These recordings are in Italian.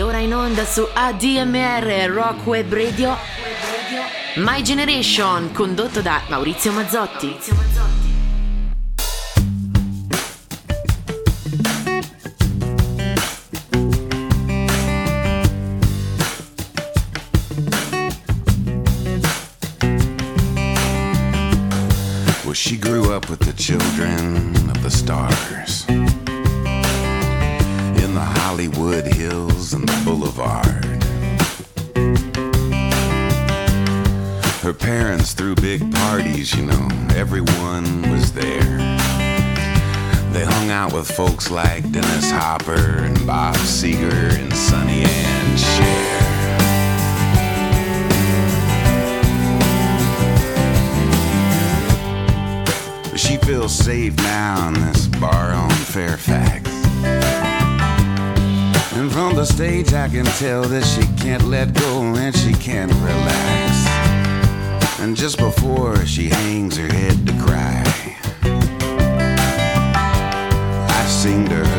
Ora in onda su ADMR Rock Web Radio My Generation condotto da Maurizio Mazzotti. Well, she grew up with the children of the stars the Hollywood Hills and the Boulevard. Her parents threw big parties, you know, everyone was there. They hung out with folks like Dennis Hopper and Bob Seger and Sonny and Cher. She feels safe now in this bar on Fairfax. And from the stage, I can tell that she can't let go and she can't relax. And just before she hangs her head to cry, I sing to her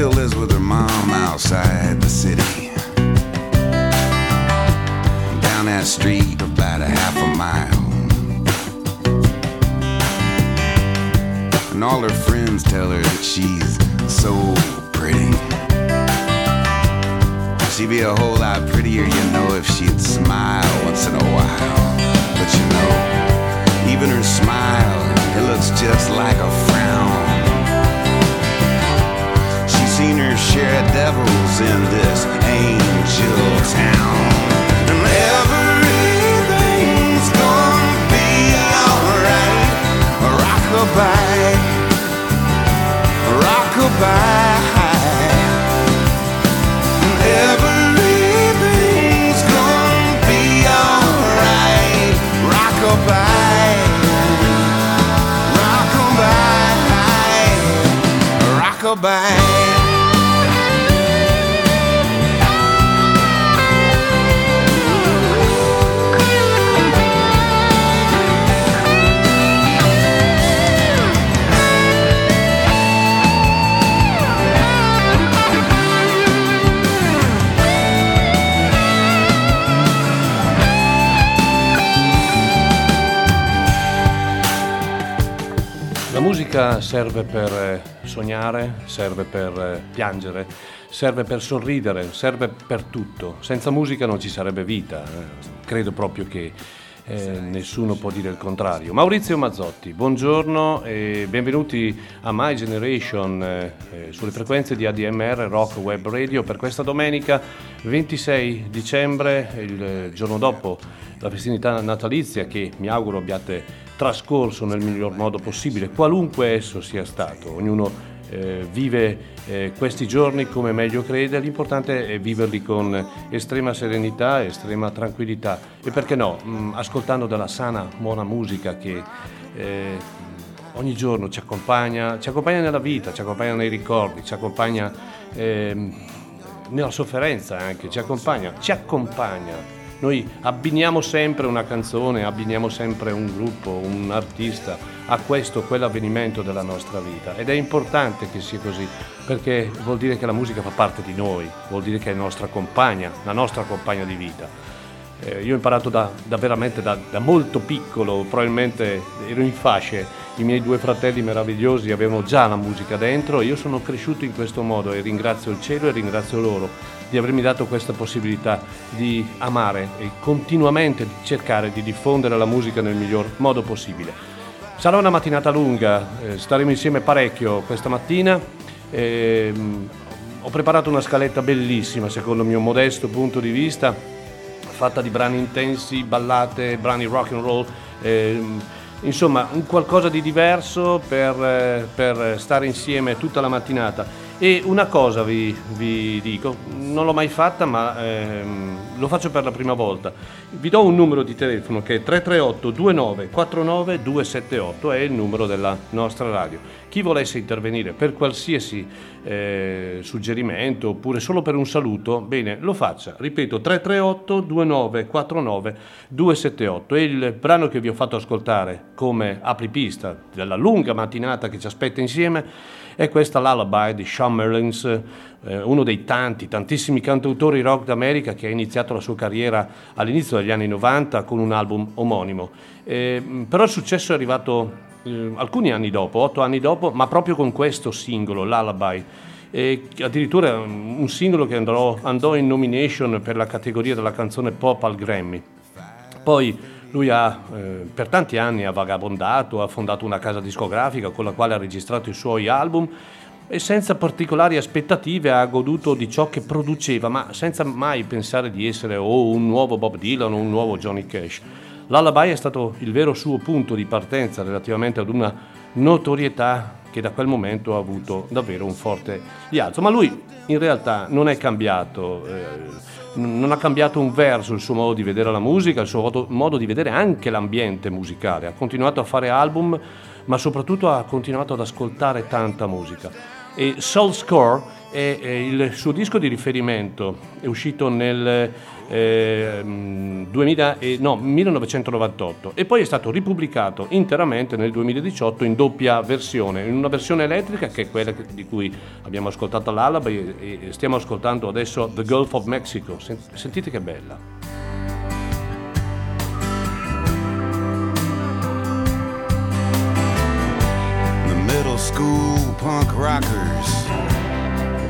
still lives with her mom outside the city. Down that street about a half a mile. And all her friends tell her that she's so pretty. She'd be a whole lot prettier, you know, if she'd smile once in a while. But you know, even her smile, it looks just like a frown. Seen her share of devils in this angel town. And everything's gonna be alright. Rockabye, rockabye. Everything's gonna be alright. Rockabye, rockabye, rockabye. Musica serve per eh, sognare, serve per eh, piangere, serve per sorridere, serve per tutto. Senza musica non ci sarebbe vita. eh. Credo proprio che eh, nessuno può dire il contrario. Maurizio Mazzotti, buongiorno e benvenuti a My Generation eh, sulle frequenze di ADMR Rock Web Radio per questa domenica 26 dicembre, il giorno dopo la festività natalizia che mi auguro abbiate trascorso nel miglior modo possibile, qualunque esso sia stato. Ognuno eh, vive eh, questi giorni come meglio crede, l'importante è viverli con estrema serenità, estrema tranquillità e perché no, mh, ascoltando della sana, buona musica che eh, ogni giorno ci accompagna, ci accompagna nella vita, ci accompagna nei ricordi, ci accompagna ehm, nella sofferenza anche, ci accompagna, ci accompagna. Noi abbiniamo sempre una canzone, abbiniamo sempre un gruppo, un artista a questo quell'avvenimento della nostra vita ed è importante che sia così perché vuol dire che la musica fa parte di noi, vuol dire che è nostra compagna, la nostra compagna di vita. Eh, io ho imparato da, da veramente da, da molto piccolo, probabilmente ero in fasce, i miei due fratelli meravigliosi avevano già la musica dentro, io sono cresciuto in questo modo e ringrazio il cielo e ringrazio loro di avermi dato questa possibilità di amare e continuamente cercare di diffondere la musica nel miglior modo possibile. Sarà una mattinata lunga, eh, staremo insieme parecchio questa mattina. ehm, ho preparato una scaletta bellissima secondo il mio modesto punto di vista, fatta di brani intensi, ballate, brani rock and roll. ehm, insomma un qualcosa di diverso per, eh, per stare insieme tutta la mattinata. E una cosa vi, vi dico, non l'ho mai fatta ma ehm, lo faccio per la prima volta. Vi do un numero di telefono che è 338 29 49 278, è il numero della nostra radio. Chi volesse intervenire per qualsiasi eh, suggerimento oppure solo per un saluto, bene, lo faccia. Ripeto, 338 29 49 278. E il brano che vi ho fatto ascoltare come apripista della lunga mattinata che ci aspetta insieme è questa Lullaby di Sean Merlins, eh, uno dei tanti, tantissimi cantautori rock d'America che ha iniziato la sua carriera all'inizio degli anni 90 con un album omonimo. Eh, però il successo è arrivato eh, alcuni anni dopo, otto anni dopo, ma proprio con questo singolo, Lullaby. E addirittura un singolo che andrò, andò in nomination per la categoria della canzone pop al Grammy. Poi lui ha eh, per tanti anni ha vagabondato, ha fondato una casa discografica con la quale ha registrato i suoi album e senza particolari aspettative ha goduto di ciò che produceva, ma senza mai pensare di essere o un nuovo Bob Dylan o un nuovo Johnny Cash. Lullaby è stato il vero suo punto di partenza relativamente ad una notorietà che da quel momento ha avuto davvero un forte rialzo. Ma lui in realtà non è cambiato. Eh, non ha cambiato un verso il suo modo di vedere la musica, il suo modo di vedere anche l'ambiente musicale. Ha continuato a fare album, ma soprattutto ha continuato ad ascoltare tanta musica. E Soul Score è, è il suo disco di riferimento, è uscito nel eh, 2000 e, no, 1998 e poi è stato ripubblicato interamente nel 2018 in doppia versione, in una versione elettrica che è quella di cui abbiamo ascoltato l'alaba e stiamo ascoltando adesso The Gulf of Mexico. Sentite che bella.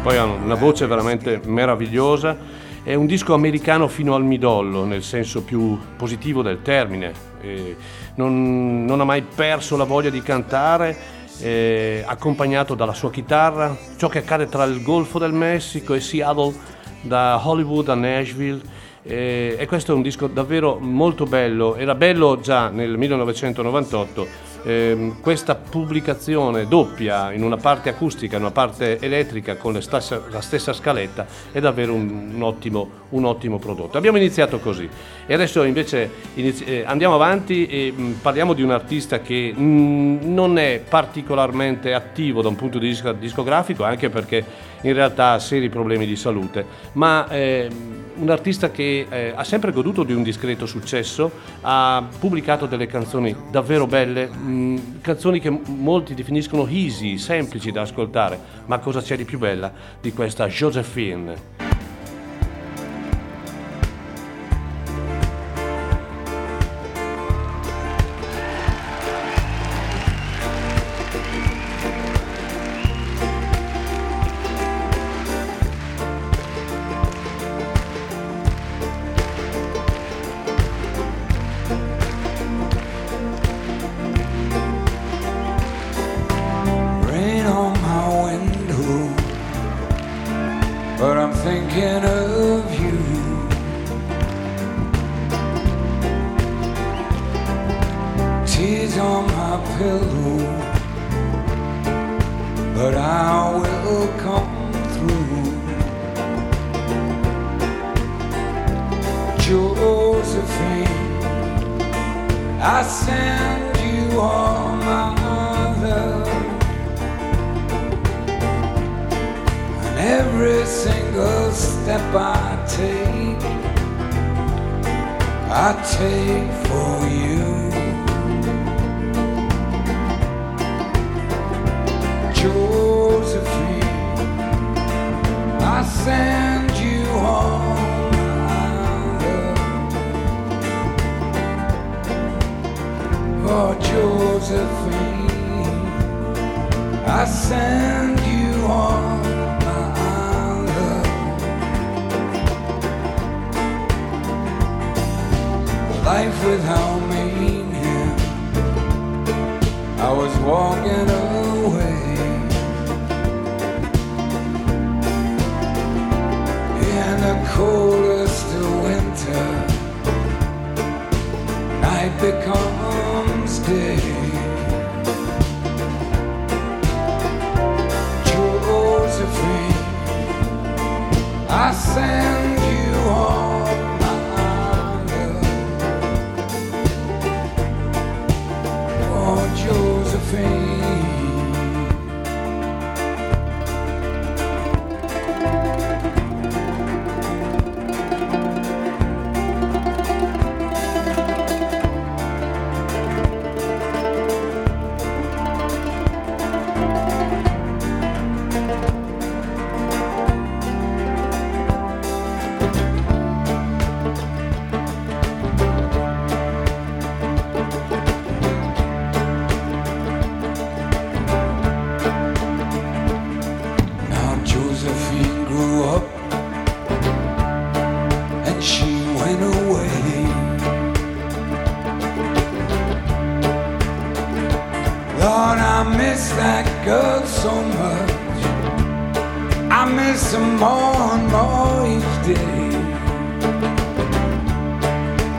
Poi ha una voce veramente meravigliosa è un disco americano fino al midollo, nel senso più positivo del termine. Non, non, ha mai perso la voglia di cantare, eh, accompagnato dalla sua chitarra. Ciò che accade tra il Golfo del Messico e Seattle, da Hollywood a Nashville. E questo è un disco davvero molto bello. Era bello già nel 1998 eh, questa pubblicazione doppia in una parte acustica e una parte elettrica con stessa, la stessa scaletta è davvero un, un, ottimo, un, ottimo, prodotto. Abbiamo iniziato così e adesso invece inizi- eh, andiamo avanti e mh, mm, parliamo di un artista che mh, mm, non è particolarmente attivo da un punto di vista discografico anche perché in realtà ha seri problemi di salute, ma eh, un artista che eh, ha sempre goduto di un discreto successo, ha pubblicato delle canzoni davvero belle, mh, mm, canzoni che molti definiscono easy, semplici da ascoltare, ma cosa c'è di più bella di questa Josephine? she went away. Lord, I miss that girl so much. I miss her more and more each day.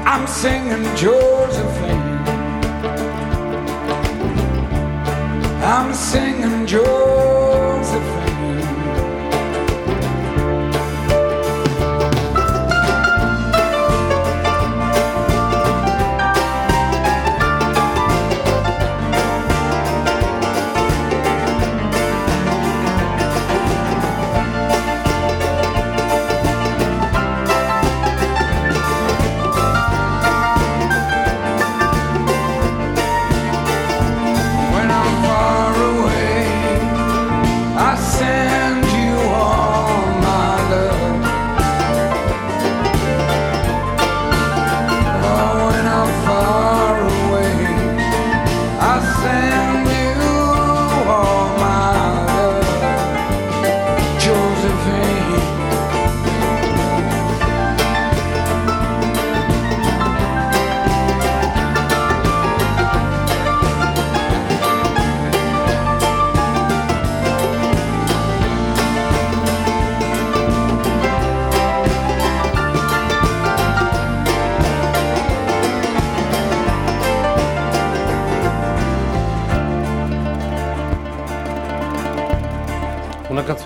I'm singing Josephine. I'm singing Josephine.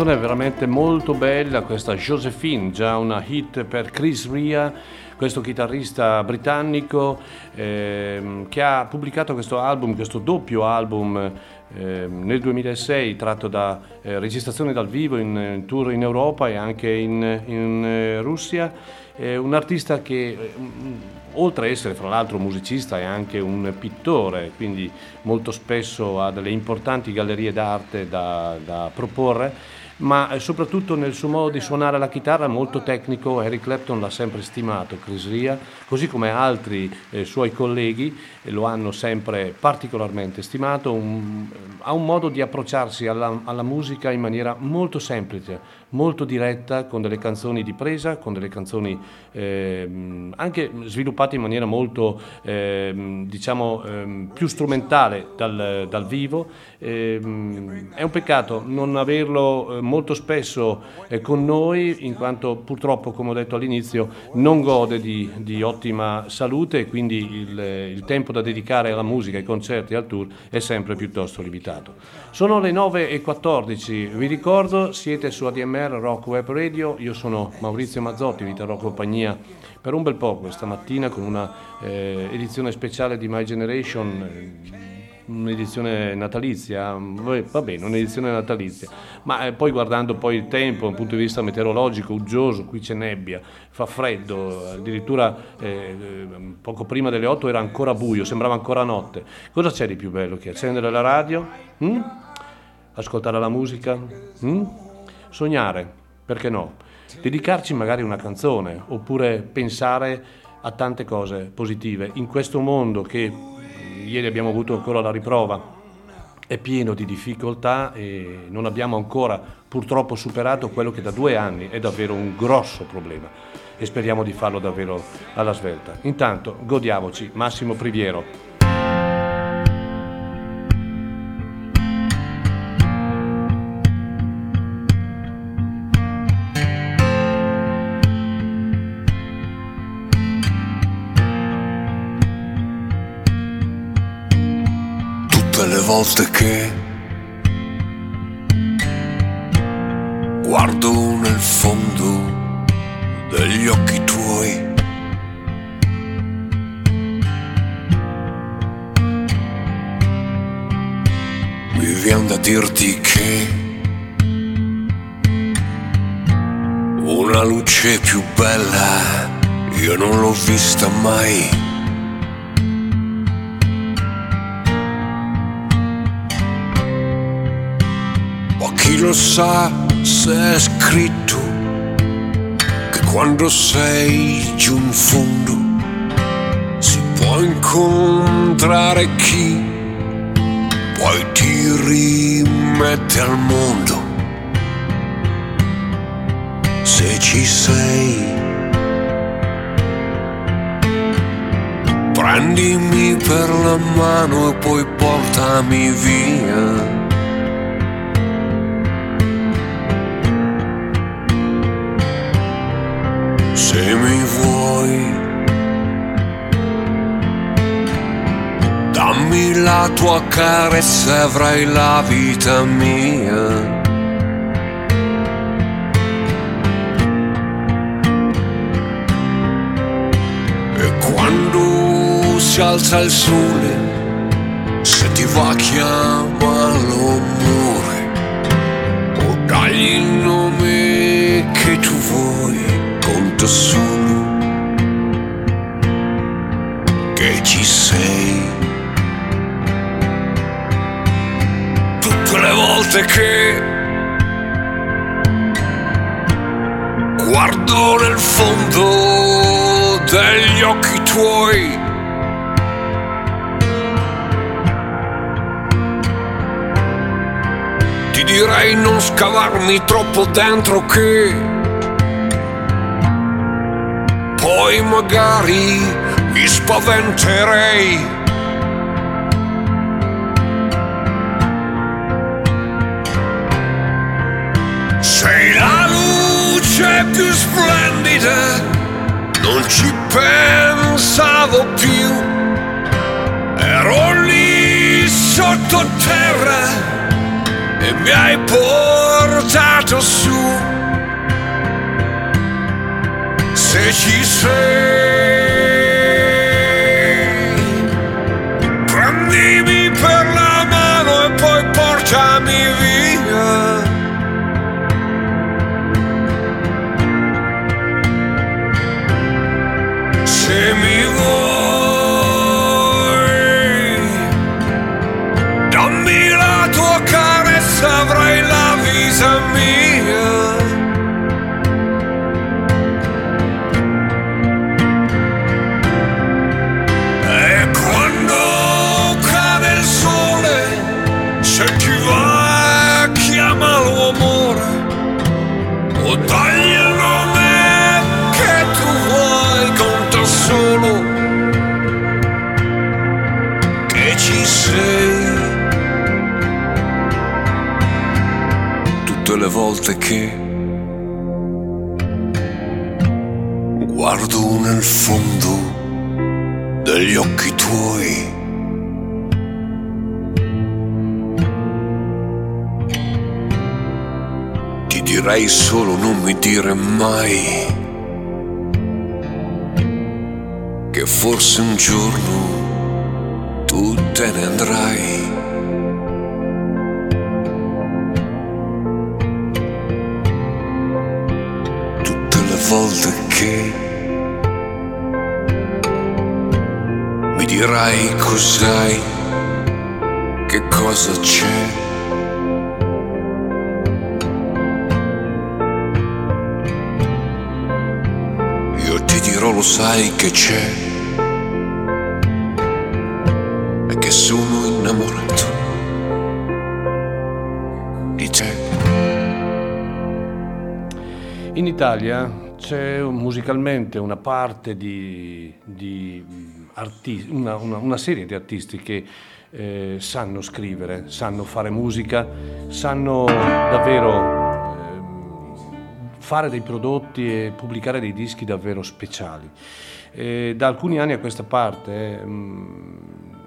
Canzone veramente molto bella, questa Josephine, già una hit per Chris Ria, questo chitarrista britannico ehm, che ha pubblicato questo album, questo doppio album ehm, nel 2006 tratto da eh, registrazioni dal vivo in, in, tour in Europa e anche in, in eh, Russia. Eh, un artista che oltre ad essere fra l'altro musicista è anche un pittore, quindi molto spesso ha delle importanti gallerie d'arte da, da proporre ma eh, soprattutto nel suo modo di suonare la chitarra molto tecnico. Eric Clapton l'ha sempre stimato, Chris Ria, così come altri eh, suoi colleghi eh, lo hanno sempre particolarmente stimato. Un, ha un modo di approcciarsi alla, alla musica in maniera molto semplice, molto diretta, con delle canzoni di presa, con delle canzoni eh, anche sviluppate in maniera molto, eh, diciamo, eh, più strumentale dal, dal vivo. Ehm, è un peccato non averlo eh, molto spesso eh, con noi, in quanto purtroppo, come ho detto all'inizio, non gode di, di ottima salute e quindi il, il tempo da dedicare alla musica, ai concerti al tour è sempre piuttosto limitato. Sono le 9.14, vi ricordo, siete su ADMR Rock Web Radio, io sono Maurizio Mazzotti, vi terrò compagnia per un bel po' questa mattina con una eh, edizione speciale di My Generation, eh, un'edizione natalizia, va bene, un'edizione natalizia, ma eh, poi guardando poi il tempo da un punto di vista meteorologico, uggioso, qui c'è nebbia, fa freddo, addirittura eh, poco prima delle 8 era ancora buio, sembrava ancora notte. Cosa c'è di più bello che accendere la radio? Mm? Ascoltare la musica? Mm? Sognare, perché no? Dedicarci magari una canzone oppure pensare a tante cose positive in questo mondo che ieri abbiamo avuto ancora la riprova, è pieno di difficoltà e non abbiamo ancora purtroppo superato quello che da due anni è davvero un grosso problema e speriamo di farlo davvero alla svelta. Intanto godiamoci Massimo Priviero. Volte che guardo nel fondo degli occhi tuoi. Mi viene da dirti che una luce più bella io non l'ho vista mai. Chi lo sa se è scritto che quando sei giù in fondo si può incontrare chi poi ti rimette al mondo. Se ci sei, prendimi per la mano e poi portami via. Se mi vuoi, dammi la tua carezza e avrai la vita mia. E quando si alza il sole, se ti va chiamalo che guardo nel fondo degli occhi tuoi. Ti direi non scavarmi troppo dentro che poi magari mi spaventerei. Mi hai portato su. Se ci sei, degli occhi tuoi. Ti direi solo non mi dire mai che forse un giorno tu te ne andrai. Dirai cos'hai, che cosa c'è. Io ti dirò lo sai che c'è e che sono innamorato di te. In Italia c'è musicalmente una parte di, di artisti, una, una- una serie di artisti che eh, sanno scrivere, sanno fare musica, sanno davvero ehm, fare dei prodotti e pubblicare dei dischi davvero speciali. Eh, da alcuni anni a questa parte, ehm,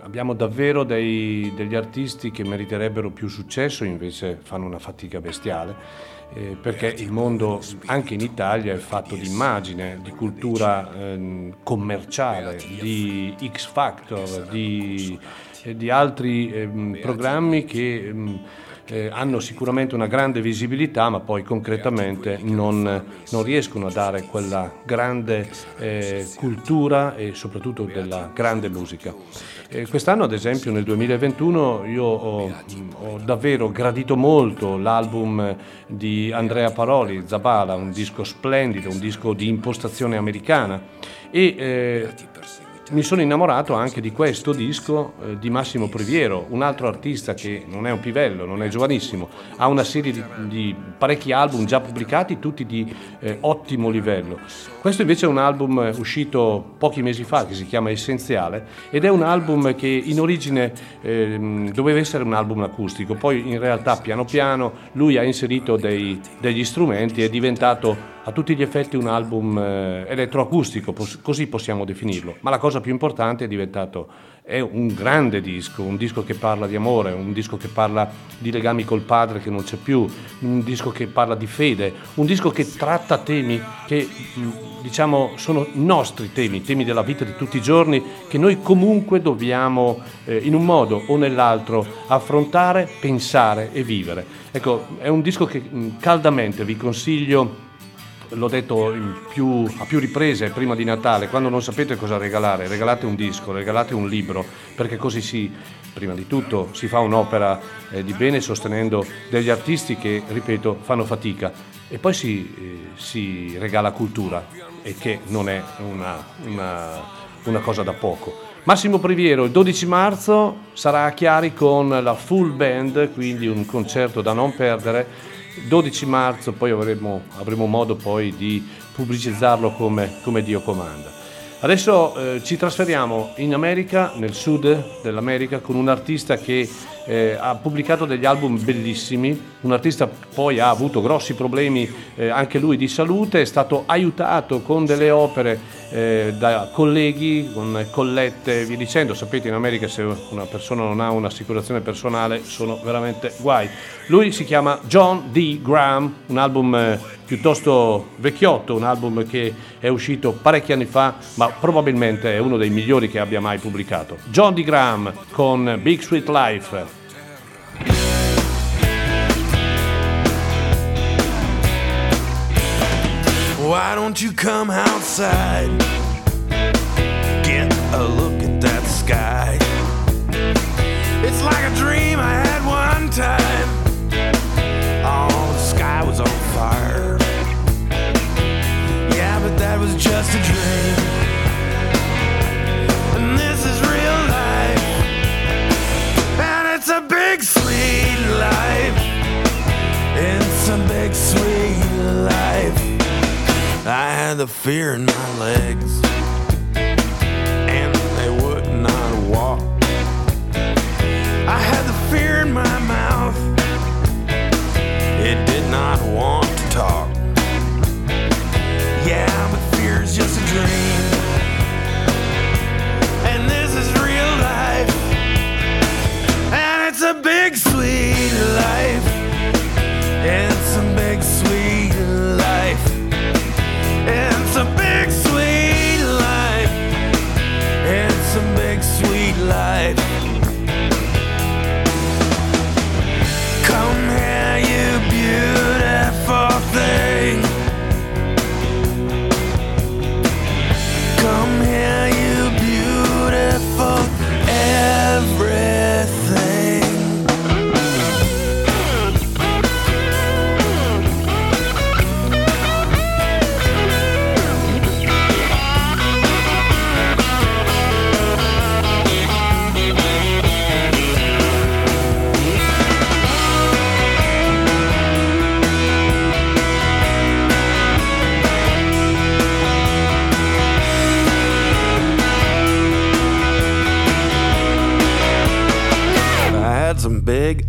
abbiamo davvero dei, degli artisti che meriterebbero più successo, invece fanno una fatica bestiale. Eh, perché il mondo anche in Italia è fatto di immagine, di cultura eh, commerciale, di X Factor, di, eh, di altri ehm, programmi che ehm, eh, hanno sicuramente una grande visibilità, ma poi concretamente non, non riescono a dare quella grande eh, cultura e soprattutto della grande musica. Eh, quest'anno, ad esempio, nel 2021, io ho, ho, davvero gradito molto l'album di Andrea Paroli, Zabala, un disco splendido, un disco di impostazione americana. E eh, mi sono innamorato anche di questo disco eh, di Massimo Priviero, un altro artista che non è un pivello, non è giovanissimo, ha una serie di, di parecchi album già pubblicati, tutti di eh, ottimo livello. Questo invece è un album eh, uscito pochi mesi fa che si chiama Essenziale ed è un album che in origine eh, doveva essere un album acustico, poi in realtà piano piano lui ha inserito dei, degli strumenti e è diventato a tutti gli effetti un album eh, elettroacustico, così possiamo definirlo, ma la cosa più importante è diventato è un grande disco, un disco che parla di amore, un disco che parla di legami col padre che non c'è più, un disco che parla di fede, un disco che tratta temi che mm, diciamo sono nostri temi, temi della vita di tutti i giorni che noi comunque dobbiamo eh, in un modo o nell'altro affrontare, pensare e vivere. Ecco, è un disco che mm, caldamente vi consiglio l'ho detto più, a più riprese prima di Natale, quando non sapete cosa regalare, regalate un disco, regalate un libro, perché così si, prima di tutto, si fa un'opera eh, di bene sostenendo degli artisti che, ripeto, fanno fatica e poi si, eh, si regala cultura e che non è una, una, una cosa da poco. Massimo Priviero il 12 marzo sarà a Chiari con la full band, quindi un concerto da non perdere 12 marzo poi avremo, avremo modo poi di pubblicizzarlo come, come Dio comanda. Adesso eh, ci trasferiamo in America, nel sud dell'America, con un artista che eh, ha pubblicato degli album bellissimi, un artista poi ha avuto grossi problemi eh, anche lui di salute, è stato aiutato con delle opere eh, da colleghi, con collette via dicendo. Sapete in America se una persona non ha un'assicurazione personale sono veramente guai. Lui si chiama John D. Graham, un album eh, piuttosto vecchiotto, un album che è uscito parecchi anni fa, ma probabilmente è uno dei migliori che abbia mai pubblicato. John D. Graham con Big Sweet Life. Why don't you come outside? Get a look at that sky. It's like a dream I had one time. Oh, the sky was on fire. Yeah, but that was just a dream. Big sweet life. It's a big sweet life. I had the fear in my legs, and they would not walk. I had the fear in my mouth, it did not want to talk. Yeah, but fear is just a dream, big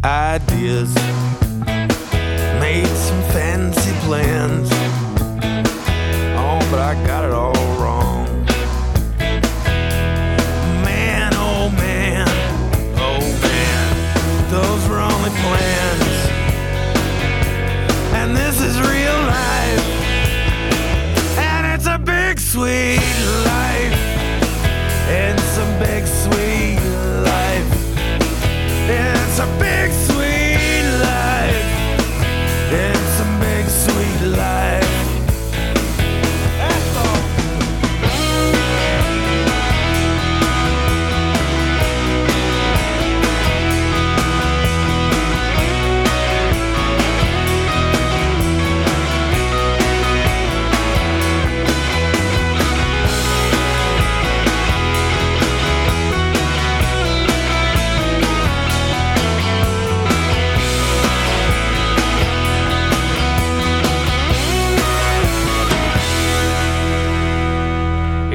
ideas,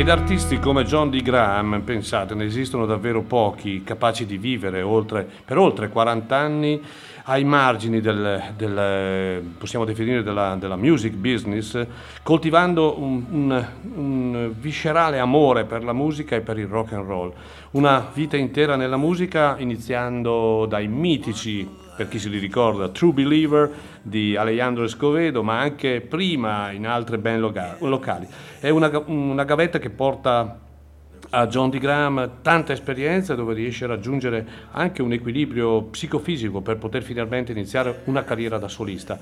Ed artisti come John D. Graham, pensate, ne esistono davvero pochi capaci di vivere oltre, per oltre 40 anni ai margini del, del possiamo definire della, della, music business, coltivando un, un, un, viscerale amore per la musica e per il rock and roll. Una vita intera nella musica, iniziando dai mitici, per chi se li ricorda, True Believer di Alejandro Escovedo, ma anche prima in altre band locali. È una, una gavetta che porta a John D. Graham tanta esperienza dove riesce a raggiungere anche un equilibrio psicofisico per poter finalmente iniziare una carriera da solista.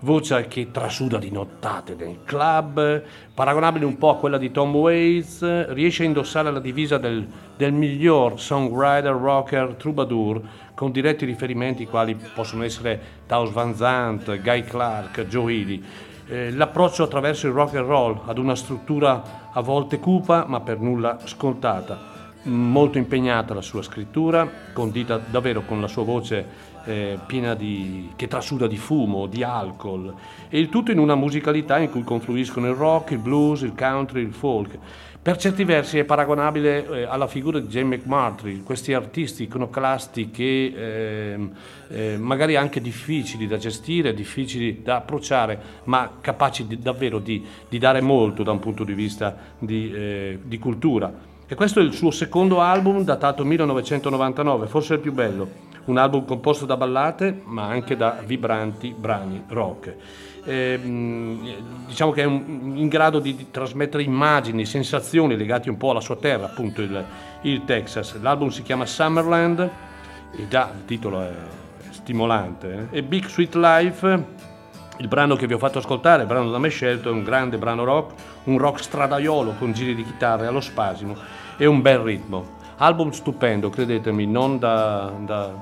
Voce che trasuda di nottate nel club, paragonabile un po' a quella di Tom Waits, riesce a indossare la divisa del, del miglior songwriter, rocker, troubadour, con diretti riferimenti quali possono essere Taos Van Zandt, Guy Clark, Joe Ely eh, l'approccio attraverso il rock and roll ad una struttura a volte cupa ma per nulla scontata. Molto impegnata la sua scrittura, condita davvero con la sua voce eh, piena di, che trasuda di fumo, di alcol, e il tutto in una musicalità in cui confluiscono il rock, il blues, il country, il folk. Per certi versi è paragonabile eh, alla figura di Jane McMurtry, questi artisti iconoclasti che eh, eh, magari anche difficili da gestire, difficili da approcciare, ma capaci di, davvero di, di, dare molto da un punto di vista di, eh, di cultura. E questo è il suo secondo album datato 1999, forse il più bello, un album composto da ballate ma anche da vibranti brani rock eh, diciamo che è un, in grado di, di, trasmettere immagini, sensazioni legate un po' alla sua terra, appunto il, il Texas. L'album si chiama Summerland, e già il titolo è stimolante, eh? e Big Sweet Life, il brano che vi ho fatto ascoltare, il brano da me scelto, è un grande brano rock, un rock stradaiolo con giri di chitarre allo spasimo e un bel ritmo. Album stupendo, credetemi, non da, da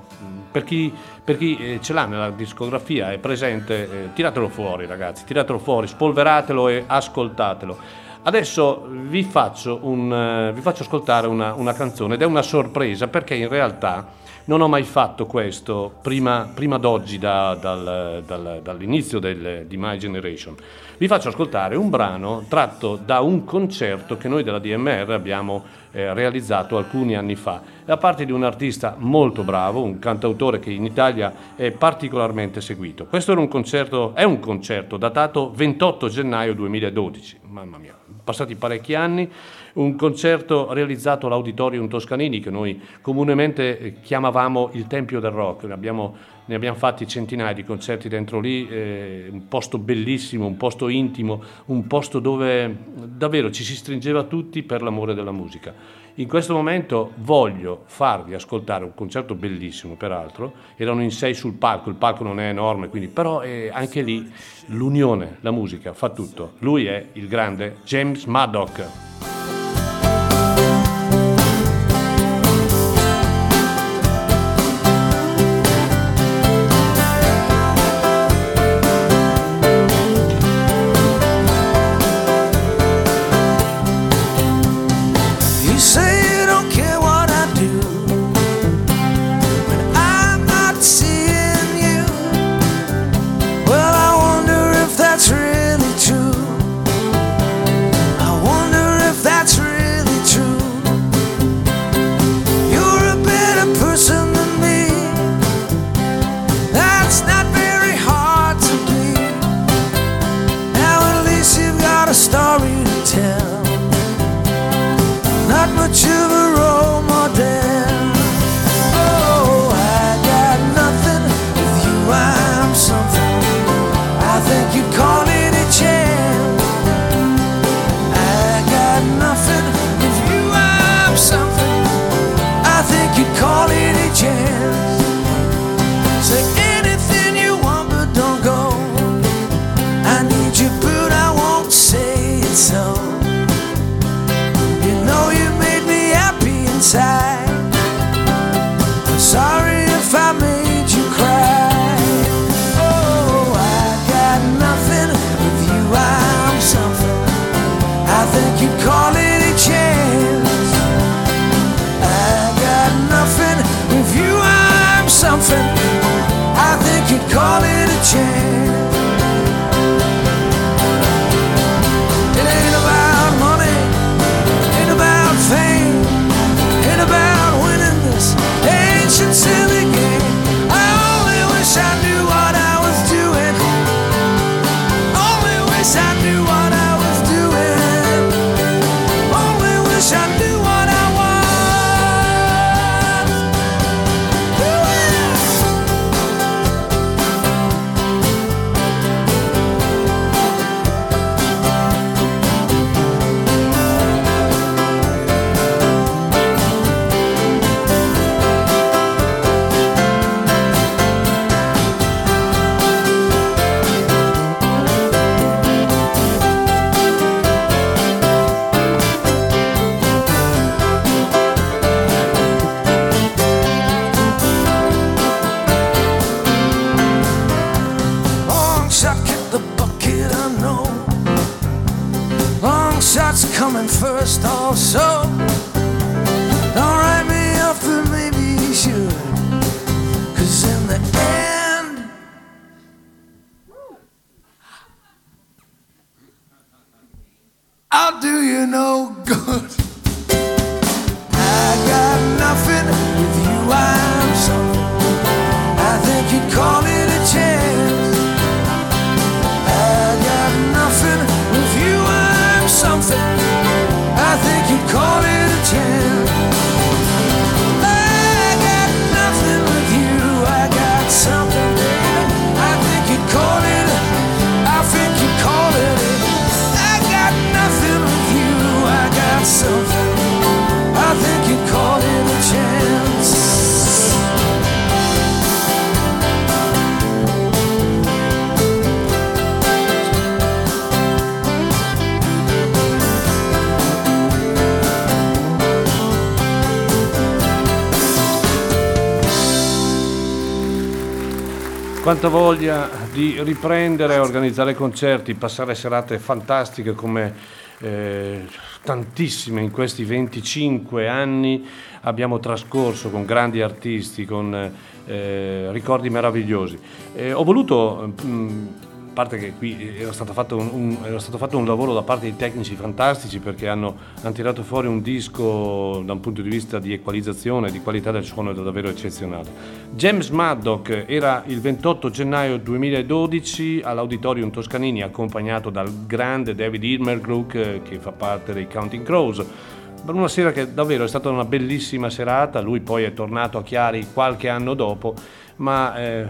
per chi, per chi eh, ce l'ha nella discografia, è presente, eh, tiratelo fuori ragazzi, tiratelo fuori, spolveratelo e ascoltatelo. Adesso vi faccio, un, uh, vi faccio ascoltare una, una, canzone ed è una sorpresa perché in realtà non ho mai fatto questo prima, prima d'oggi, da, dal, dal, dall'inizio del, di My Generation. Vi faccio ascoltare un brano tratto da un concerto che noi della DMR abbiamo eh, realizzato alcuni anni fa, da parte di un artista molto bravo, un cantautore che in Italia è particolarmente seguito. Questo un concerto, è un concerto datato 28 gennaio 2012, mamma mia, passati parecchi anni, un concerto realizzato all'Auditorium Toscanini che noi comunemente eh, chiamavamo il Tempio del Rock, ne abbiamo, ne abbiamo fatti centinaia di concerti dentro lì, eh, un posto bellissimo, un posto intimo, un posto dove davvero ci si stringeva tutti per l'amore della musica. In questo momento voglio farvi ascoltare un concerto bellissimo, peraltro, erano in sei sul palco, il palco non è enorme, quindi, però eh, anche lì l'unione, la musica fa tutto. Lui è il grande James Maddock. Quanta voglia di riprendere, organizzare concerti, passare serate fantastiche come eh, tantissime in questi 25 anni abbiamo trascorso con grandi artisti, con eh, ricordi meravigliosi. Eh, ho voluto, mh, a parte che qui era stato, fatto un, un- era stato fatto un lavoro da parte di tecnici fantastici perché hanno, hanno tirato fuori un disco da un punto di vista di equalizzazione, di qualità del suono davvero eccezionale. James Maddock era il 28 gennaio 2012 all'Auditorium Toscanini accompagnato dal grande David Ilmergluck eh, che fa parte dei Counting Crows. Una sera che davvero è stata una bellissima serata, lui poi è tornato a Chiari qualche anno dopo, ma eh,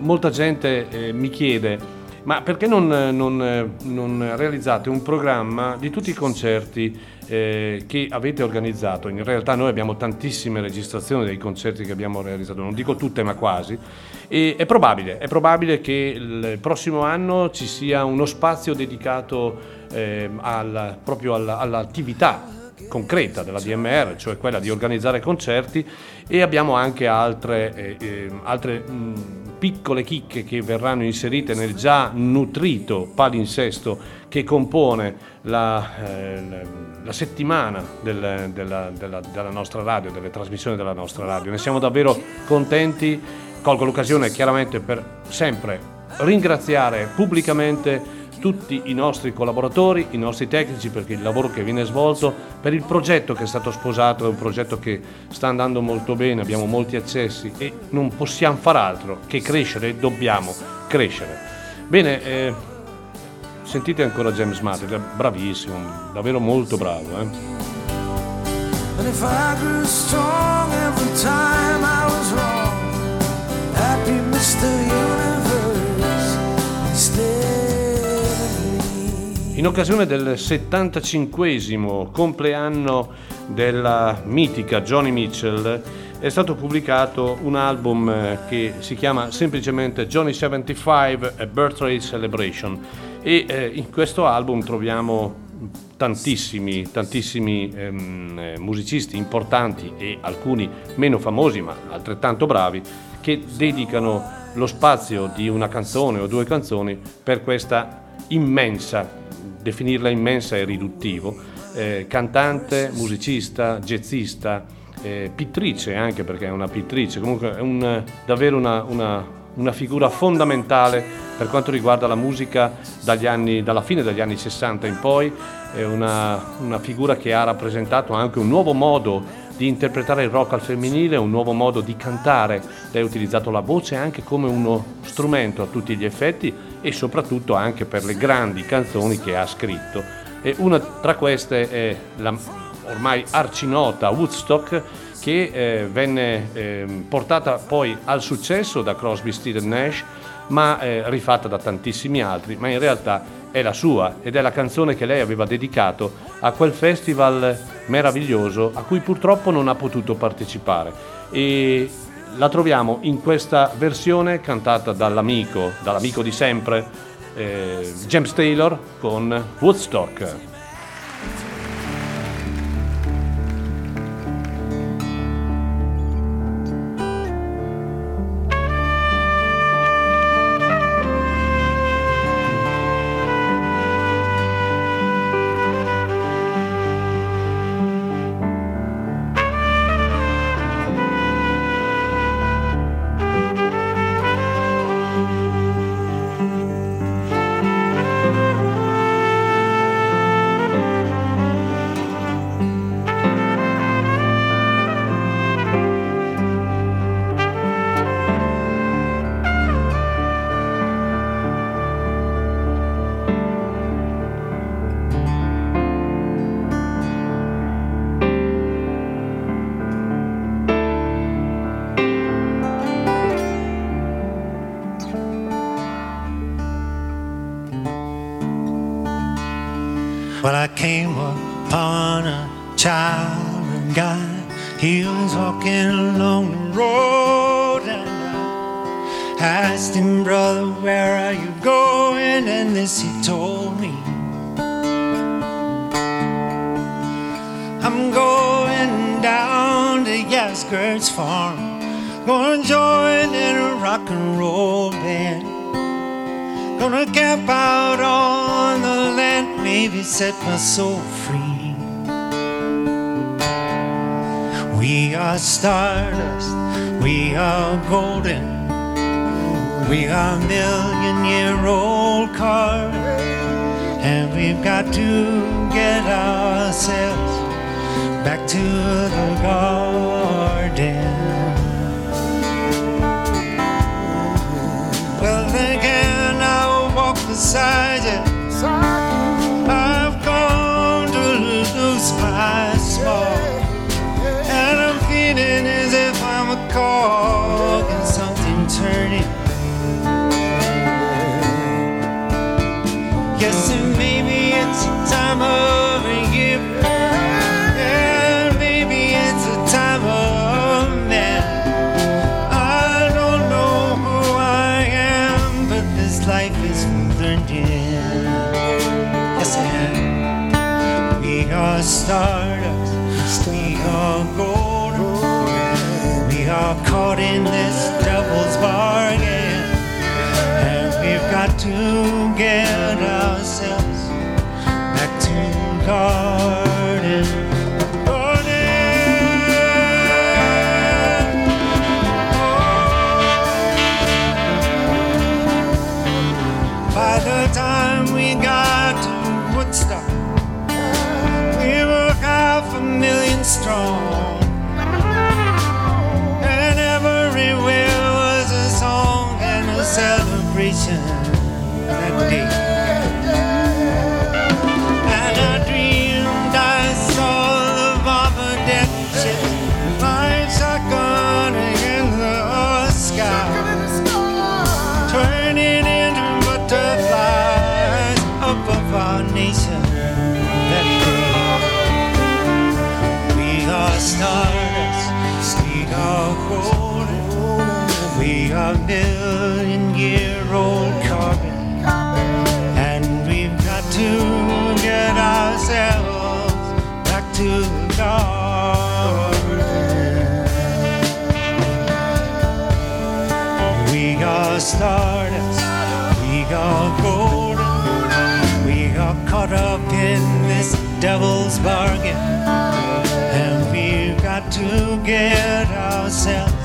molta gente eh, mi chiede ma perché non, non, non realizzate un programma di tutti i concerti eh, che avete organizzato? In realtà noi abbiamo tantissime registrazioni dei concerti che abbiamo realizzato, non dico tutte ma quasi, e è probabile, è probabile che il prossimo anno ci sia uno spazio dedicato eh, al- proprio alla- all'attività concreta della DMR, cioè quella di organizzare concerti e abbiamo anche altre, eh, eh, altre mh, piccole chicche che verranno inserite nel già nutrito palinsesto che compone la, eh, la- settimana del- della, della- della nostra radio, delle trasmissioni della nostra radio. Ne siamo davvero contenti, colgo l'occasione chiaramente per sempre ringraziare pubblicamente tutti i nostri collaboratori, i nostri tecnici perché il lavoro che viene svolto, per il progetto che è stato sposato, è un progetto che sta andando molto bene, abbiamo molti accessi e non possiamo far altro che crescere, dobbiamo crescere. Bene, eh, sentite ancora James è bravissimo, davvero molto bravo. eh. And if I grew In occasione del 75 compleanno della mitica Johnny Mitchell è stato pubblicato un album eh, che si chiama semplicemente Johnny 75 A Birthday Celebration. E eh, in questo album troviamo tantissimi, tantissimi ehm, eh, musicisti importanti e alcuni meno famosi ma altrettanto bravi che dedicano lo spazio di una canzone o due canzoni per questa immensa, definirla immensa è riduttivo, eh, cantante, musicista, jazzista, eh, pittrice anche perché è una pittrice, comunque è un- davvero una, una- una figura fondamentale per quanto riguarda la musica anni- dalla fine degli anni 60 in poi, è una, una figura che ha rappresentato anche un nuovo modo di interpretare il rock al femminile, un nuovo modo di cantare, lei ha utilizzato la voce anche come uno strumento a tutti gli effetti e soprattutto anche per le grandi canzoni che ha scritto. E una tra queste è la ormai arcinota Woodstock che eh, venne ehm, portata poi al successo da Crosby, Stills Nash ma eh, rifatta da tantissimi altri, ma in realtà è la sua ed è la canzone che lei aveva dedicato a quel festival meraviglioso a cui purtroppo non ha potuto partecipare e la troviamo in questa versione cantata dall'amico, dall'amico di sempre, eh, James Taylor con Woodstock. Join in a rock and roll band. Gonna camp out on the land, maybe set my soul free. We are stardust, we are golden, we are million year old cars, and we've got to get ourselves back to the garden. You. I've gone to lose my small, and I'm feeling as if I'm a cog caught in this are million year old carbon, and we've got to get ourselves back to the garden. We are stardust, we are golden, we are caught up in this devil's bargain, and we've got to get ourselves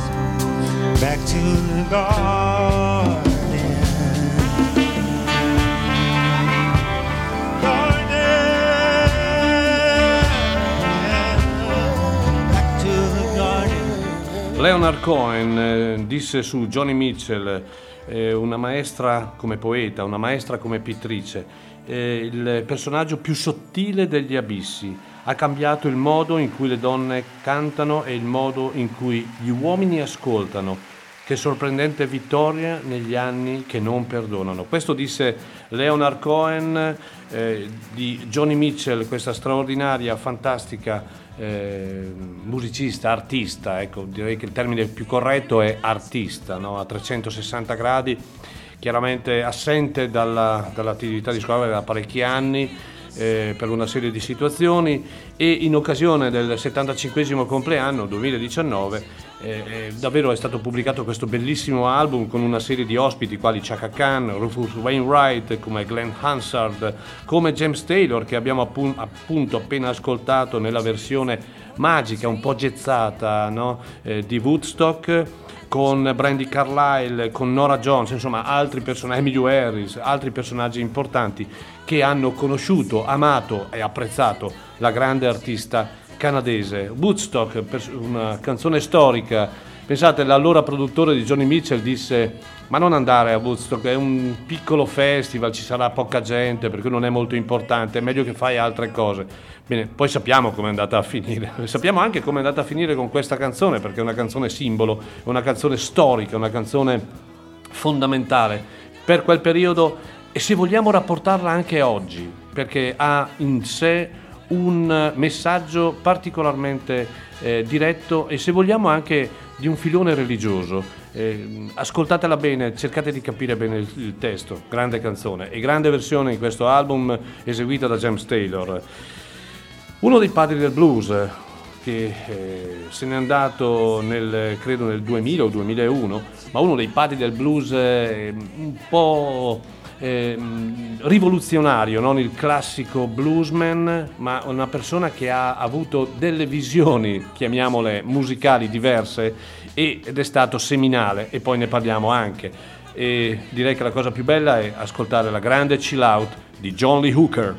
back to the garden. Leonard Cohen eh, disse su Johnny Mitchell, eh, una maestra come poeta, una maestra come pittrice, eh, il personaggio più sottile degli abissi. Ha cambiato il modo in cui le donne cantano e il modo in cui gli uomini ascoltano. Che sorprendente vittoria negli anni che non perdonano. Questo disse Leonard Cohen eh, di Johnny Mitchell, questa straordinaria, fantastica eh, musicista, artista, ecco, direi che il termine più corretto è artista, no? a 360 gradi, chiaramente assente dalla- dall'attività discografica da parecchi anni eh, per una serie di situazioni e in occasione del 75 compleanno 2019 eh, eh, davvero è stato pubblicato questo bellissimo album con una serie di ospiti quali Chaka Khan, Rufus Wainwright, come Glenn Hansard, come James Taylor che abbiamo appun- appunto appena ascoltato nella versione magica, un po' gezzata no? Eh, di Woodstock con Brandy Carlyle, con Nora Jones, insomma altri personaggi, Emilio Harris, altri personaggi importanti che hanno conosciuto, amato e apprezzato la grande artista canadese. Woodstock, una canzone storica. Pensate, l'allora produttore di Johnny Mitchell disse ma non andare a Woodstock, è un piccolo festival, ci sarà poca gente, per cui non è molto importante, è meglio che fai altre cose. Bene, poi sappiamo come è andata a finire, sappiamo anche come è andata a finire con questa canzone, perché è una canzone simbolo, è una canzone storica, una canzone fondamentale. Per quel periodo e se vogliamo rapportarla anche oggi, perché ha in sé un messaggio particolarmente eh, diretto e se vogliamo anche di un filone religioso. Eh, ascoltatela bene, cercate di capire bene il, il, testo, grande canzone e grande versione in questo album eseguita da James Taylor. Uno dei padri del blues che eh, se n'è andato nel, credo nel 2000 o 2001, ma uno dei padri del blues eh, un po' eh, rivoluzionario, non il classico bluesman, ma una persona che ha avuto delle visioni, chiamiamole musicali diverse, ed è stato seminale, e poi ne parliamo anche. E direi che la cosa più bella è ascoltare la grande chill out di John Lee Hooker.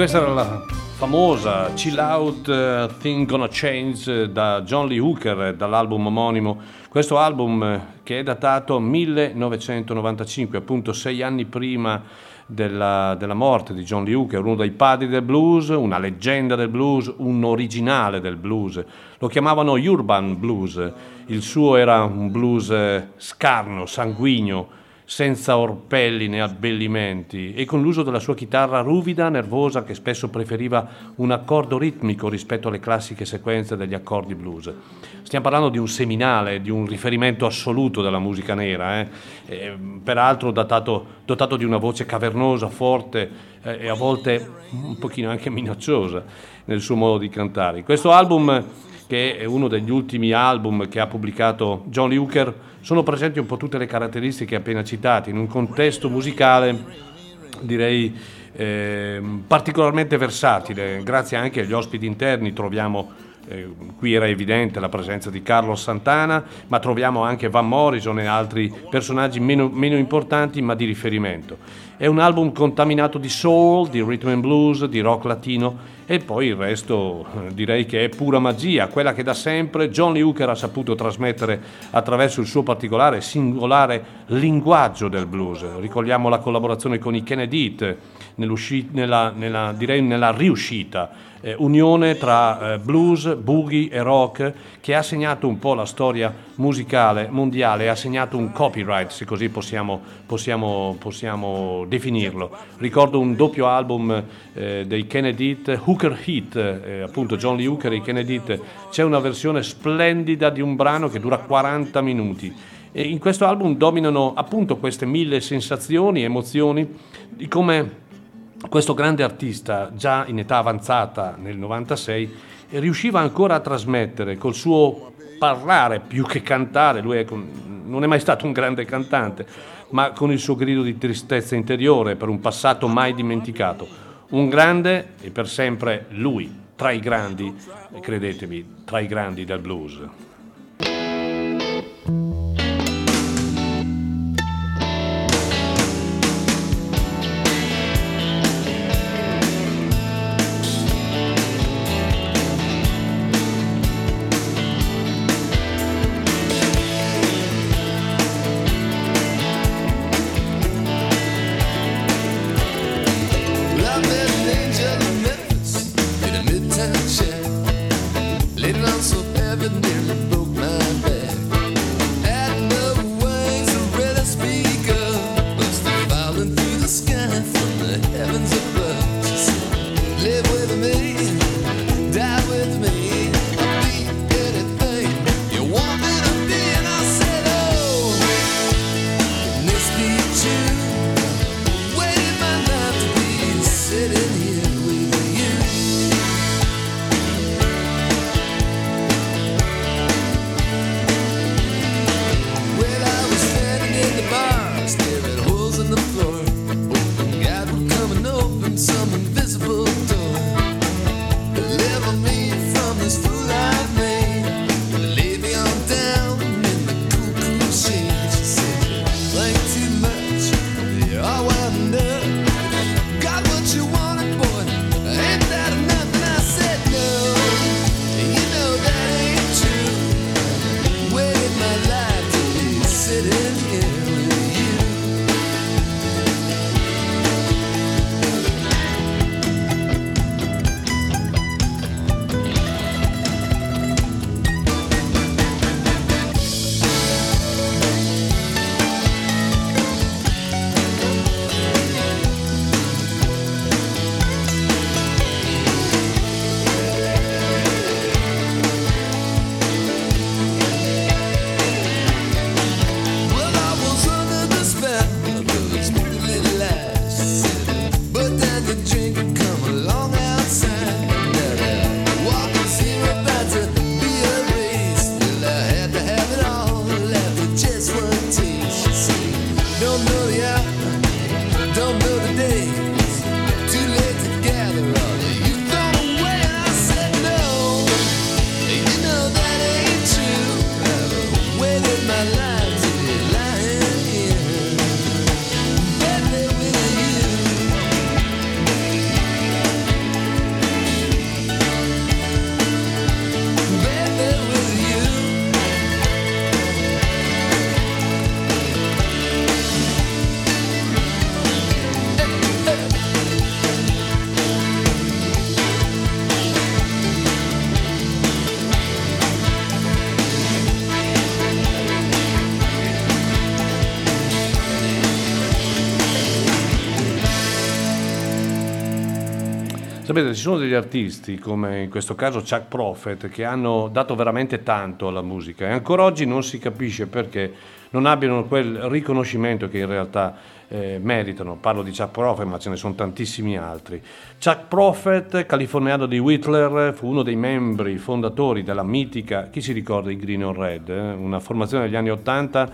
Questa era la famosa Chill Out uh, Thing Gonna Change eh, da John Lee Hooker eh, dall'album omonimo. Questo album eh, che è datato 1995, appunto sei anni prima della, della, morte di John Lee Hooker, uno dei padri del blues, una leggenda del blues, un originale del blues. Lo chiamavano Urban Blues, il suo era un blues scarno, sanguigno, senza orpelli né abbellimenti e con l'uso della sua chitarra ruvida, nervosa, che spesso preferiva un accordo ritmico rispetto alle classiche sequenze degli accordi blues. Stiamo parlando di un seminale, di un riferimento assoluto della musica nera, eh? E, peraltro datato, dotato di una voce cavernosa, forte eh, e a volte un pochino anche minacciosa nel suo modo di cantare. Questo album che è uno degli ultimi album che ha pubblicato John Lee Hooker, sono presenti un po' tutte le caratteristiche appena citate, in un contesto musicale direi eh, particolarmente versatile, grazie anche agli ospiti interni troviamo eh, qui era evidente la presenza di Carlos Santana, ma troviamo anche Van Morrison e altri personaggi meno, meno importanti ma di riferimento. È un album contaminato di soul, di rhythm and blues, di rock latino e poi il resto eh, direi che è pura magia, quella che da sempre John Lee Hooker ha saputo trasmettere attraverso il suo particolare e singolare linguaggio del blues. Ricordiamo la collaborazione con i Kennedy nella, nella, direi nella riuscita eh, unione tra eh, blues, boogie e rock che ha segnato un po' la storia musicale mondiale, ha segnato un copyright, se così possiamo, possiamo, possiamo definirlo. Ricordo un doppio album eh, dei Kennedy, Hooker Heat, eh, appunto John Lee Hooker e i Kennedy, c'è una versione splendida di un brano che dura 40 minuti. E in questo album dominano appunto queste mille sensazioni, emozioni di come questo grande artista, già in età avanzata nel 96, riusciva ancora a trasmettere col suo parlare più che cantare, lui è, non è mai stato un grande cantante, ma con il suo grido di tristezza interiore per un passato mai dimenticato. Un grande e per sempre lui, tra i grandi, credetemi, tra i grandi del blues. Sapete, ci sono degli artisti, come in questo caso Chuck Prophet, che hanno dato veramente tanto alla musica e ancora oggi non si capisce perché non abbiano quel riconoscimento che in realtà eh, meritano. Parlo di Chuck Prophet, ma ce ne sono tantissimi altri. Chuck Prophet, californiano di Whitler, fu uno dei membri fondatori della mitica, chi si ricorda, i Green or Red, eh? una formazione degli anni Ottanta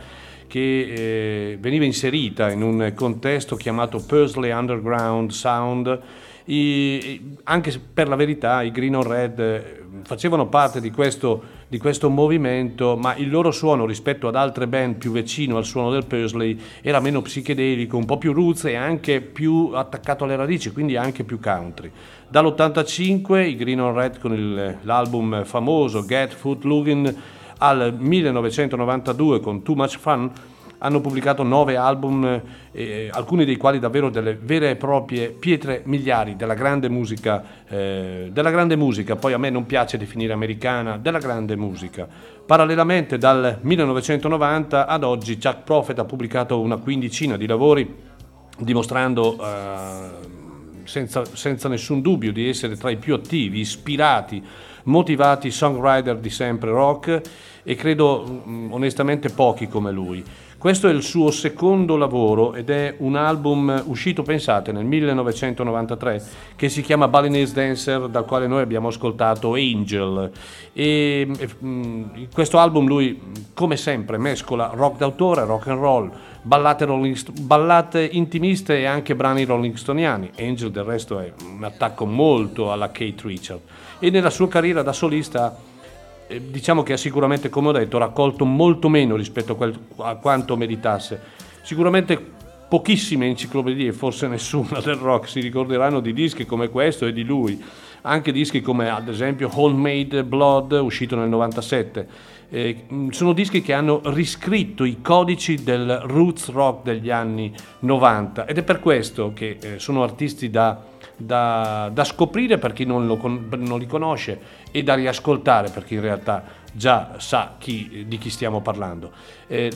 che eh, veniva inserita in un contesto chiamato Pursley Underground Sound i, anche per la verità i Green on Red eh, facevano parte di questo, di questo, movimento, ma il loro suono rispetto ad altre band più vicino al suono del Pursley era meno psichedelico, un po' più roots e anche più attaccato alle radici, quindi anche più country. Dall'85 i Green on Red con il, l'album famoso Get Foot Lugin al 1992 con Too Much Fun hanno pubblicato nove album, eh, alcuni dei quali davvero delle vere e proprie pietre miliari della grande musica, eh, della grande musica, poi a me non piace definire americana, della grande musica. Parallelamente dal 1990 ad oggi Chuck Prophet ha pubblicato una quindicina di lavori dimostrando eh, senza, senza nessun dubbio di essere tra i più attivi, ispirati, motivati songwriter di sempre rock e credo mm, onestamente pochi come lui. Questo è il suo secondo lavoro ed è un album uscito, pensate, nel 1993 che si chiama Balinese Dancer dal quale noi abbiamo ascoltato Angel. E, e mm, in questo album lui, come sempre, mescola rock d'autore, rock and roll, ballate, rolling, ballate intimiste e anche brani rollingstoniani. Angel del resto è un attacco molto alla Kate Richard. E nella sua carriera da solista diciamo che ha sicuramente, come ho detto, raccolto molto meno rispetto a, quel, a quanto meritasse. Sicuramente pochissime enciclopedie, forse nessuna del rock, si ricorderanno di dischi come questo e di lui, anche dischi come ad esempio Homemade Blood, uscito nel 97. Eh, sono dischi che hanno riscritto i codici del roots rock degli anni 90 ed è per questo che eh, sono artisti da da, da scoprire per chi non, lo, non, li conosce e da riascoltare per chi in realtà già sa chi, di chi stiamo parlando. Eh,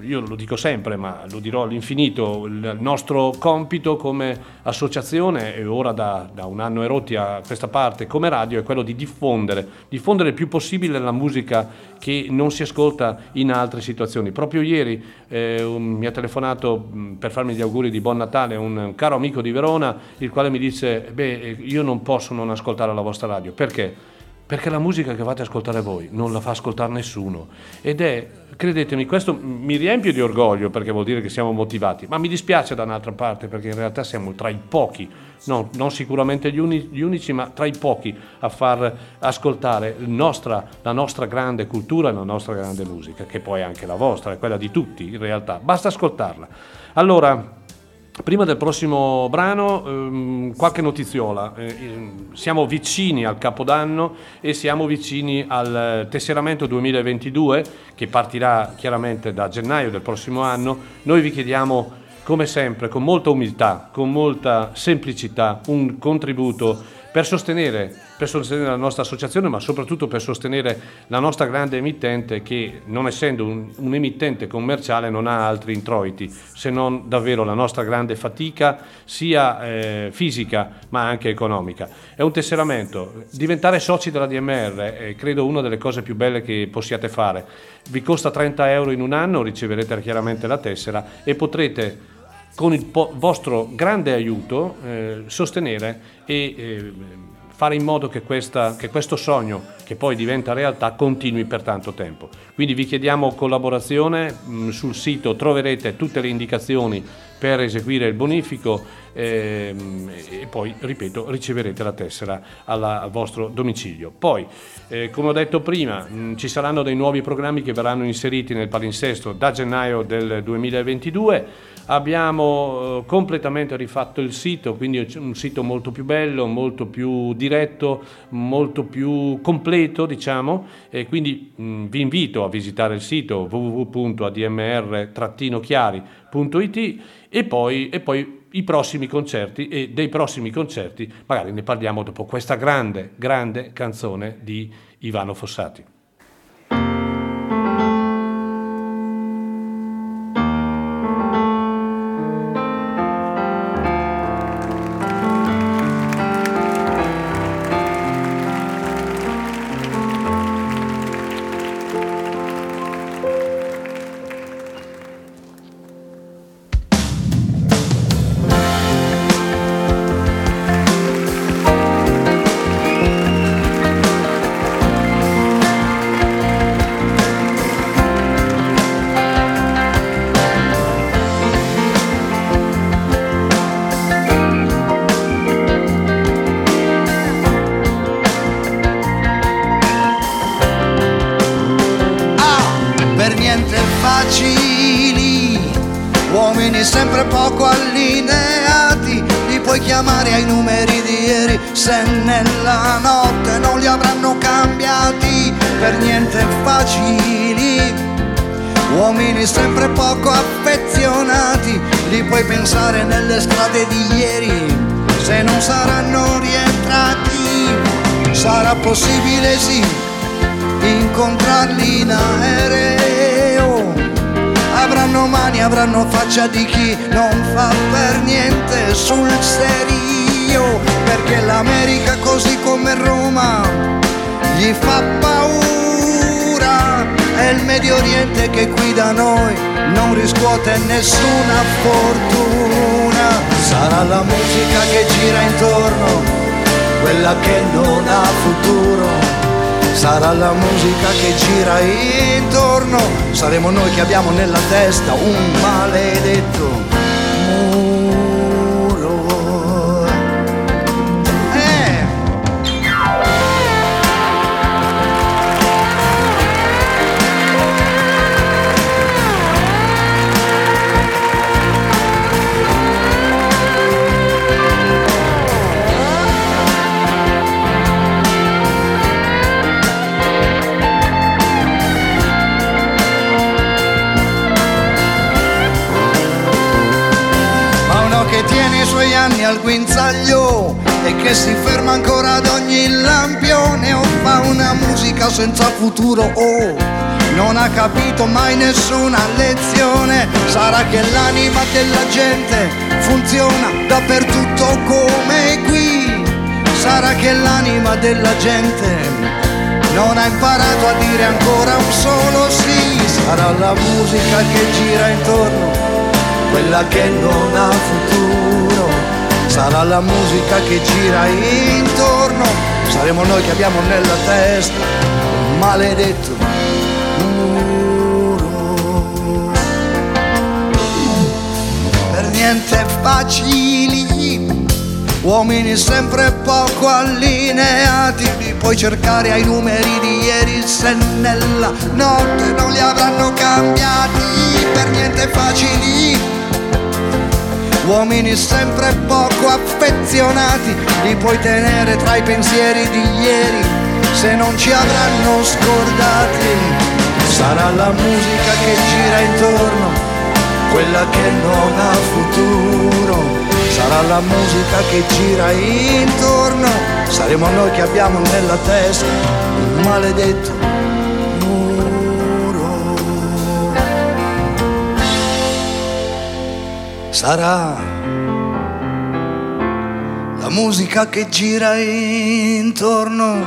io lo dico sempre, ma lo dirò all'infinito, il nostro compito come associazione, e ora da, da un anno e rotti a questa parte come radio, è quello di diffondere, diffondere il più possibile la musica che non si ascolta in altre situazioni. Proprio ieri eh, un, mi ha telefonato per farmi gli auguri di buon Natale un, un caro amico di Verona, il quale mi disse, beh, io non posso non ascoltare la vostra radio. Perché? Perché la musica che fate ascoltare voi non la fa ascoltare nessuno ed è, credetemi, questo mi riempie di orgoglio perché vuol dire che siamo motivati, ma mi dispiace da un'altra parte perché in realtà siamo tra i pochi, no, non sicuramente gli, uni, gli, unici, ma tra i pochi a far ascoltare nostra, la nostra grande cultura e la nostra grande musica, che poi è anche la vostra, è quella di tutti in realtà, basta ascoltarla. Allora, Prima del prossimo brano, ehm, qualche notiziola. Eh, siamo vicini al Capodanno e siamo vicini al tesseramento 2022 che partirà chiaramente da gennaio del prossimo anno. Noi vi chiediamo, come sempre, con molta umiltà, con molta semplicità, un contributo per sostenere, per sostenere, la nostra associazione, ma soprattutto per sostenere la nostra grande emittente che, non essendo un, un, emittente commerciale, non ha altri introiti se non davvero la nostra grande fatica, sia eh, fisica ma anche economica. È un tesseramento. Diventare soci della DMR è credo una delle cose più belle che possiate fare. Vi costa 30 euro in un anno, riceverete chiaramente la tessera e potrete con il po- vostro grande aiuto eh, sostenere e eh, fare in modo che, questa, che, questo sogno, che poi diventa realtà, continui per tanto tempo. Quindi vi chiediamo collaborazione, mm, sul sito troverete tutte le indicazioni per eseguire il bonifico eh, e poi, ripeto, riceverete la tessera alla, al vostro domicilio. Poi, eh, come ho detto prima, mh, mm, ci saranno dei nuovi programmi che verranno inseriti nel palinsesto da gennaio del 2022 Abbiamo eh, completamente rifatto il sito, quindi un sito molto più bello, molto più diretto, molto più completo, diciamo, e quindi mh, vi invito a visitare il sito www.admr-chiari.it e poi, e poi i prossimi concerti e dei prossimi concerti magari ne parliamo dopo questa grande, grande canzone di Ivano Fossati. Qui da noi non riscuote nessuna fortuna. Sarà la musica che gira intorno, quella che non ha futuro sarà la musica che gira intorno, saremo noi che abbiamo nella testa un maledetto al guinzaglio e che si ferma ancora ad ogni lampione o fa una musica senza futuro. O non ha capito mai nessuna lezione. Sarà che l'anima della gente funziona dappertutto come qui. Sarà che l'anima della gente non ha imparato a dire ancora un solo sì. Sarà la musica che gira intorno quella che non ha futuro. Sarà la musica che gira intorno, saremo noi che abbiamo nella testa un maledetto muro. Per niente facili, uomini sempre poco allineati, li puoi cercare ai numeri di ieri se nella notte non li avranno cambiati, per niente facili uomini sempre poco affezionati, li puoi tenere tra i pensieri di ieri, se non ci avranno scordati. Sarà la musica che gira intorno, quella che non ha futuro. Sarà la musica che gira intorno, saremo noi che abbiamo nella testa un maledetto sarà la musica che gira intorno,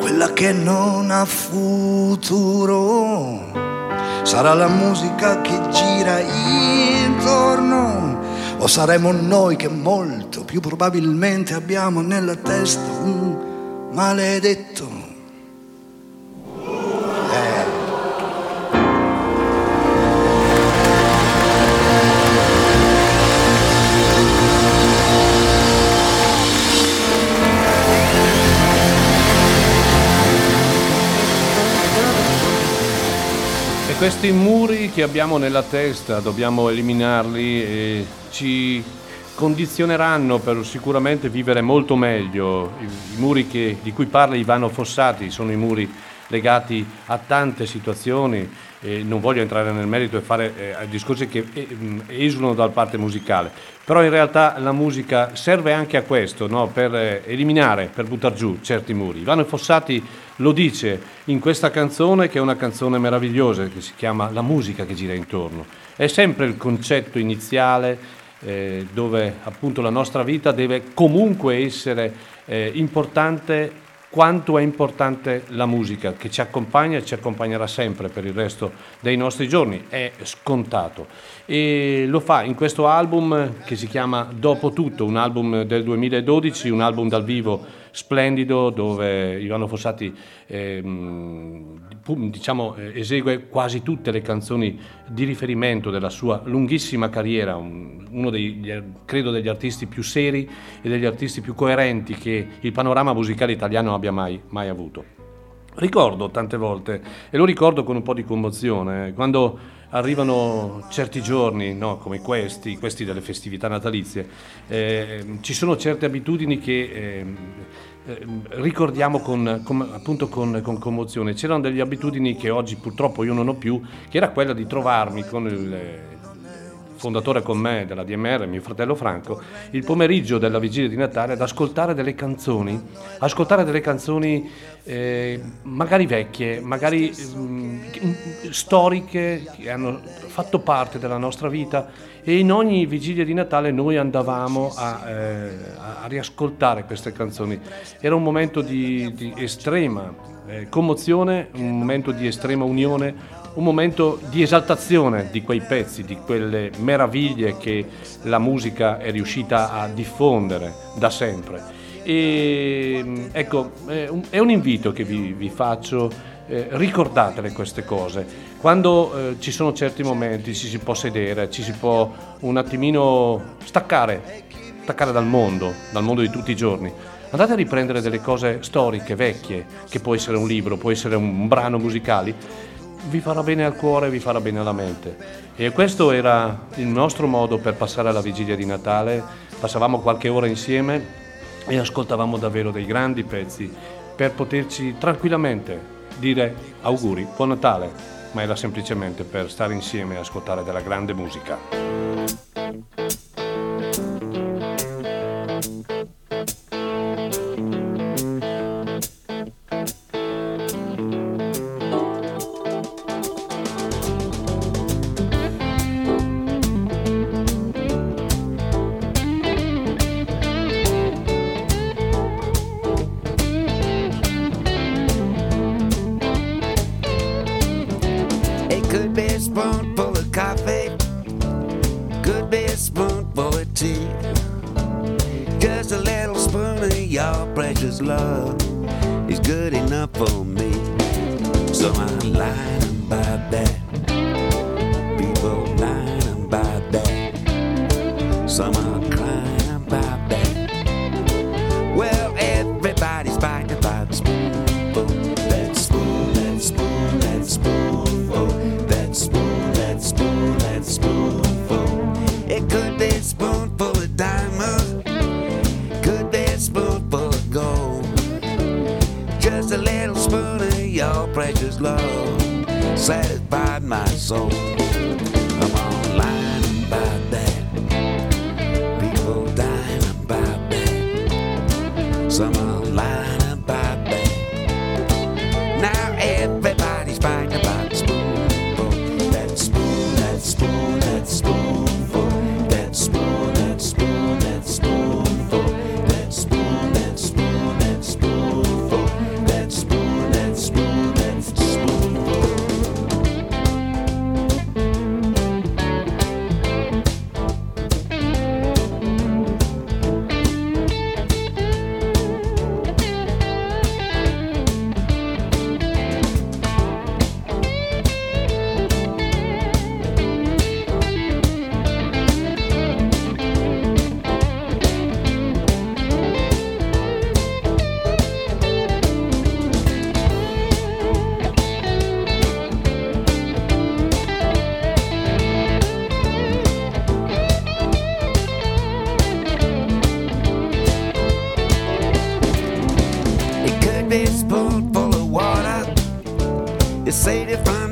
quella che non ha futuro. Sarà la musica che gira intorno, o saremo noi che molto più probabilmente abbiamo nella testa un maledetto. Questi muri che abbiamo nella testa dobbiamo eliminarli e ci condizioneranno per sicuramente vivere molto meglio. I, i muri che- di cui parla Ivano Fossati sono i muri legati a tante situazioni e non voglio entrare nel merito e fare eh, discorsi che eh, mh, esulano dalla parte musicale, però in realtà la musica serve anche a questo, no? per eh, eliminare, per buttare giù certi muri. Ivano Fossati lo dice in questa canzone che è una canzone meravigliosa che si chiama La musica che gira intorno. È sempre il concetto iniziale eh, dove appunto la nostra vita deve comunque essere eh, importante quanto è importante la musica che ci accompagna e ci accompagnerà sempre per il resto dei nostri giorni, è scontato. E lo fa in questo album che si chiama Dopo tutto, un album del 2012, un album dal vivo splendido dove Ivano Fossati pu- diciamo, eh, esegue quasi tutte le canzoni di riferimento della sua lunghissima carriera, un- uno dei, credo degli artisti più seri e degli artisti più coerenti che il panorama musicale italiano abbia mai, mai avuto. Ricordo tante volte, e lo ricordo con un po' di commozione, quando arrivano certi giorni, no, come questi, questi delle festività natalizie, eh, ci sono certe abitudini che eh, ricordiamo con, con, appunto con, con, commozione. C'erano delle abitudini che oggi purtroppo io non ho più, che era quella di trovarmi con il fondatore con me della DMR, mio fratello Franco, il pomeriggio della vigilia di Natale ad ascoltare delle canzoni, ascoltare delle canzoni eh, magari vecchie, magari mh, mm, storiche, che hanno fatto parte della nostra vita e in ogni vigilia di Natale noi andavamo a, eh, a riascoltare queste canzoni. Era un momento di, di estrema eh, commozione, un momento di estrema unione, un momento di esaltazione di quei pezzi, di quelle meraviglie che la musica è riuscita a diffondere da sempre. E ecco, è un invito che vi, vi faccio, eh, ricordatele queste cose. Quando eh, ci sono certi momenti ci si può sedere, ci si può un attimino staccare, staccare dal mondo, dal mondo di tutti i giorni. Andate a riprendere delle cose storiche, vecchie, che può essere un libro, può essere un brano musicale vi farà bene al cuore, vi farà bene alla mente. E questo era il nostro modo per passare la vigilia di Natale. Passavamo qualche ora insieme e ascoltavamo davvero dei grandi pezzi per poterci tranquillamente dire auguri, buon Natale, ma era semplicemente per stare insieme e ascoltare della grande musica.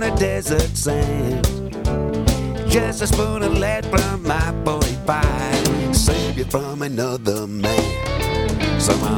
on the desert sand. Just a spoon of lead from my 45 save you from another man. Somehow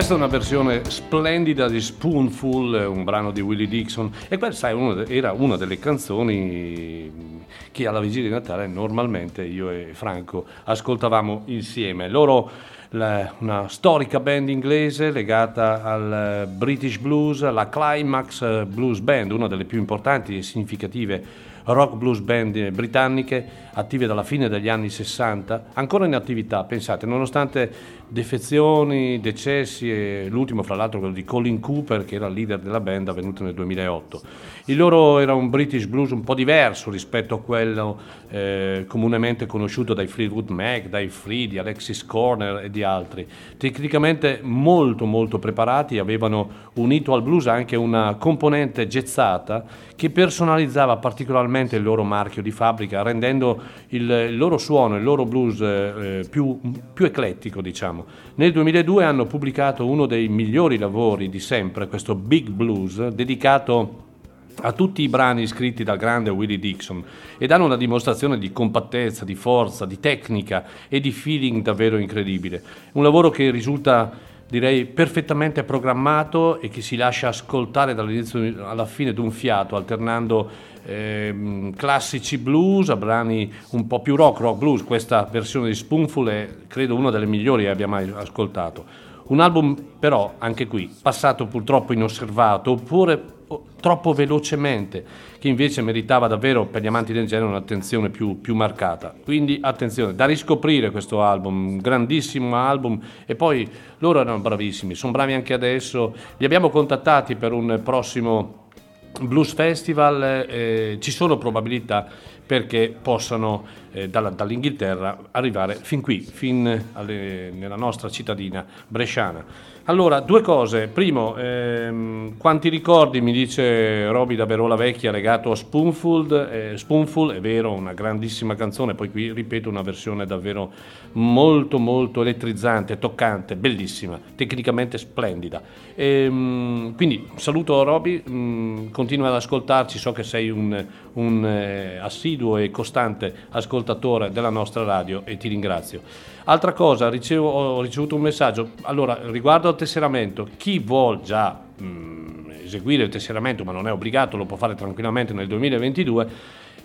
questa è una versione splendida di Spoonful, un brano di Willie Dixon. E questa era una delle canzoni che alla vigilia di Natale normalmente io e Franco ascoltavamo insieme. Loro, una storica band inglese legata al British Blues, la Climax Blues Band, una delle più importanti e significative rock blues band britanniche attive dalla fine degli anni 60, ancora in attività, pensate, nonostante defezioni, decessi e l'ultimo fra l'altro quello di Colin Cooper che era il leader della band avvenuto nel 2008. Il loro era un British blues un po' diverso rispetto a quello eh, comunemente conosciuto dai Fleetwood Mac, dai Free, di Alexis Corner e di altri. Tecnicamente molto molto preparati, avevano unito al blues anche una componente gezzata che personalizzava particolarmente il loro marchio di fabbrica rendendo il, il loro suono, il loro blues eh, più, più eclettico diciamo. Nel 2002 hanno pubblicato uno dei migliori lavori di sempre, questo Big Blues, dedicato a tutti i brani scritti dal grande Willie Dixon e danno una dimostrazione di compattezza, di forza, di tecnica e di feeling davvero incredibile. Un lavoro che risulta direi perfettamente programmato e che si lascia ascoltare dall'inizio alla fine d'un fiato, alternando eh, classici blues a brani un po' più rock, rock blues. Questa versione di Spoonful è credo una delle migliori che abbia mai ascoltato. Un album però, anche qui, passato purtroppo inosservato oppure troppo velocemente, che invece meritava davvero per gli amanti del genere un'attenzione più, più, marcata. Quindi attenzione, da riscoprire questo album, un grandissimo album e poi loro erano bravissimi, sono bravi anche adesso, li abbiamo contattati per un prossimo Blues Festival, eh, ci sono probabilità perché possano eh, dalla, dall'Inghilterra arrivare fin qui, fin alle, nella nostra cittadina bresciana. Allora, due cose. Primo, ehm, quanti ricordi, mi dice Roby da Verola Vecchia, legato a Spoonful. Eh, Spoonful è vero, una grandissima canzone, poi qui ripeto una versione davvero molto molto elettrizzante, toccante, bellissima, tecnicamente splendida. Ehm, quindi saluto Roby, mm, continua ad ascoltarci, so che sei un, un eh, assiduo e costante ascoltatore della nostra radio e ti ringrazio. Altra cosa, ricevo, ho ricevuto un messaggio, allora riguardo al tesseramento, chi vuol già mh, mm, eseguire il tesseramento ma non è obbligato, lo può fare tranquillamente nel 2022,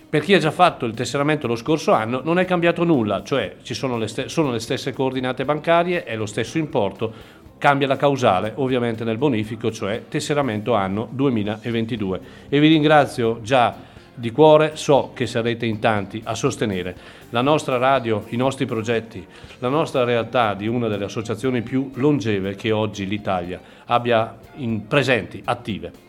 per chi ha già fatto il tesseramento lo scorso anno non è cambiato nulla, cioè ci sono le, st- sono le stesse coordinate bancarie, è lo stesso importo, cambia la causale ovviamente nel bonifico, cioè tesseramento anno 2022. E vi ringrazio già di cuore so che sarete in tanti a sostenere la nostra radio, i nostri progetti, la nostra realtà di una delle associazioni più longeve che oggi l'Italia abbia presenti, attive.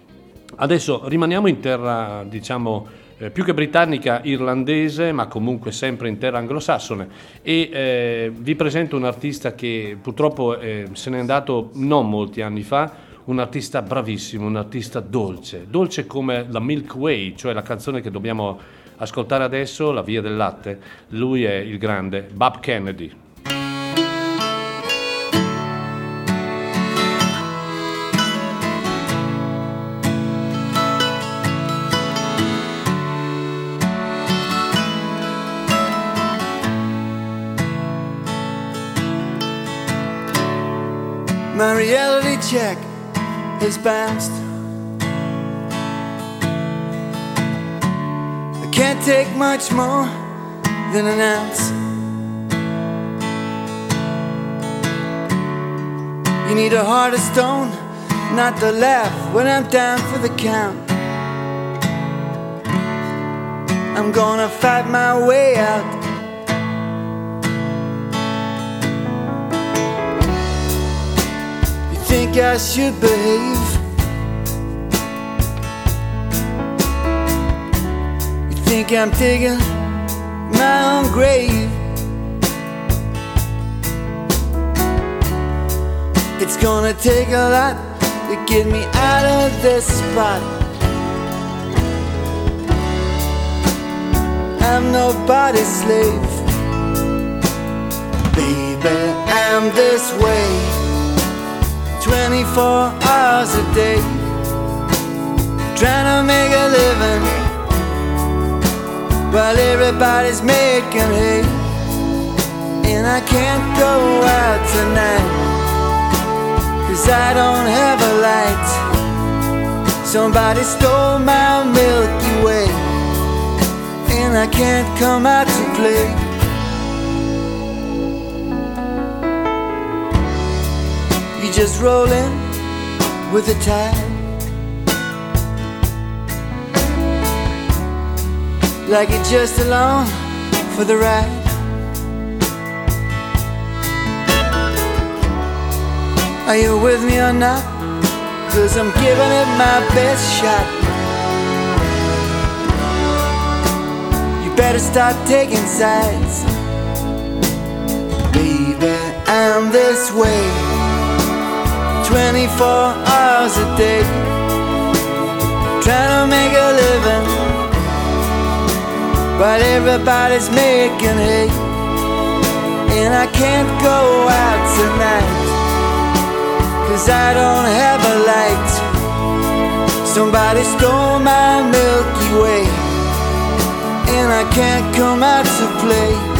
Adesso rimaniamo in terra, diciamo, eh, più che britannica, irlandese, ma comunque sempre in terra anglosassone e eh, vi presento un artista che purtroppo eh, se n'è andato non molti anni fa, un artista bravissimo, un artista dolce, dolce come la Milk Way, cioè la canzone che dobbiamo ascoltare adesso, La via del latte. Lui è il grande Bob Kennedy. Reality check is bounced. I can't take much more than an ounce. You need a heart of stone, not to laugh when I'm down for the count. I'm gonna fight my way out. I should behave? You think I'm digging my own grave? It's gonna take a lot to get me out of this spot. I'm nobody's slave. Baby, I'm this way. 24 hours a day Trying to make a living While everybody's making hay And I can't go out tonight Cause I don't have a light. Somebody stole my Milky Way, and I can't come out to play. Just rolling with the tide. Like you're just along for the ride. Are you with me or not? Cause I'm giving it my best shot. You better start taking sides. Baby, I'm this way 24 hours a day. Trying to make a living But everybody's making hay. And I can't go out tonight. Cause I don't have a light. Somebody stole my Milky Way, and I can't come out to play.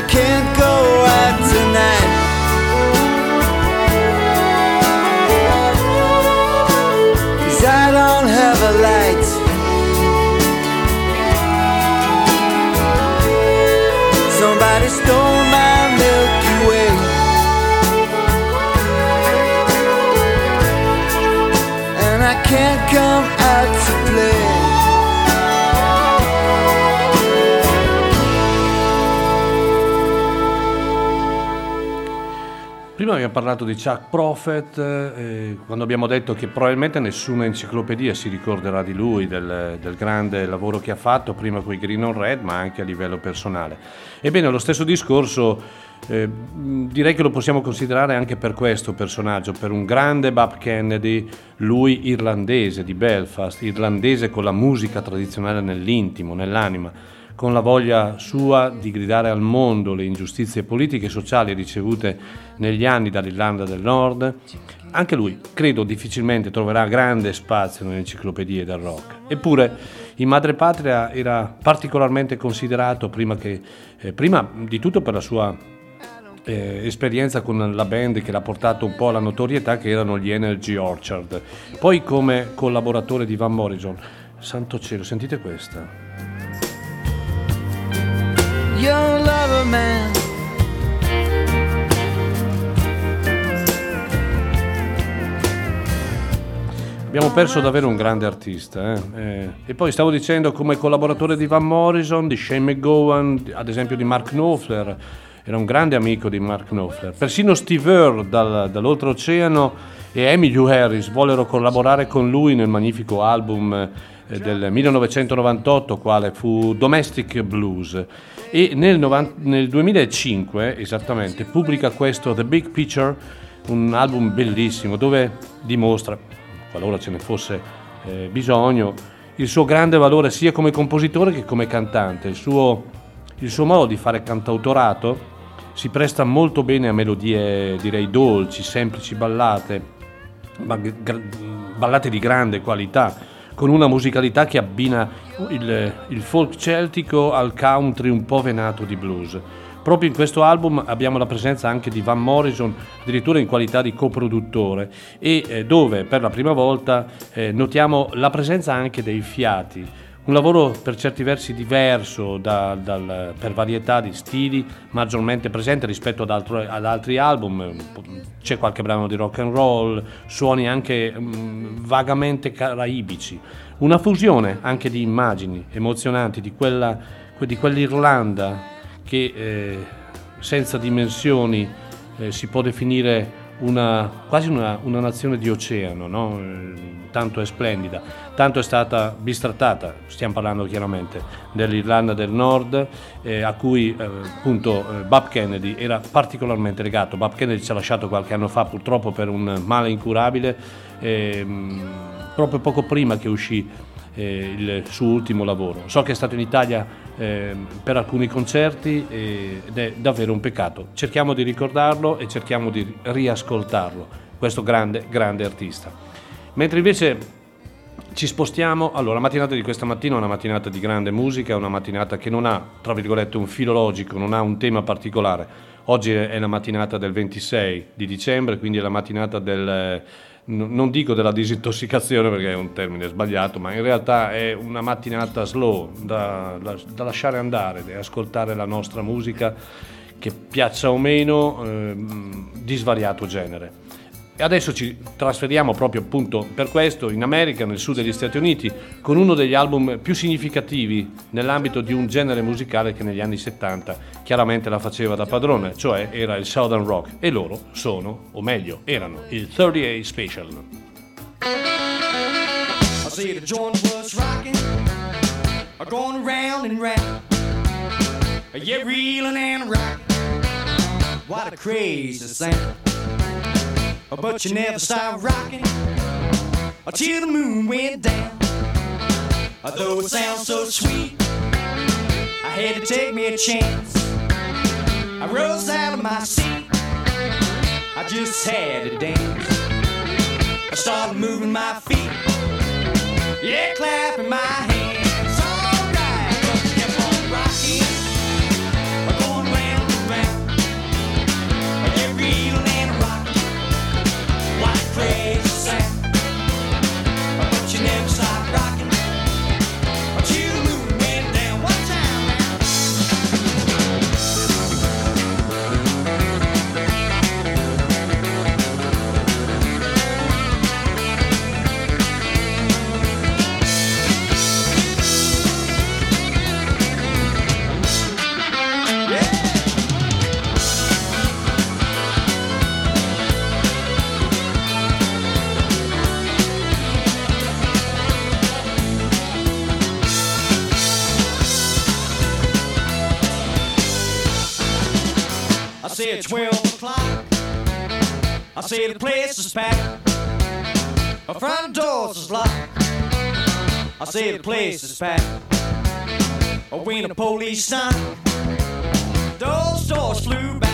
I can't go out tonight. Cause I don't have a light. Somebody stole my Prima abbiamo parlato di Chuck Prophet, eh, quando abbiamo detto che probabilmente nessuna enciclopedia si ricorderà di lui, del, del grande lavoro che ha fatto, prima con i Green on Red, ma anche a livello personale. Ebbene, lo stesso discorso eh, direi che lo possiamo considerare anche per questo personaggio, per un grande Bob Kennedy, lui irlandese di Belfast, irlandese con la musica tradizionale nell'intimo, nell'anima con la voglia sua di gridare al mondo le ingiustizie politiche e sociali ricevute negli anni dall'Irlanda del Nord, anche lui credo difficilmente troverà grande spazio nelle enciclopedie del rock. Eppure in madrepatria era particolarmente considerato prima, che, eh, prima di tutto per la sua eh, esperienza con la band che l'ha portato un po' alla notorietà che erano gli Energy Orchard, poi come collaboratore di Van Morrison. Santo cielo, sentite questa. Young lover man. Abbiamo perso davvero un grande artista. eh. Eh, E poi stavo dicendo come collaboratore di Van Morrison, di Shane McGowan, ad esempio di Mark Knopfler, era un grande amico di Mark Knopfler. Persino Steve Earle dal- dall'oltreoceano e Emilio Harris vollero collaborare con lui nel magnifico album eh, del 1998, quale fu Domestic Blues. E nel, novan- nel 2005, esattamente, pubblica questo The Big Picture, un album bellissimo dove dimostra, qualora ce ne fosse eh, bisogno, il suo grande valore sia come compositore che come cantante. Il suo, il suo modo di fare cantautorato si presta molto bene a melodie, direi, dolci, semplici ballate, ma ballate di grande qualità, con una musicalità che abbina il, il folk celtico al country un po' venato di blues. Proprio in questo album abbiamo la presenza anche di Van Morrison, addirittura in qualità di coproduttore, e eh, dove per la prima volta eh, notiamo la presenza anche dei fiati. Un lavoro per certi versi diverso da- dal- per varietà di stili, maggiormente presente rispetto ad, altro- ad altri album. C'è qualche brano di rock and roll, suoni anche mm, vagamente caraibici. Una fusione anche di immagini emozionanti di, quella, di quell'Irlanda che eh, senza dimensioni eh, si può definire una, quasi una, una, nazione di oceano, no? tanto è splendida, tanto è stata bistrattata, stiamo parlando chiaramente dell'Irlanda del Nord, eh, a cui eh, appunto eh, Bob Kennedy era particolarmente legato. Bob Kennedy ci ha lasciato qualche anno fa purtroppo per un male incurabile, ehm, proprio poco prima che uscì eh, il suo ultimo lavoro. So che è stato in Italia eh, per alcuni concerti eh, ed è davvero un peccato. Cerchiamo di ricordarlo e cerchiamo di riascoltarlo, questo grande, grande artista. Mentre invece ci spostiamo, allora la mattinata di questa mattina è una mattinata di grande musica, una mattinata che non ha, tra virgolette, un filo logico, non ha un tema particolare. Oggi è la mattinata del 26 di dicembre, quindi è la mattinata del non dico della disintossicazione perché è un termine sbagliato, ma in realtà è una mattinata slow da, da, lasciare andare, da ascoltare la nostra musica che piaccia o meno eh, di svariato genere. E adesso ci trasferiamo proprio appunto per questo in America, nel sud degli Stati Uniti, con uno degli album più significativi nell'ambito di un genere musicale che negli anni 70 chiaramente la faceva da padrone, cioè era il Southern Rock. E loro sono, o meglio, erano il 38 Special. I see the joint. What a crazy sound. But you never stopped rocking until the moon went down. Although it sounds so sweet, I had to take me a chance. I rose out of my seat, I just had to dance. I started moving my feet, yeah, clapping my hands. Said 12 o'clock. I said the place is packed. The front doors is locked. I said the place is packed. When the police signed, those doors flew back.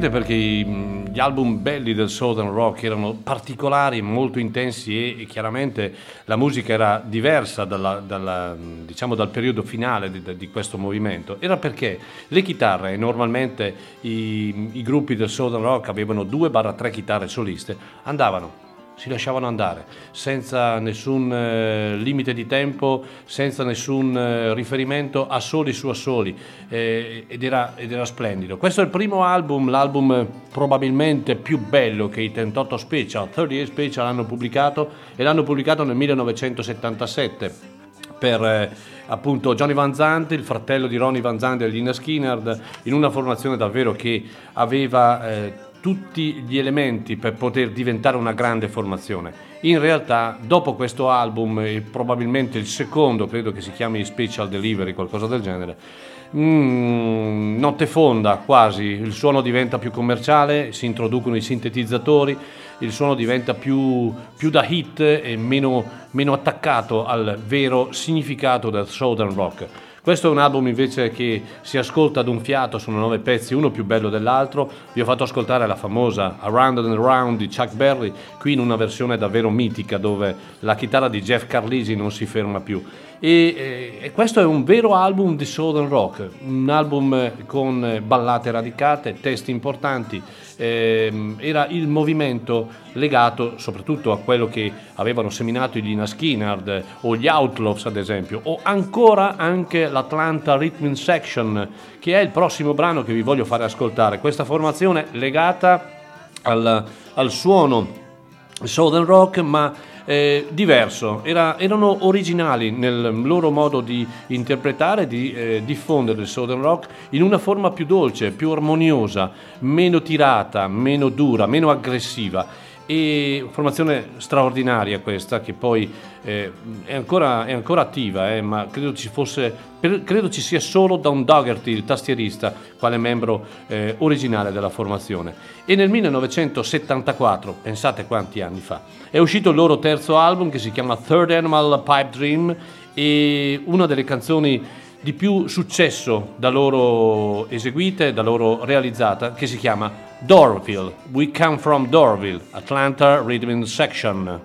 Sapete perché gli album belli del Southern Rock erano particolari, molto intensi e, e chiaramente la musica era diversa dalla, dalla, diciamo, dal periodo finale di, di, questo movimento? Era perché le chitarre, normalmente i, i gruppi del Southern Rock avevano 2-3 chitarre soliste, andavano si lasciavano andare, senza nessun eh, limite di tempo, senza nessun eh, riferimento a soli su assoli eh, ed, era, ed era splendido. Questo è il primo album, l'album probabilmente più bello che i 38 Special, 38 Special hanno pubblicato e l'hanno pubblicato nel 1977 per eh, appunto Johnny Van Zandt, il fratello di Ronnie Van Zandt e Lina Skinner, in una formazione davvero che aveva eh, tutti gli elementi per poter diventare una grande formazione. In realtà, dopo questo album, probabilmente il secondo, credo che si chiami Special Delivery, qualcosa del genere, mm, notte fonda quasi, il suono diventa più commerciale, si introducono i sintetizzatori, il suono diventa più, più da hit e meno, meno attaccato al vero significato del Southern Rock. Questo è un album invece che si ascolta ad un fiato, sono nove pezzi, uno più bello dell'altro. Vi ho fatto ascoltare la famosa Around and Around di Chuck Berry, qui in una versione davvero mitica dove la chitarra di Jeff Carlisi non si ferma più. E, e, questo è un vero album di Southern Rock, un album con ballate radicate, testi importanti. Eh, era il movimento legato soprattutto a quello che avevano seminato gli Ina Skinner o gli Outlaws ad esempio, o ancora anche l'Atlanta Rhythm Section, che è il prossimo brano che vi voglio fare ascoltare. Questa formazione legata al, al suono Southern Rock, ma eh, diverso, Era, erano originali nel loro modo di interpretare, di eh, diffondere il Southern Rock in una forma più dolce, più armoniosa, meno tirata, meno dura, meno aggressiva e formazione straordinaria questa che poi eh, è, ancora, è, ancora, attiva eh, ma credo ci, fosse, per, credo ci sia solo Don Dougherty il tastierista quale membro eh, originale della formazione. E nel 1974 pensate quanti anni fa è uscito il loro terzo album che si chiama Third Animal Pipe Dream e una delle canzoni di più successo da loro eseguite, da loro realizzata, che si chiama Dorville. We come from Dorville, Atlanta Rhythm Section.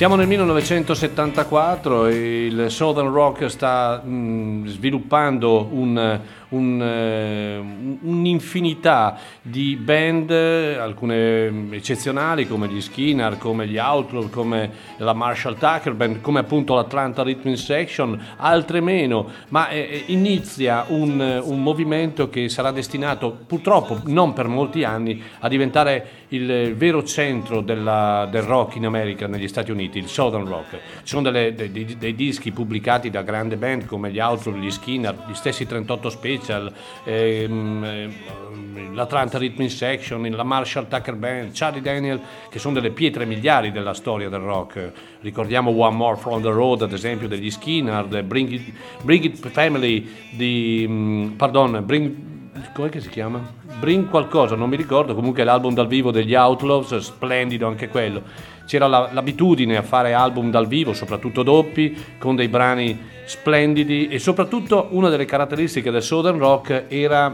Siamo nel 1974 e il Southern Rock sta mh, sviluppando un, un, eh, un'infinità di band, alcune eccezionali come gli Skinner, come gli Outlaw, come la Marshall Tucker Band, come appunto l'Atlanta Rhythm Section, altre meno, ma eh, inizia un, un movimento che sarà destinato purtroppo non per molti anni a diventare il vero centro della, del rock in America, negli Stati Uniti, il Southern Rock. Ci sono delle, dei, dei, dei dischi pubblicati da grande band come gli Outlaw, gli Skinner, gli stessi 38 Special, ehm, ehm, l'Atlanta Rhythm Section, la Marshall Tucker Band, Charlie Daniel, che sono delle pietre miliari della storia del rock. Ricordiamo One More from the Road, ad esempio, degli Skinner, Bring It, Bring It Family, di, mm, pardon, Bring come si chiama? Bring qualcosa, non mi ricordo, comunque l'album dal vivo degli Outlaws, splendido anche quello. C'era la, l'abitudine a fare album dal vivo, soprattutto doppi, con dei brani splendidi e soprattutto una delle caratteristiche del Southern Rock era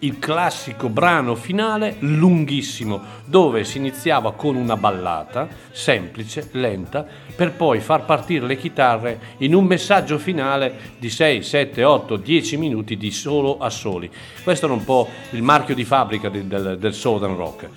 il classico brano finale lunghissimo dove si iniziava con una ballata semplice, lenta, per poi far partire le chitarre in un messaggio finale di 6, 7, 8, 10 minuti di solo assoli. Questo era un po' il marchio di fabbrica del, del, del Southern Rock.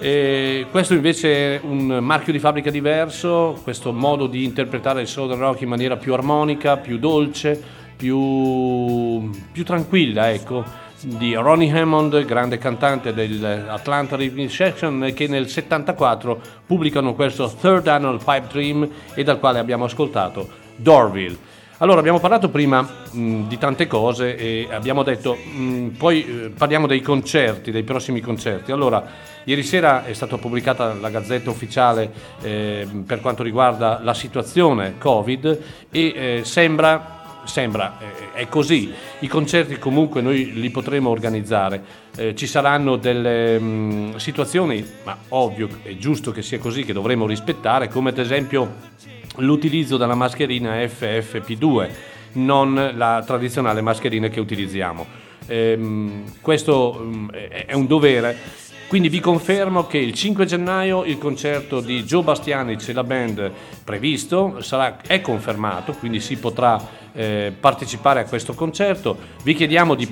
E questo invece è un marchio di fabbrica diverso, questo modo di interpretare il Southern Rock in maniera più armonica, più dolce, più, più tranquilla, ecco di Ronnie Hammond, grande cantante dell'Atlanta Rhythm Section, che nel 74 pubblicano questo Third Annual Pipe Dream e dal quale abbiamo ascoltato Dorville. Allora, abbiamo parlato prima mh, di tante cose e abbiamo detto, mh, poi eh, parliamo dei concerti, dei prossimi concerti. Allora, ieri sera è stata pubblicata la gazzetta ufficiale eh, per quanto riguarda la situazione Covid e eh, sembra sembra, eh, è così. I concerti comunque noi li potremo organizzare, eh, ci saranno delle mh, mm, situazioni, ma ovvio, è giusto che sia così, che dovremo rispettare, come ad esempio l'utilizzo della mascherina FFP2, non la tradizionale mascherina che utilizziamo. Ehm, questo mh, mm, è un dovere quindi vi confermo che il 5 gennaio il concerto di Joe Bastianic e la band previsto sarà, è confermato, quindi si potrà eh, partecipare a questo concerto. Vi chiediamo di,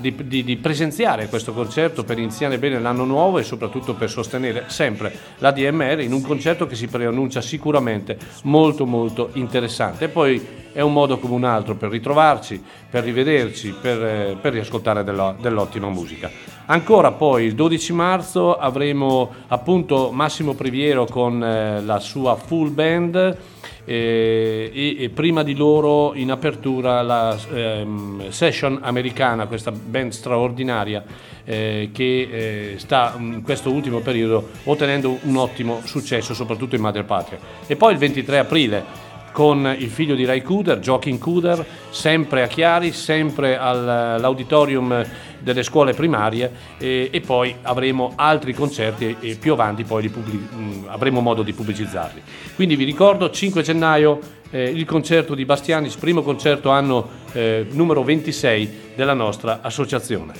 di, di, di, presenziare questo concerto per iniziare bene l'anno nuovo e soprattutto per sostenere sempre la DMR in un concerto che si preannuncia sicuramente molto molto interessante. E poi è un modo come un altro per ritrovarci, per rivederci, per, eh, per riascoltare della, dell'ottima musica. Ancora poi il 12 marzo avremo appunto Massimo Priviero con eh, la sua full band e, e, prima di loro in apertura la ehm, session americana, questa band straordinaria eh, che eh, sta in questo ultimo periodo ottenendo un ottimo successo soprattutto in madrepatria. E poi il 23 aprile con il figlio di Ray Kuder, Joaquin Kuder, sempre a Chiari, sempre all'auditorium delle scuole primarie e, e poi avremo altri concerti e, più avanti poi pubblic- mm, avremo modo di pubblicizzarli. Quindi vi ricordo 5 gennaio eh, il concerto di Bastianis, primo concerto anno eh, numero 26 della nostra associazione.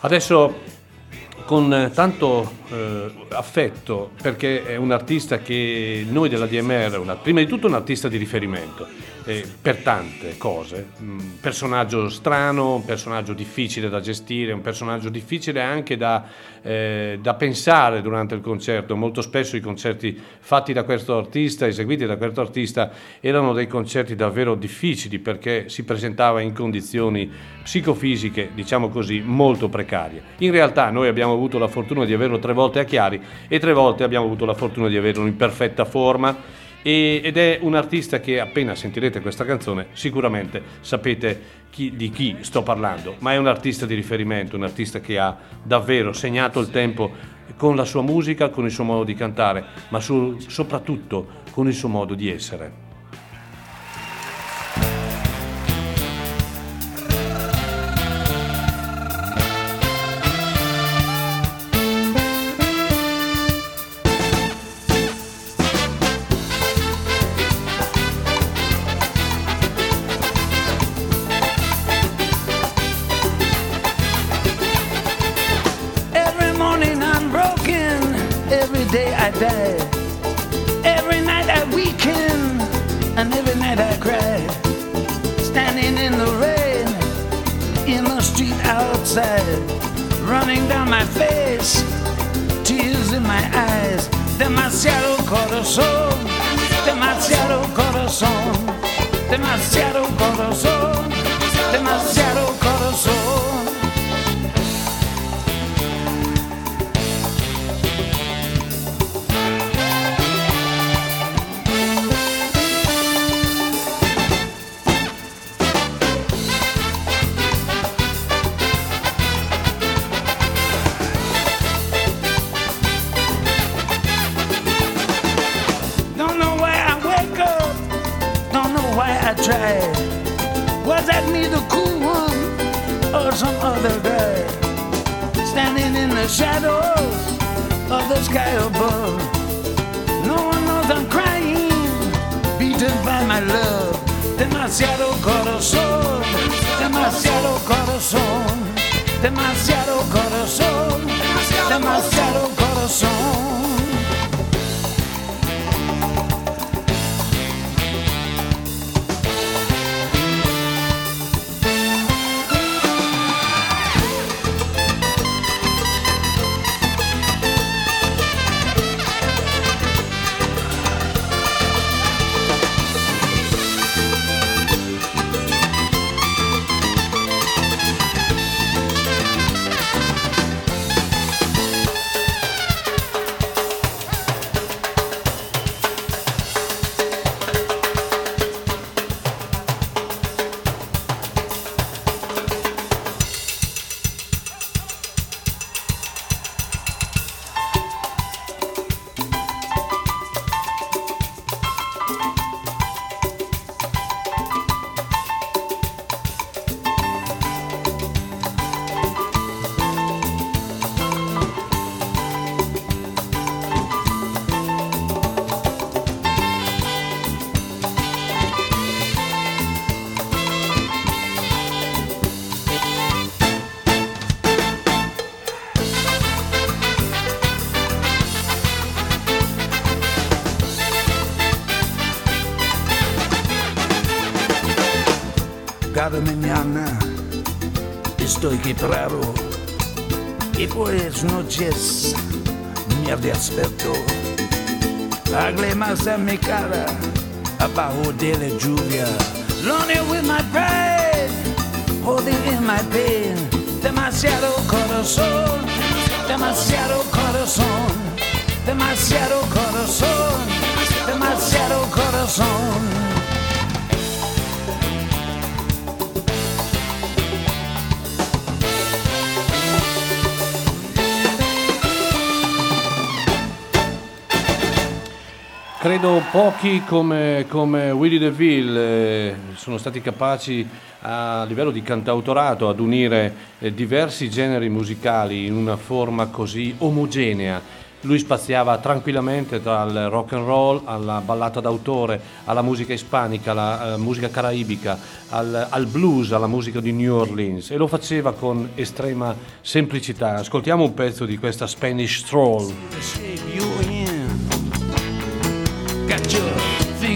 Adesso con tanto eh, affetto perché è un artista che noi della DMR, una, prima di tutto un artista di riferimento eh, per tante cose, un personaggio strano, un personaggio difficile da gestire, un personaggio difficile anche da, eh, da pensare durante il concerto, molto spesso i concerti fatti da questo artista, eseguiti da questo artista, erano dei concerti davvero difficili perché si presentava in condizioni psicofisiche, diciamo così, molto precarie. In realtà noi abbiamo avuto la fortuna di averlo tre volte a Chiari e tre volte abbiamo avuto la fortuna di averlo in perfetta forma ed è un artista che appena sentirete questa canzone sicuramente sapete chi, di chi sto parlando, ma è un artista di riferimento, un artista che ha davvero segnato il tempo con la sua musica, con il suo modo di cantare, ma su, soprattutto con il suo modo di essere. Estoy quebrado y por las noches me desperto. Lágrimas en mi cara abajo de la lluvia. Lonely with my pride, holding in my pain. Demasiado corazón, demasiado corazón, demasiado corazón, demasiado corazón. Credo pochi come, come Willie DeVille eh, sono stati capaci a livello di cantautorato ad unire eh, diversi generi musicali in una forma così omogenea. Lui spaziava tranquillamente tra il rock and roll, alla ballata d'autore, alla musica ispanica, alla eh, musica caraibica, al, al blues, alla musica di New Orleans e lo faceva con estrema semplicità. Ascoltiamo un pezzo di questa Spanish Stroll.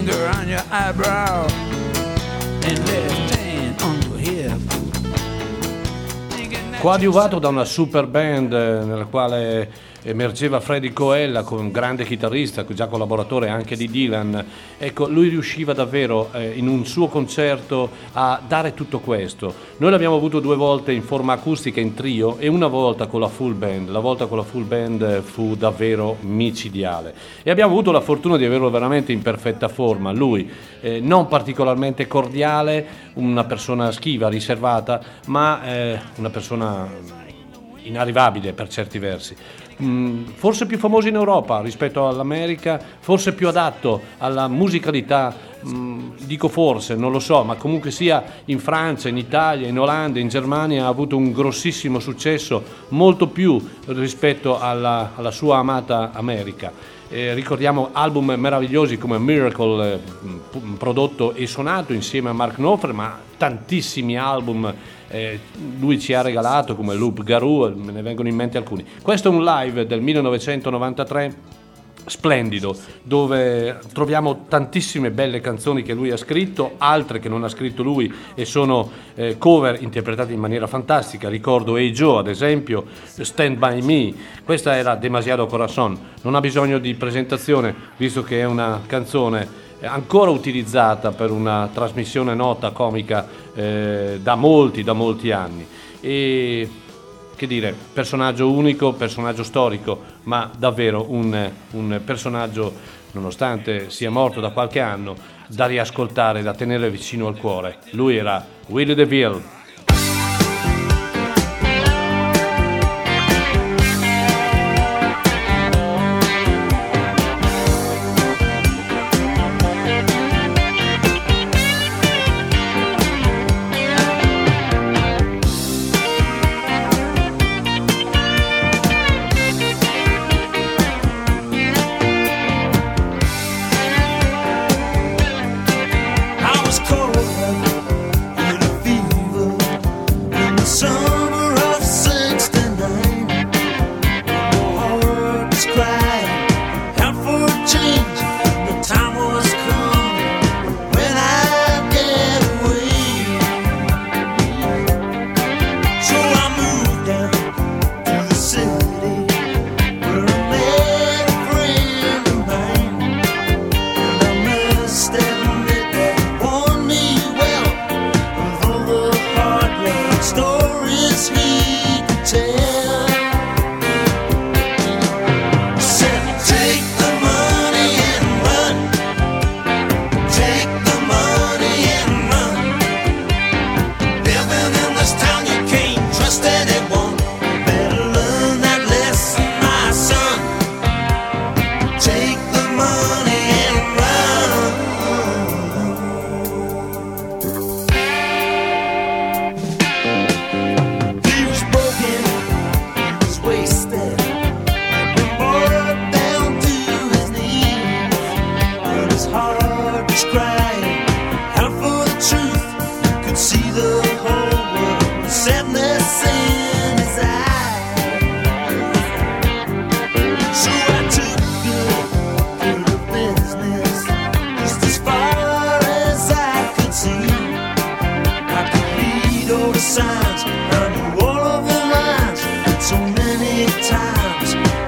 Finger on your eyebrow and left hand on your hip. Coadiuvato da una super band eh, nella quale emergeva Freddy Coella, un grande chitarrista, già collaboratore anche di Dylan. Ecco, lui riusciva davvero eh, in un suo concerto a dare tutto questo. Noi l'abbiamo avuto due volte in forma acustica in trio e una volta con la full band. La volta con la full band fu davvero micidiale. E abbiamo avuto la fortuna di averlo veramente in perfetta forma. Lui, eh, non particolarmente cordiale, una persona schiva, riservata, ma eh, una persona inarrivabile per certi versi. Mm, forse più famoso in Europa rispetto all'America, forse più adatto alla musicalità, mm, dico forse, non lo so, ma comunque sia in Francia, in Italia, in Olanda, in Germania ha avuto un grossissimo successo, molto più rispetto alla, alla sua amata America. Eh, ricordiamo album meravigliosi come Miracle, eh, prodotto e suonato insieme a Mark Knopfler, ma tantissimi album eh, lui ci ha regalato come Loop Garou, me ne vengono in mente alcuni. Questo è un live del 1993 splendido dove troviamo tantissime belle canzoni che lui ha scritto, altre che non ha scritto lui e sono eh, cover interpretate in maniera fantastica, ricordo Hey Joe ad esempio, Stand By Me, questa era Demasiado Corazon, non ha bisogno di presentazione visto che è una canzone eh, ancora utilizzata per una trasmissione nota comica eh, da molti, da molti anni. E che dire, personaggio unico, personaggio storico, ma davvero un, un personaggio, nonostante sia morto da qualche anno, da riascoltare, da tenere vicino al cuore. Lui era Willy DeVille.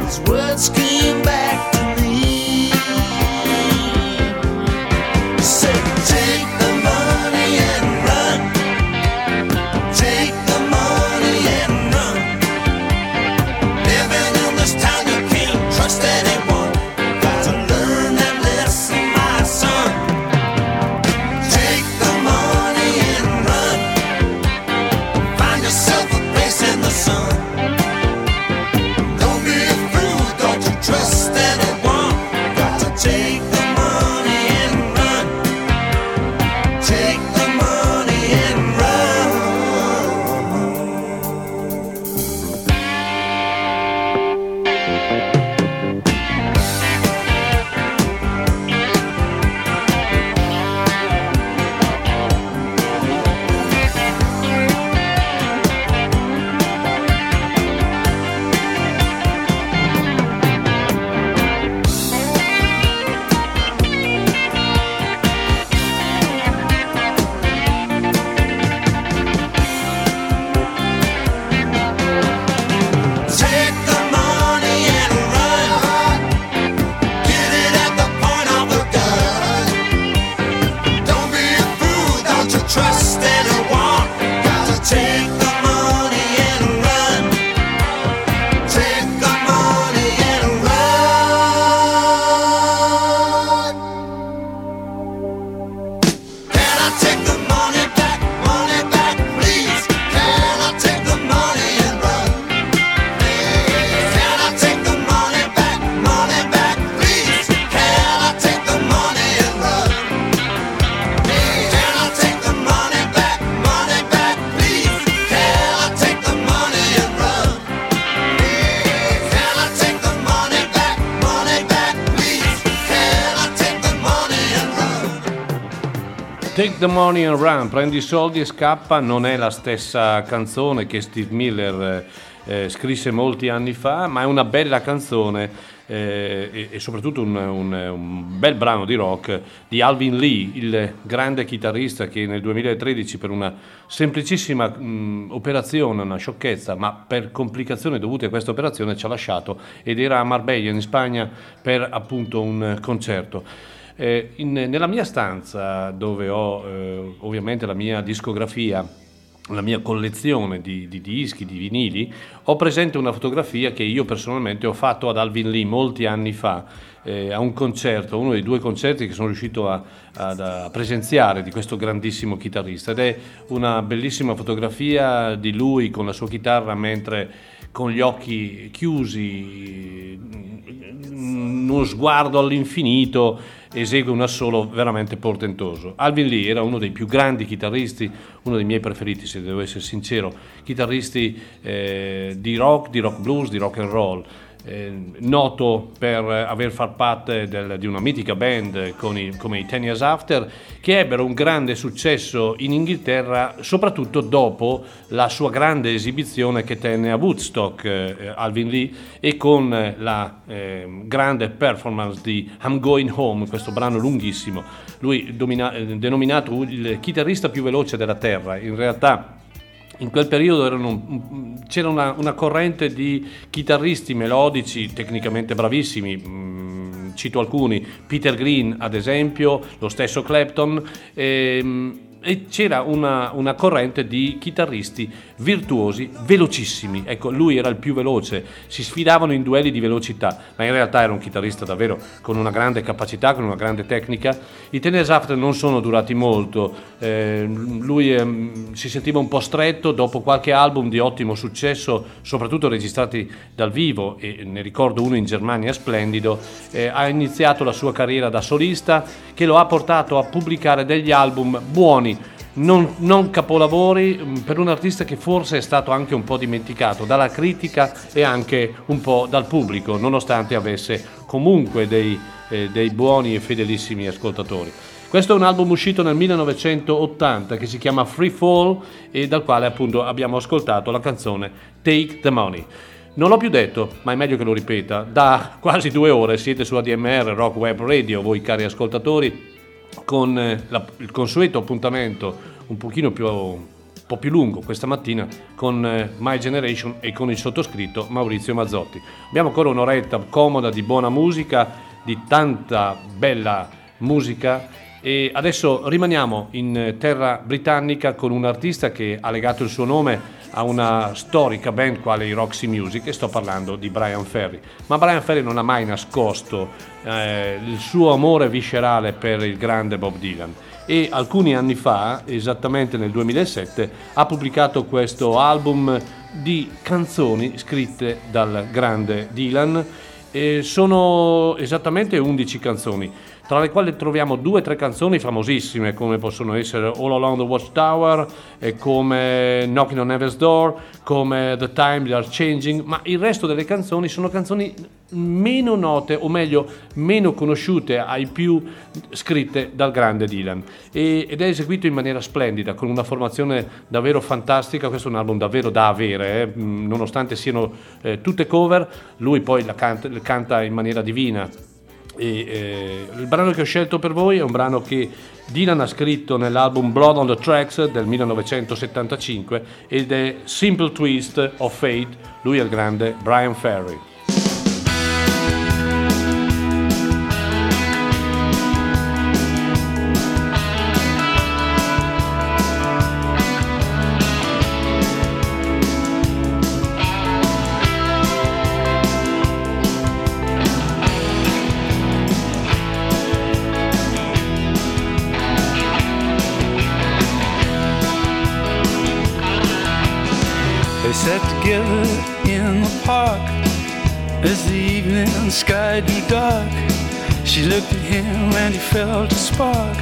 His words came back. the Money and Run, prendi i soldi e scappa, non è la stessa canzone che Steve Miller eh, eh, scrisse molti anni fa, ma è una bella canzone eh, e, e, soprattutto un, un, un, bel brano di rock di Alvin Lee, il grande chitarrista che nel 2013 per una semplicissima mh, operazione, una sciocchezza, ma per complicazioni dovute a questa operazione ci ha lasciato ed era a Marbella in Spagna per appunto un concerto. Eh, in, nella mia stanza dove ho eh, ovviamente la mia discografia la mia collezione di, di, dischi, di vinili, ho presente una fotografia che io personalmente ho fatto ad Alvin Lee molti anni fa, eh, a un concerto, uno dei due concerti che sono riuscito a, a, a, presenziare di questo grandissimo chitarrista. Ed è una bellissima fotografia di lui con la sua chitarra mentre con gli occhi chiusi, uno sguardo all'infinito, esegue un assolo veramente portentoso. Alvin Lee era uno dei più grandi chitarristi, uno dei miei preferiti se devo essere sincero, chitarristi eh, di rock, di rock blues, di rock and roll eh, noto per aver fatto parte del, di una mitica band i, come i Ten Years After, che ebbero un grande successo in Inghilterra, soprattutto dopo la sua grande esibizione che tenne a Woodstock, eh, Alvin Lee, e con la eh, grande performance di I'm Going Home, questo brano lunghissimo. Lui domina, eh, denominato il chitarrista più veloce della Terra, in realtà in quel periodo erano, c'era una, una, corrente di chitarristi melodici tecnicamente bravissimi, mm, cito alcuni, Peter Green ad esempio, lo stesso Clapton. Ehm, e c'era una, una, corrente di chitarristi virtuosi, velocissimi. Ecco, lui era il più veloce, si sfidavano in duelli di velocità, ma in realtà era un chitarrista davvero con una grande capacità, con una grande tecnica. I Tennis After non sono durati molto, eh, lui eh, si sentiva un po' stretto dopo qualche album di ottimo successo, soprattutto registrati dal vivo, e ne ricordo uno in Germania splendido, eh, ha iniziato la sua carriera da solista che lo ha portato a pubblicare degli album buoni non, non, capolavori mm, per un artista che forse è stato anche un po' dimenticato dalla critica e anche un po' dal pubblico, nonostante avesse comunque dei, eh, dei buoni e fedelissimi ascoltatori. Questo è un album uscito nel 1980 che si chiama Free Fall e dal quale appunto abbiamo ascoltato la canzone Take the Money. Non l'ho più detto, ma è meglio che lo ripeta. Da quasi due ore siete su ADMR Rock Web Radio, voi cari ascoltatori, con eh, la, il consueto appuntamento un pochino più, po' più lungo questa mattina con eh, My Generation e con il sottoscritto Maurizio Mazzotti. Abbiamo ancora un'oretta comoda di buona musica, di tanta bella musica e adesso rimaniamo in terra britannica con un artista che ha legato il suo nome a una storica band quale i Roxy Music e sto parlando di Brian Ferry. Ma Brian Ferry non ha mai nascosto eh, il suo amore viscerale per il grande Bob Dylan e alcuni anni fa, esattamente nel 2007, ha pubblicato questo album di canzoni scritte dal grande Dylan. E sono esattamente 11 canzoni tra le quali troviamo due o tre canzoni famosissime come possono essere All Along the Watchtower, come Knocking on Heaven's Door, come The Time They Are Changing, ma il resto delle canzoni sono canzoni meno note o meglio meno conosciute ai più scritte dal grande Dylan. E, ed è eseguito in maniera splendida con una formazione davvero fantastica. Questo è un album davvero da avere eh? nonostante siano eh, tutte cover lui poi la canta, la canta in maniera divina e, eh, il brano che ho scelto per voi è un brano che Dylan ha scritto nell'album Blood on the Tracks del 1975 ed è Simple Twist of Fate, lui è il grande Brian Ferry. Sky grew dark. She looked at him and he felt a spark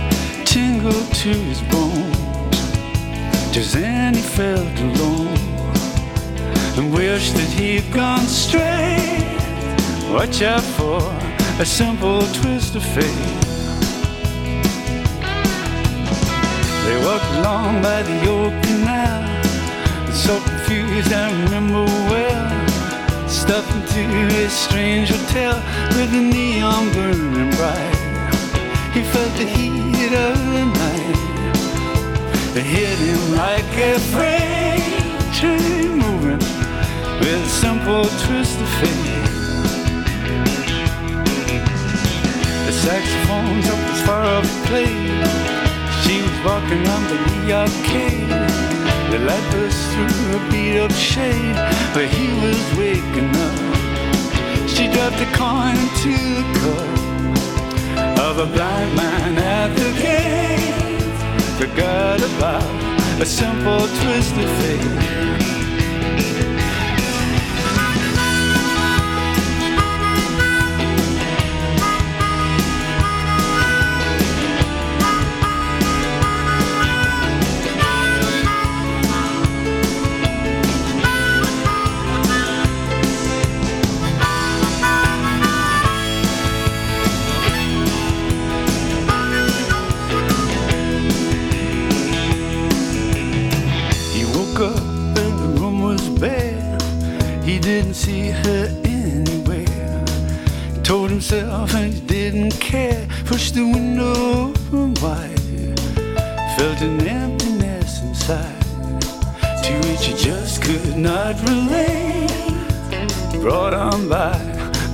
tingle to his bones. Just then he felt alone and wished that he'd gone straight. Watch out for a simple twist of fate. They walked along by the old canal. So confused, I remember well. Stuffed into a strange hotel with the neon burning bright. He felt the heat of the night. It hit him like a freight train moving with a simple twist of fate. The saxophones up as far the plate. She was walking on the arcade. The light burst through a beat up shade where he was waking up. She dropped a coin into the cup of a blind man at the gate. Forgot about a simple twist of fate.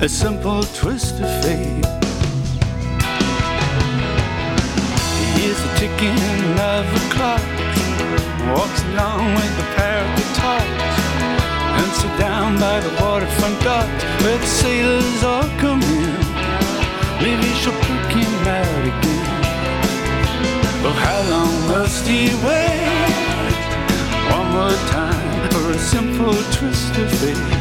A simple twist of fate. He hears the ticking of the clock walks along with the pair of guitars and sit down by the waterfront dock where the sailors all come in. Maybe she'll pick him out again. Well, how long must he wait? One more time for a simple twist of fate.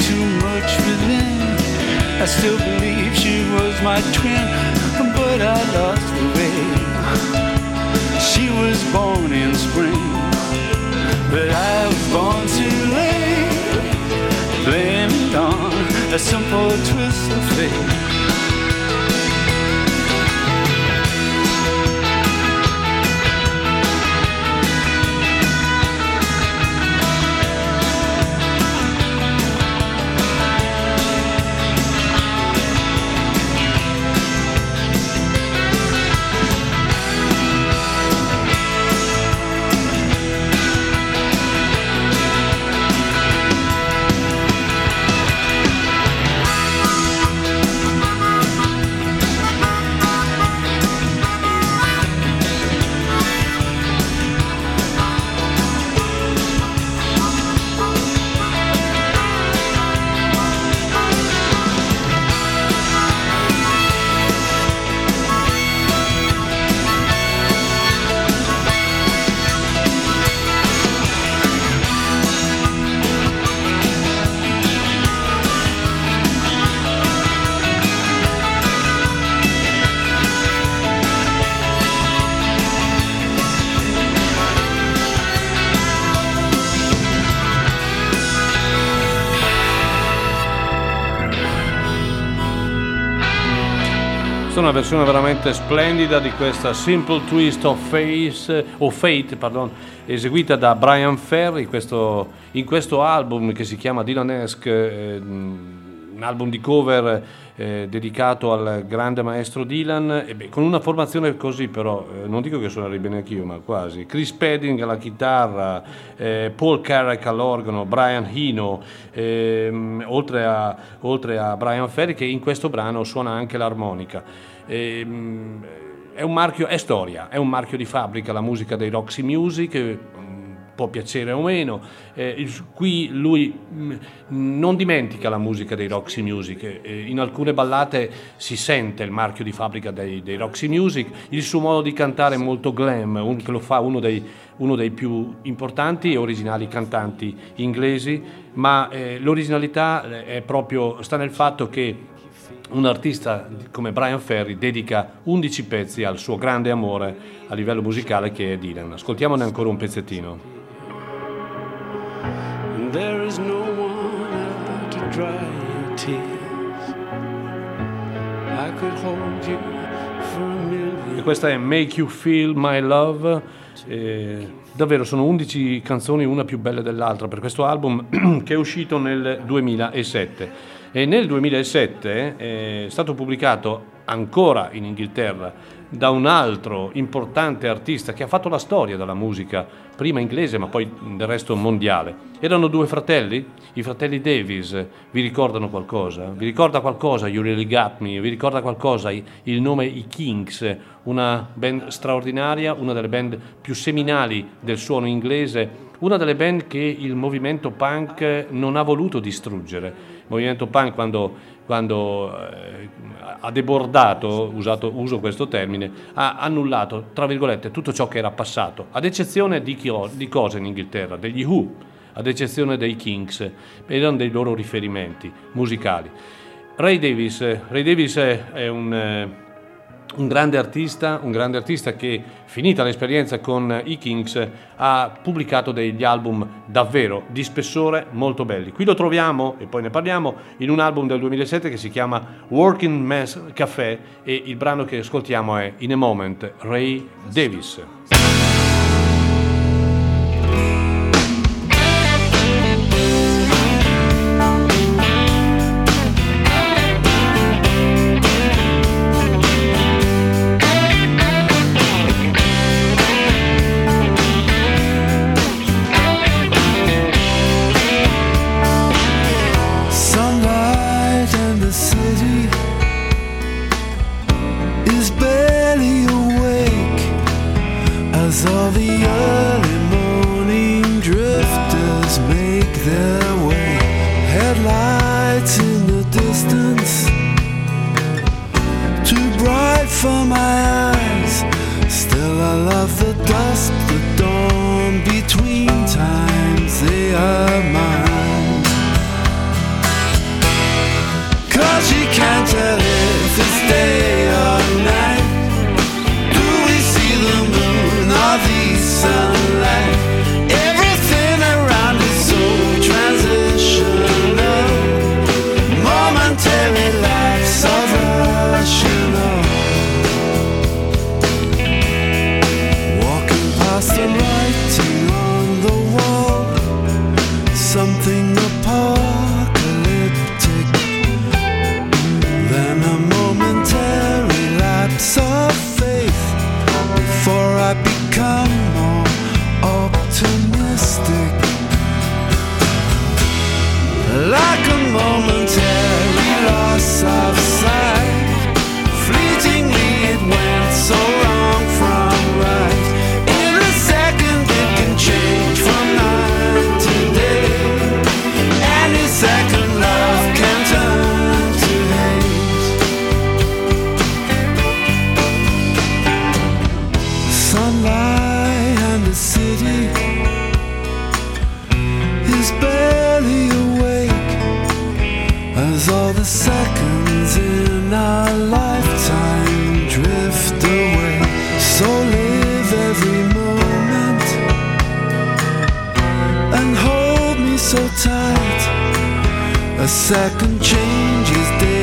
Too much within. I still believe she was my twin, but I lost the way. She was born in spring, but I was born too late. Blame it on a simple twist of fate. Una versione veramente splendida di questa Simple Twist of Face, o Fate, pardon, eseguita da Brian Ferry. Questo- in questo album che si chiama Dylanesque, eh, un album di cover eh, dedicato al grande maestro Dylan, beh, con una formazione così però, eh, non dico che suonerei bene anch'io, ma quasi. Chris Pedding alla chitarra, eh, Paul Carrack all'organo, Brian Hino, ehm, oltre, a, oltre a Brian Ferry che in questo brano suona anche l'armonica. Ehm, è marchio, è storia, è un marchio di fabbrica la musica dei Roxy Music. Può piacere o meno. Eh, qui lui mh, non dimentica la musica dei Roxy Music, eh, in alcune ballate si sente il marchio di fabbrica dei, dei Roxy Music, il suo modo di cantare è molto glam, un- che lo fa uno dei, uno dei più importanti e originali cantanti inglesi, ma eh, l'originalità eh, proprio, sta nel fatto che un artista come Brian Ferry dedica 11 pezzi al suo grande amore a livello musicale che è Dylan. Ascoltiamone ancora un pezzettino. There is no one to dry your tears. I could hold you for a million. E questa è Make You Feel My Love. Eh, davvero sono 11 canzoni, una più bella dell'altra per questo album che è uscito nel 2007. E nel 2007 è stato pubblicato ancora in Inghilterra da un altro importante artista che ha fatto la storia della musica, prima inglese ma poi del resto mondiale. Erano due fratelli, i fratelli Davis, vi ricordano qualcosa? Vi ricorda qualcosa You Really Got Me? Vi ricorda qualcosa il nome I Kings, una band straordinaria, una delle band più seminali del suono inglese, una delle band che il movimento punk non ha voluto distruggere. Il movimento punk quando, quando eh, ha debordato, usato, uso questo termine, ha annullato, tra virgolette, tutto ciò che era passato, ad eccezione di, chi- di cose in Inghilterra, degli Who, ad eccezione dei Kings, erano dei loro riferimenti musicali. Ray Davis, Ray Davis è è un... eh, un grande artista, un grande artista che finita l'esperienza con i Kings ha pubblicato degli album davvero di spessore molto belli. Qui lo troviamo e poi ne parliamo in un album del 2007 che si chiama Working Man's Café e il brano che ascoltiamo è In a Moment Ray Davis. Changes day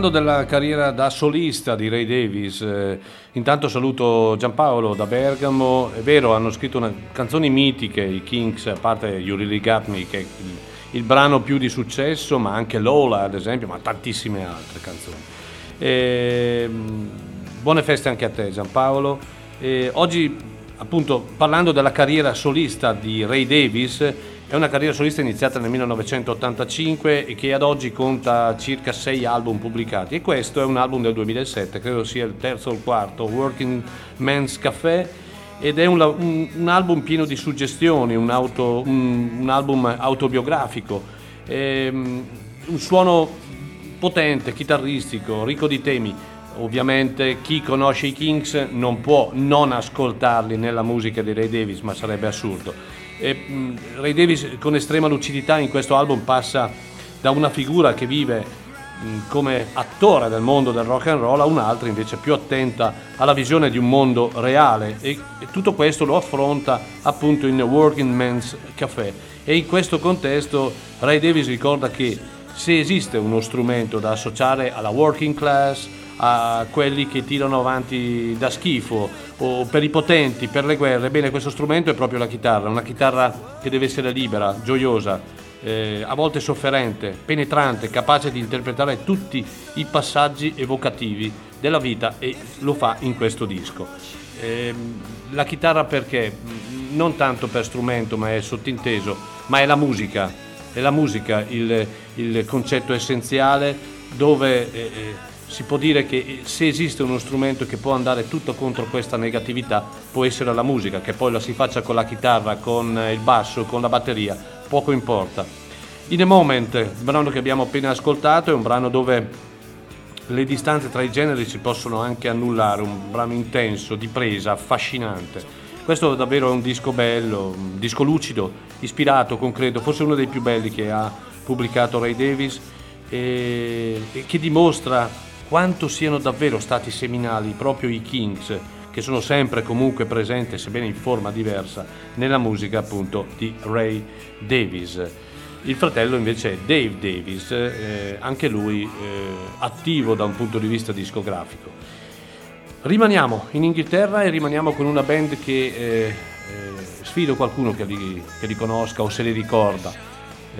parlando della carriera da solista di Ray Davis, eh, intanto saluto Giampaolo da Bergamo. È vero, hanno scritto una, canzoni mitiche, i Kings, a parte You Really Got Me, che è il, il brano più di successo, ma anche Lola, ad esempio, ma tantissime altre canzoni. E, buone feste anche a te, Giampaolo. E oggi, appunto, parlando della carriera solista di Ray Davis, è una carriera solista iniziata nel 1985 e che ad oggi conta circa sei album pubblicati e questo è un album del 2007, credo sia il terzo o il quarto, Working Man's Café ed è un, un, un album pieno di suggestioni, un, auto, un album autobiografico, ehm, un suono potente, chitarristico, ricco di temi. Ovviamente chi conosce i Kings non può non ascoltarli nella musica di Ray Davis, ma sarebbe assurdo. E, Ray Davis con estrema lucidità in questo album passa da una figura che vive come attore del mondo del rock and roll a un'altra invece più attenta alla visione di un mondo reale. E, e tutto questo lo affronta appunto in Working Man's Café e in questo contesto Ray Davis ricorda che se esiste uno strumento da associare alla working class, a quelli che tirano avanti da schifo o per i potenti, per le guerre. Bene, questo strumento è proprio la chitarra, una chitarra che deve essere libera, gioiosa, eh, a volte sofferente, penetrante, capace di interpretare tutti i passaggi evocativi della vita e lo fa in questo disco. Eh, la chitarra perché? Non tanto per strumento, ma è sottinteso, ma è la musica, è la musica il, il concetto essenziale dove eh, eh si può dire che se esiste uno strumento che può andare tutto contro questa negatività può essere la musica, che poi la si faccia con la chitarra, con il basso, con la batteria, poco importa. In a Moment, il brano che abbiamo appena ascoltato, è un brano dove le distanze tra i generi si possono anche annullare, un brano intenso, di presa, affascinante. Questo davvero è un disco bello, un disco lucido, ispirato, concreto, forse uno dei più belli che ha pubblicato Ray Davis e, e che dimostra quanto siano davvero stati seminali proprio i Kings, che sono sempre comunque presenti, sebbene in forma diversa, nella musica appunto di Ray Davis. Il fratello invece è Dave Davis, eh, anche lui eh, attivo da un punto di vista discografico. Rimaniamo in Inghilterra e rimaniamo con una band che eh, eh sfido qualcuno che li, che li conosca o se li ricorda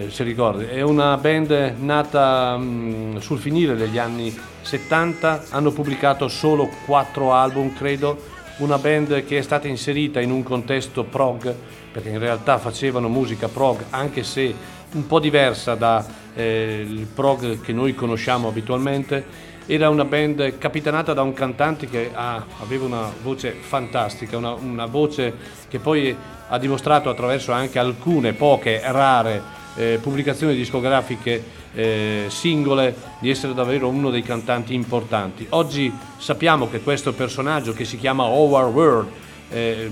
eh, se ricordi. È una band nata mm, sul finire degli anni 70, hanno pubblicato solo quattro album, credo. Una band che è stata inserita in un contesto prog, perché in realtà facevano musica prog, anche se un po' diversa dal eh, prog che noi conosciamo abitualmente. Era una band capitanata da un cantante che ha, aveva una voce fantastica, una, una voce che poi ha dimostrato attraverso anche alcune poche rare eh, pubblicazioni discografiche eh, singole di essere davvero uno dei cantanti importanti. Oggi sappiamo che questo personaggio che si chiama Howard World eh,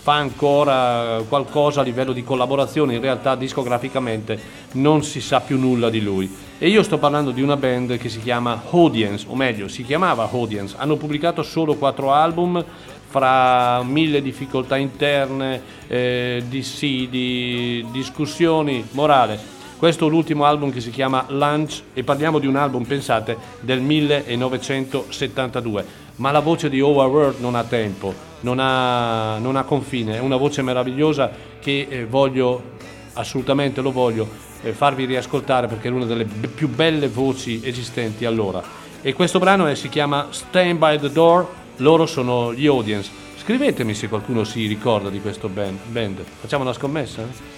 fa ancora qualcosa a livello di collaborazione, in realtà discograficamente non si sa più nulla di lui. E io sto parlando di una band che si chiama Audience, o meglio, si chiamava Audience. Hanno pubblicato solo quattro album, fra mille difficoltà interne, eh, dissidi, discussioni, morale. Questo è l'ultimo album che si chiama Lunch e parliamo di un album, pensate, del 1972. Ma la voce di Howard World non ha tempo, non ha, non ha confine, è una voce meravigliosa che eh, voglio, assolutamente lo voglio, eh, farvi riascoltare perché è una delle b- più belle voci esistenti allora. E questo brano è, si chiama Stand by the Door loro sono gli audience. Scrivetemi se qualcuno si ricorda di questo band. band. Facciamo una scommessa?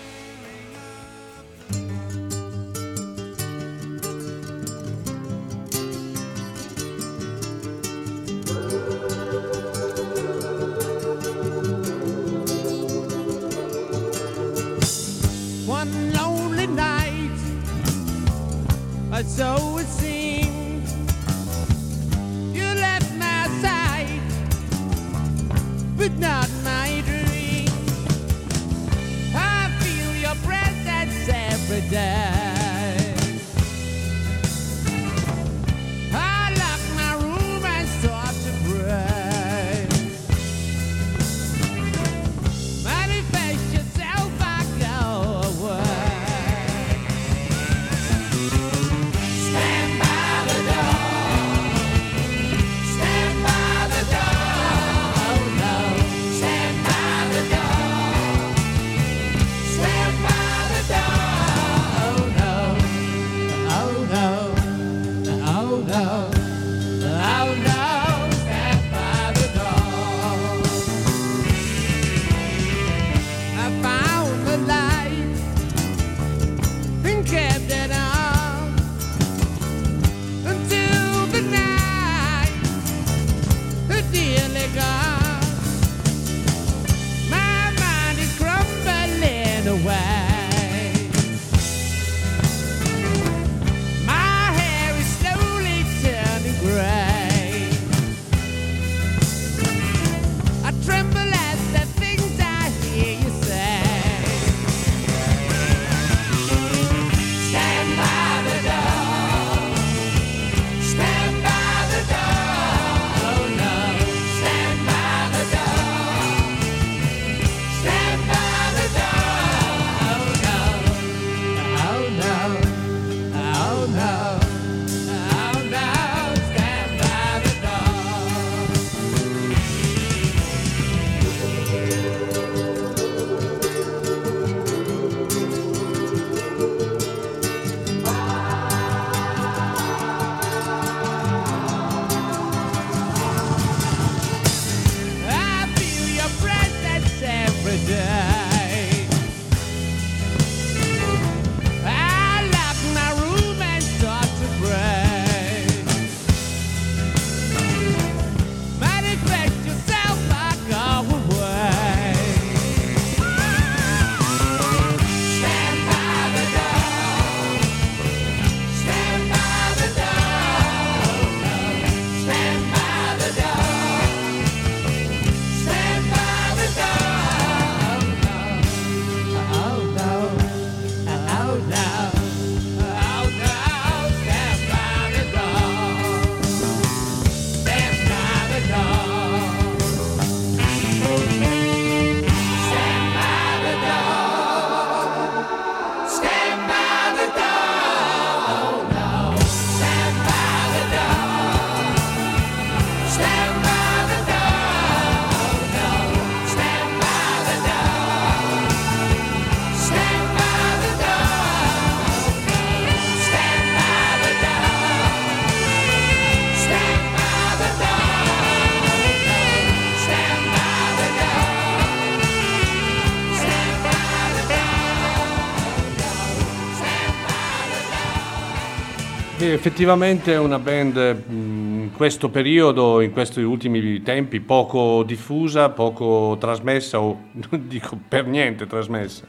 Effettivamente è una band mh, in questo periodo, in questi ultimi tempi, poco diffusa, poco trasmessa o non dico per niente trasmessa.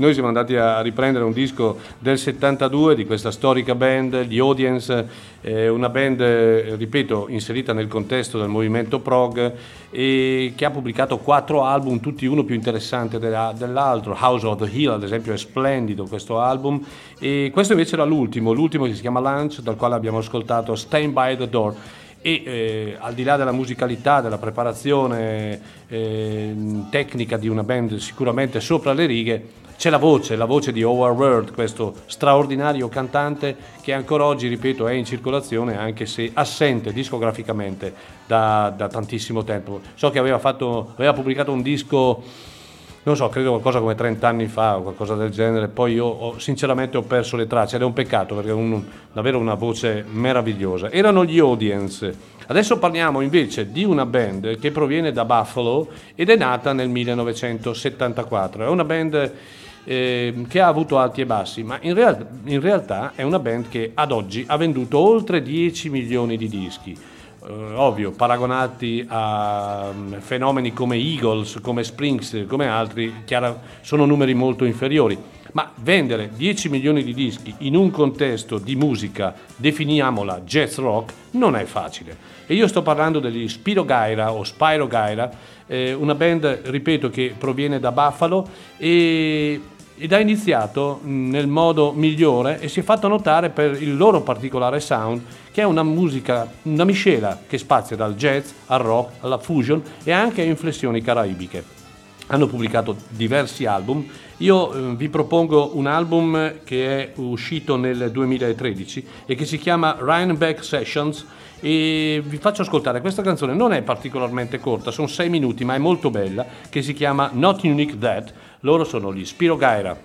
Noi siamo andati a riprendere un disco del 72 di questa storica band, gli Audience, eh, una band, eh, ripeto, inserita nel contesto del movimento prog e che ha pubblicato quattro album, tutti uno più interessante della- dell'altro. House of the Hill, ad esempio, è splendido questo album. E questo invece era l'ultimo, l'ultimo che si chiama Lunch, dal quale abbiamo ascoltato Stand by the Door. E eh, al di là della musicalità, della preparazione eh, tecnica di una band sicuramente sopra le righe, c'è la voce, la voce di Howard Word, questo straordinario cantante che ancora oggi, ripeto, è in circolazione anche se assente discograficamente da, da tantissimo tempo. So che aveva, fatto, aveva pubblicato un disco non so, credo qualcosa come 30 anni fa o qualcosa del genere, poi io ho- sinceramente ho perso le tracce ed è un peccato perché è un- davvero una voce meravigliosa. Erano gli Audience. Adesso parliamo invece di una band che proviene da Buffalo ed è nata nel 1974. È una band eh, che ha avuto alti e bassi, ma in, real- in realtà è una band che ad oggi ha venduto oltre 10 milioni di dischi. Eh, ovvio, paragonati a mm, fenomeni come Eagles, come Springs, come altri, chiara- sono numeri molto inferiori. Ma vendere 10 milioni di dischi in un contesto di musica, definiamola jazz rock, non è facile. E io sto parlando degli Spiro Gaira o Spyro Gaira, eh, una band, ripeto, che proviene da Buffalo e ed ha iniziato mh, nel modo migliore e si è fatto notare per il loro particolare sound che è una musica, una miscela che spazia dal jazz al rock alla fusion e anche a inflessioni caraibiche. Hanno pubblicato diversi album. Io eh, vi propongo un album che è uscito nel 2013 e che si chiama Rhinebeck Sessions e vi faccio ascoltare questa canzone. Non è particolarmente corta, sono 6 minuti, ma è molto bella, che si chiama Not Unique That. Loro sono gli Spiro Gaira.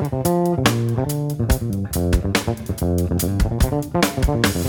Thank you.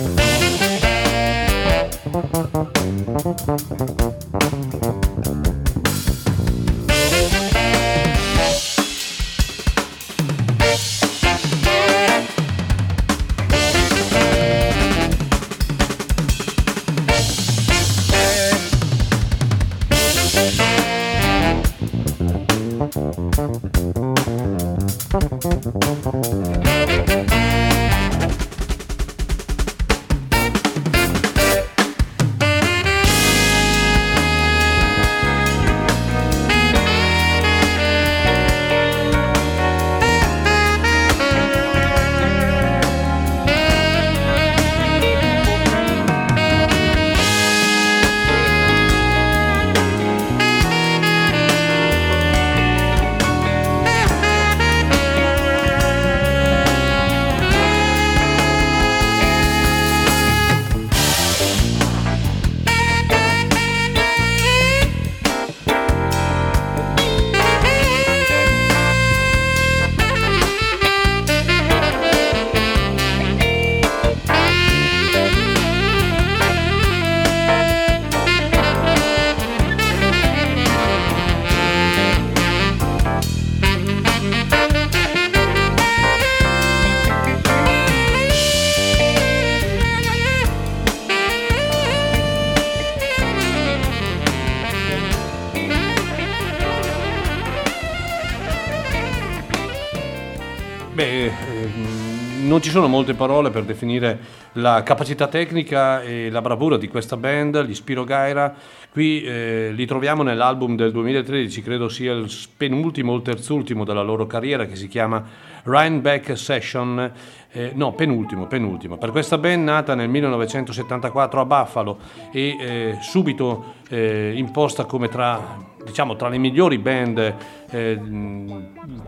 Non ci sono molte parole per definire la capacità tecnica e la bravura di questa band, gli Spiro Gaira. Qui eh, li troviamo nell'album del 2013, credo sia il penultimo o il terzultimo della loro carriera, che si chiama Rhinebeck Session. Eh, no, penultimo, penultimo. Per questa band nata nel 1974 a Buffalo e eh, subito eh, imposta come tra, diciamo, tra le migliori band eh,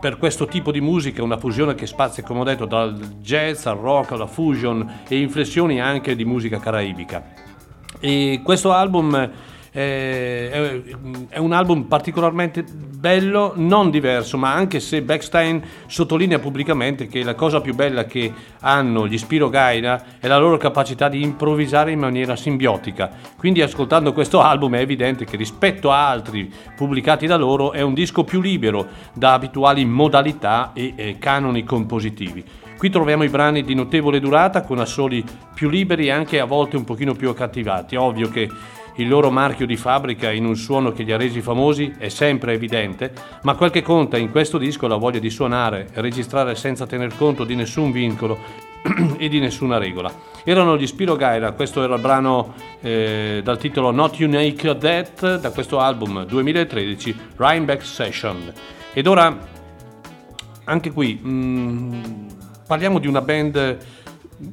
per questo tipo di musica, una fusione che spazia, come ho detto, dal jazz al rock alla fusion e inflessioni anche di musica caraibica. E questo album eh, è, un album particolarmente bello, non diverso, ma anche se Beckstein sottolinea pubblicamente che la cosa più bella che hanno gli Spiro Gaina è la loro capacità di improvvisare in maniera simbiotica. Quindi ascoltando questo album è evidente che rispetto a altri pubblicati da loro è un disco più libero da abituali modalità e eh, canoni compositivi. Qui troviamo i brani di notevole durata con assoli più liberi e anche a volte un pochino più accattivanti. Ovvio che il loro marchio di fabbrica in un suono che li ha resi famosi è sempre evidente, ma quel che conta in questo disco è la voglia di suonare registrare senza tener conto di nessun vincolo e di nessuna regola. Erano gli Spiro Gaira, questo era il brano eh, dal titolo Not Unique at That da questo album 2013 Rhinebeck Session. Ed ora anche qui mm, parliamo di una band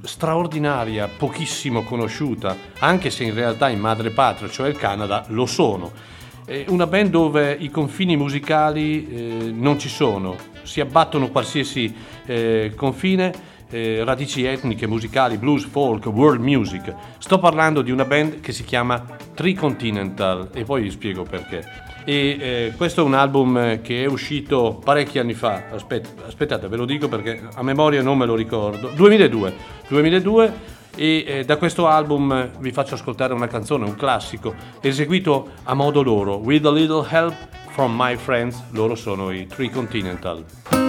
straordinaria, pochissimo conosciuta, anche se in realtà in madrepatria, cioè il Canada, lo sono. È una band dove i confini musicali eh, non ci sono, si abbattono qualsiasi eh, confine, eh, radici etniche, musicali, blues, folk, world music. Sto parlando di una band che si chiama Tricontinental e poi vi spiego perché. E eh, questo è un album che è uscito parecchi anni fa. Aspetta, aspettate, ve lo dico perché a memoria non me lo ricordo. 2002. 2002 e eh, da questo album vi faccio ascoltare una canzone, un classico, eseguito a modo loro, With a Little Help from My Friends, loro sono i Tricontinental. Do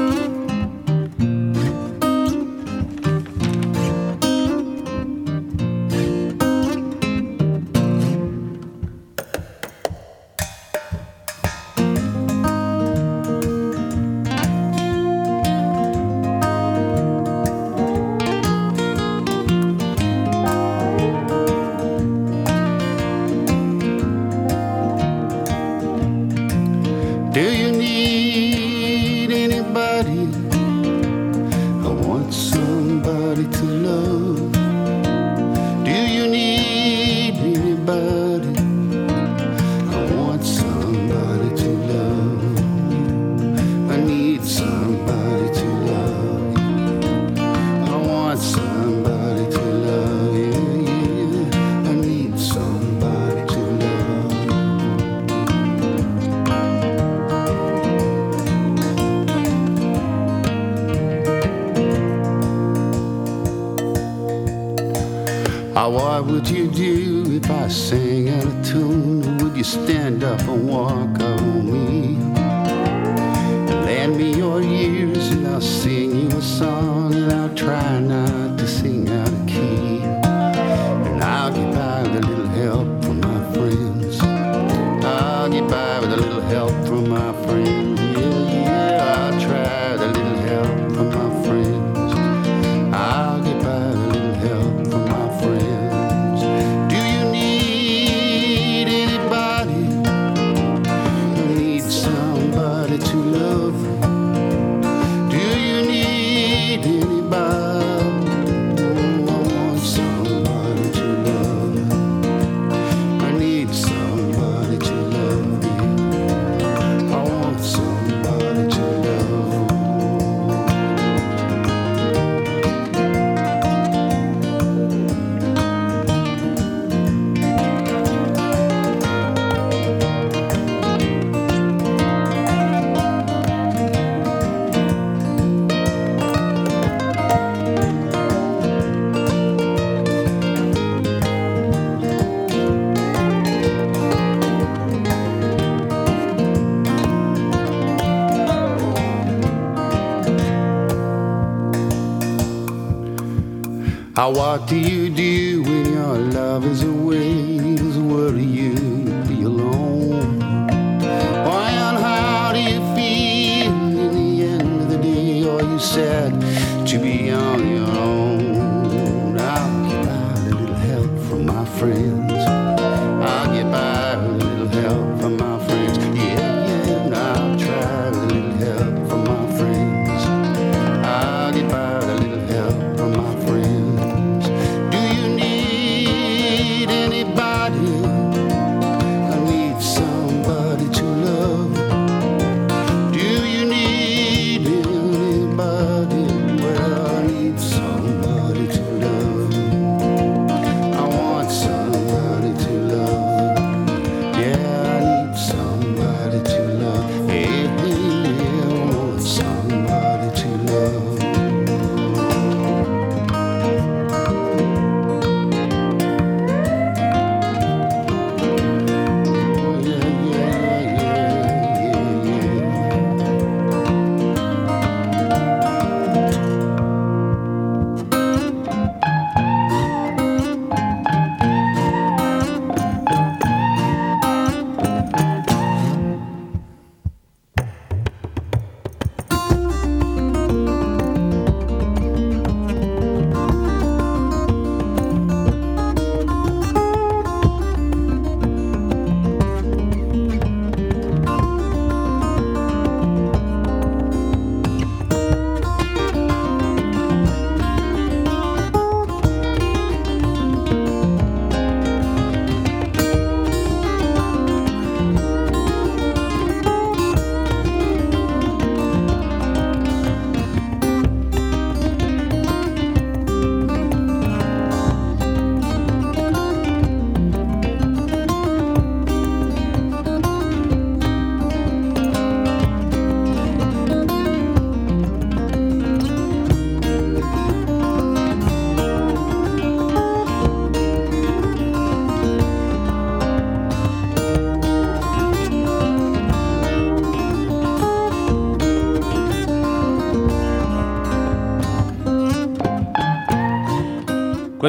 what do you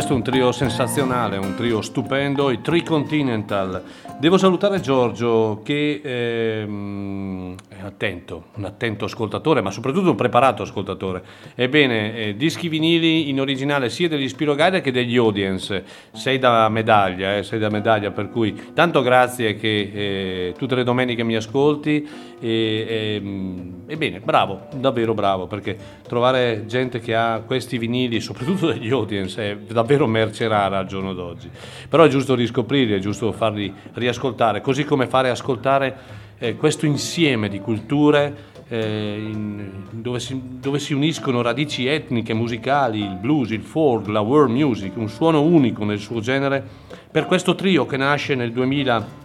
Questo è un trio sensazionale, un trio stupendo, i Tricontinental. Devo salutare Giorgio che ehm, è attento, un attento ascoltatore, ma soprattutto un preparato ascoltatore. Ebbene, eh, dischi vinili in originale sia degli Spiro Gaida che degli Audience. Sei da medaglia, eh, sei da medaglia, per cui tanto grazie che eh, tutte le domeniche mi ascolti. E, ehm, ebbene, bravo, davvero bravo, perché trovare gente che ha questi vinili, soprattutto degli Audience, è davvero merce rara al giorno d'oggi. Però è giusto riscoprirli, è giusto farli riascoltare, così come fare ascoltare eh, questo insieme di culture eh, in- dove, si, dove si uniscono radici etniche, musicali, il blues, il folk, la world music, un suono unico nel suo genere, per questo trio che nasce nel 2000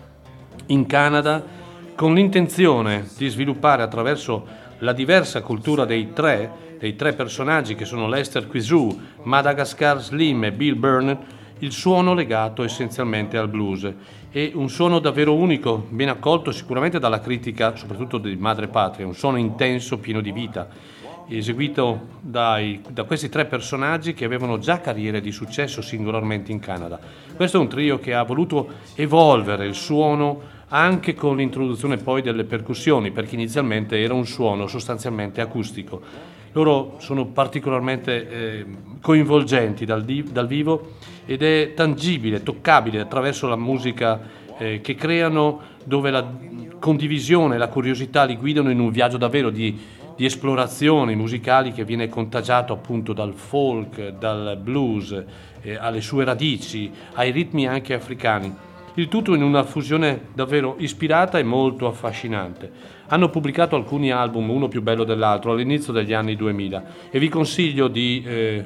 in Canada con l'intenzione di sviluppare attraverso la diversa cultura dei tre, dei tre personaggi che sono Lester Quizou, Madagascar Slim e Bill Burnett, il suono legato essenzialmente al blues e un suono davvero unico, ben accolto sicuramente dalla critica, soprattutto di Madre Patria, un suono intenso, pieno di vita, eseguito dai- da questi tre personaggi che avevano già carriere di successo singolarmente in Canada. Questo è un trio che ha voluto evolvere il suono anche con l'introduzione poi delle percussioni, perché inizialmente era un suono sostanzialmente acustico. Loro sono particolarmente eh, coinvolgenti dal, di- dal vivo ed è tangibile, toccabile attraverso la musica eh, che creano, dove la condivisione e la curiosità li guidano in un viaggio davvero di, di esplorazioni musicali che viene contagiato appunto dal folk, dal blues, eh, alle sue radici, ai ritmi anche africani. Il tutto in una fusione davvero ispirata e molto affascinante. Hanno pubblicato alcuni album, uno più bello dell'altro, all'inizio degli anni 2000 e vi consiglio di eh, eh,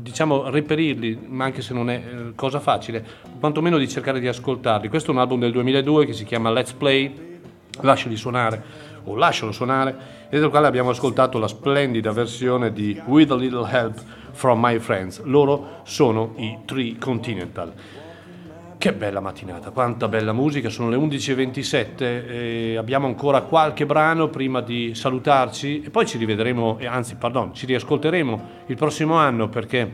diciamo reperirli, ma anche se non è eh, cosa facile, quantomeno di cercare di ascoltarli. Questo è un album del 2002 che si chiama Let's Play, lasciali suonare o lascialo suonare, e del quale abbiamo ascoltato la splendida versione di With a Little Help from My Friends. Loro sono i Three Continental. Che bella mattinata, quanta bella musica, sono le 11.27 e abbiamo ancora qualche brano prima di salutarci e poi ci rivedremo, anzi pardon, ci riascolteremo il prossimo anno perché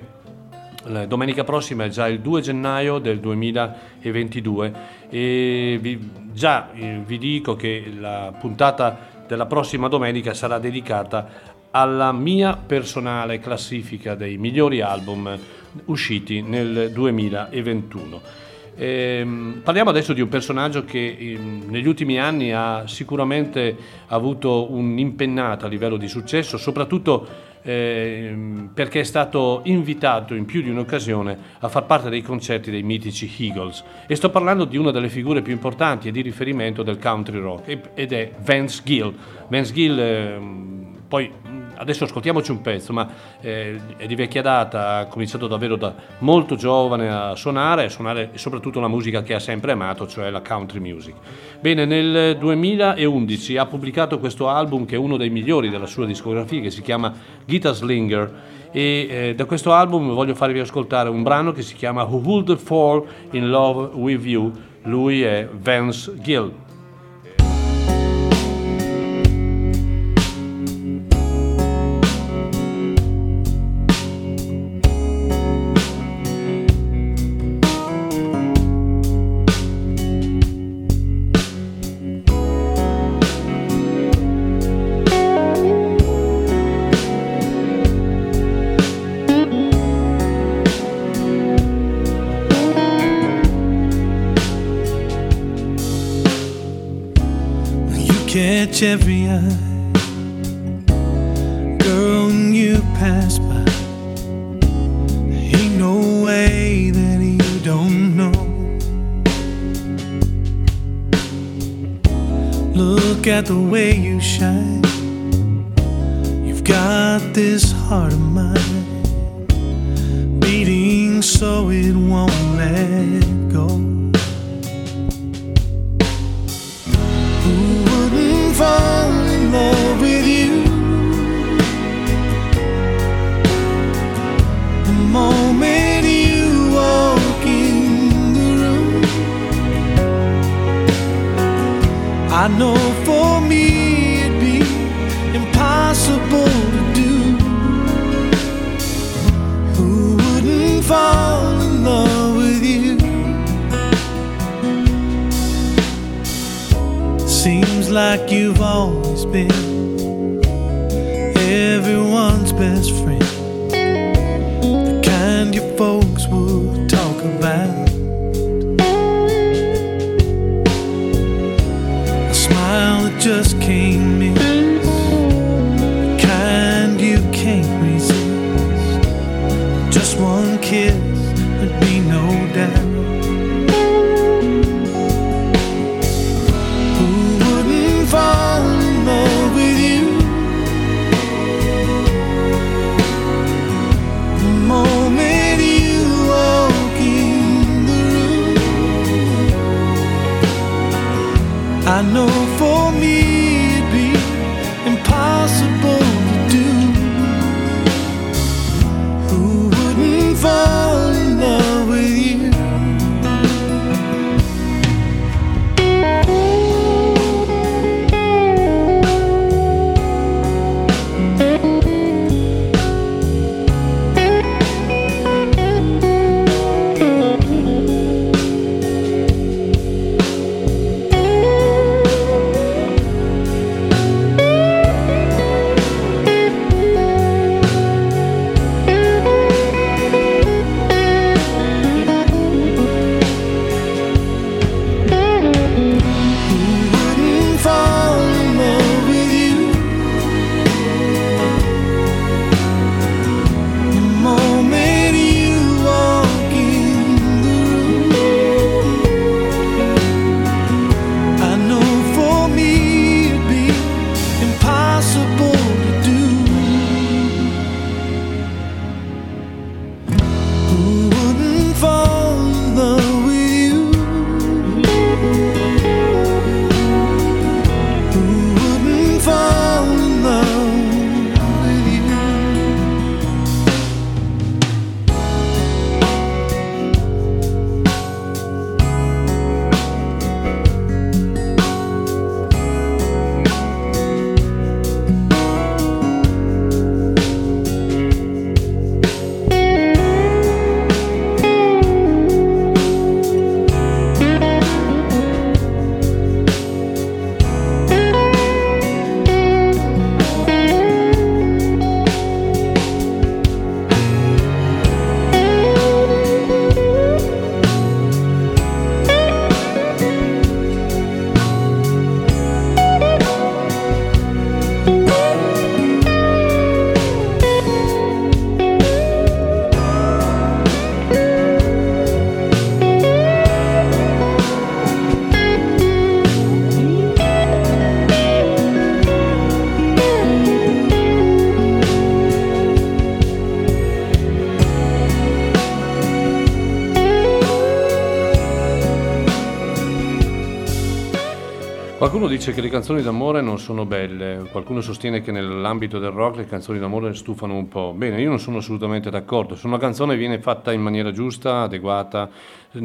domenica prossima è già il 2 gennaio del 2022 e vi, già eh, vi dico che la puntata della prossima domenica sarà dedicata alla mia personale classifica dei migliori album usciti nel 2021. Ehm, parliamo adesso di un personaggio che ehm, negli ultimi anni ha sicuramente avuto un'impennata a livello di successo, soprattutto ehm, perché è stato invitato in più di un'occasione a far parte dei concerti dei mitici Eagles. E sto parlando di una delle figure più importanti e di riferimento del country rock ed è Vance Gill. Vance Gill, ehm, poi adesso ascoltiamoci un pezzo, ma eh, è di vecchia data, ha cominciato davvero da molto giovane a suonare, a suonare soprattutto la musica che ha sempre amato, cioè la country music. Bene, nel 2011 ha pubblicato questo album che è uno dei migliori della sua discografia, che si chiama Guitar Slinger, e eh, da questo album voglio farvi ascoltare un brano che si chiama Who Would Fall in Love With You, lui è Vance Gill. Every dice che le canzoni d'amore non sono belle, qualcuno sostiene che nell'ambito del rock le canzoni d'amore stufano un po'. Bene, io non sono assolutamente d'accordo, se una canzone viene fatta in maniera giusta, adeguata,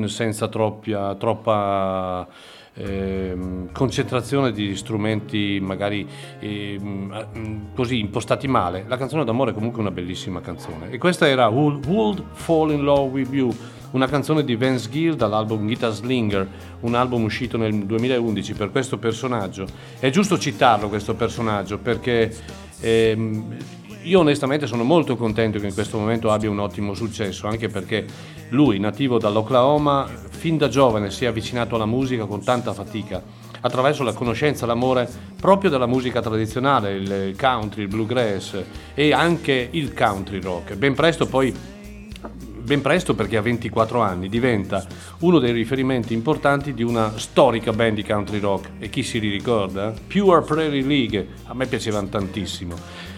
senza troppia, troppa ehm, concentrazione di strumenti magari ehm, così impostati male, la canzone d'amore è comunque una bellissima canzone. E questa era Would Fall in Love with You una canzone di Vance Gill dall'album Guitar Slinger, un album uscito nel 2011 per questo personaggio. È giusto citarlo questo personaggio perché ehm, io onestamente sono molto contento che in questo momento abbia un ottimo successo, anche perché lui, nativo dall'Oklahoma, fin da giovane si è avvicinato alla musica con tanta fatica attraverso la conoscenza, l'amore proprio della musica tradizionale, il country, il bluegrass e anche il country rock. Ben presto poi ben presto perché a 24 anni diventa uno dei riferimenti importanti di una storica band di country rock e chi si ricorda? Pure Prairie League, a me piacevano tantissimo.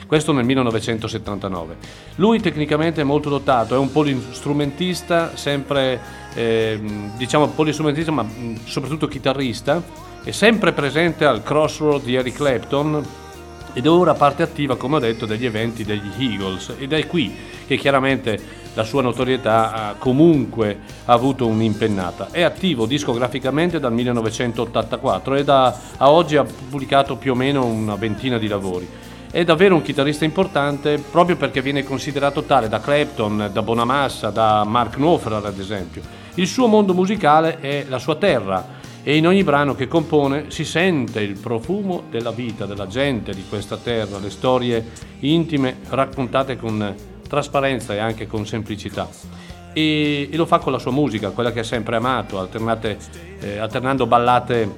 Questo nel 1979. Lui tecnicamente è molto dotato, è un polistrumentista, sempre eh, diciamo polistrumentista ma soprattutto chitarrista, è sempre presente al Crossroad di Eric Clapton ed ora parte attiva, come ho detto, degli eventi degli Eagles ed è qui che chiaramente la sua notorietà ha comunque avuto un'impennata. È attivo discograficamente dal 1984 e da, a oggi ha pubblicato più o meno una ventina di lavori. È davvero un chitarrista importante proprio perché viene considerato tale da Clapton, da Bonamassa, da Mark Knopfler ad esempio. Il suo mondo musicale è la sua terra e in ogni brano che compone si sente il profumo della vita, della gente di questa terra, le storie intime raccontate con trasparenza e anche con semplicità. E, e lo fa con la sua musica, quella che ha sempre amato, eh, alternando ballate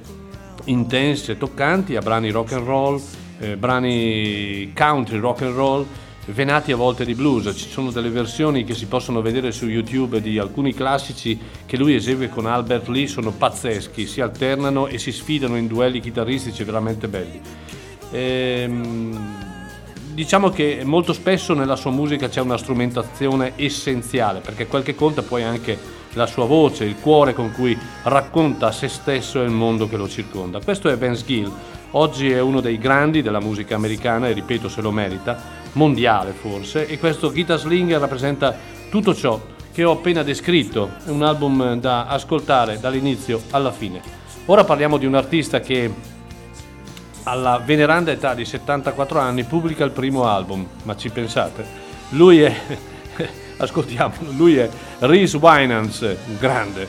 intense, toccanti a brani rock and roll, eh, brani country rock and roll, venati a volte di blues. Ci sono delle versioni che si possono vedere su YouTube di alcuni classici che lui esegue con Albert Lee, sono pazzeschi, si alternano e si sfidano in duelli chitarristici veramente belli. Ehm, diciamo che molto spesso nella sua musica c'è una strumentazione essenziale, perché quel che conta poi è anche la sua voce, il cuore con cui racconta se stesso e il mondo che lo circonda. Questo è Vance Gill, oggi è uno dei grandi della musica americana e ripeto se lo merita, mondiale forse, e questo Guitar Slinger rappresenta tutto ciò che ho appena descritto, è un album da ascoltare dall'inizio alla fine. Ora parliamo di un artista che alla veneranda età di 74 anni pubblica il primo album, ma ci pensate? Lui è, ascoltiamolo, lui è Reese Winans, grande,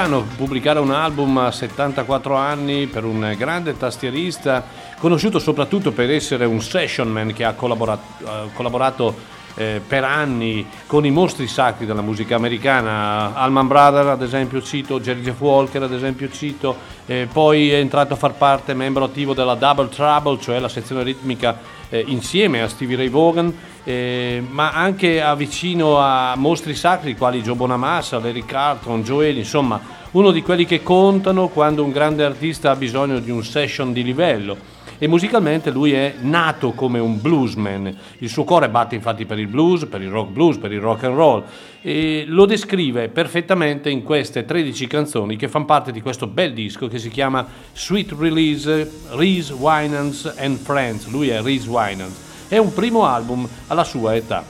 strano pubblicare un album a 74 anni per un grande tastierista, conosciuto soprattutto per essere un session man che ha collaborato, ha collaborato eh, per anni con i mostri sacri della musica americana, Alman Brother ad esempio cito, Jerry Jeff Walker ad esempio cito, eh, poi è entrato a far parte, membro attivo della Double Trouble, cioè la sezione ritmica eh, insieme a Stevie Ray Vaughan, eh, ma anche a vicino a mostri sacri quali Joe Bonamassa, Larry Carlton, Joel, insomma uno di quelli che contano quando un grande artista ha bisogno di un session di livello. E musicalmente lui è nato come un bluesman, il suo cuore batte infatti per il blues, per il rock blues, per il rock and roll. E lo descrive perfettamente in queste 13 canzoni che fanno parte di questo bel disco che si chiama Sweet Release Reese Winans and Friends, lui è Reese Winans, è un primo album alla sua età.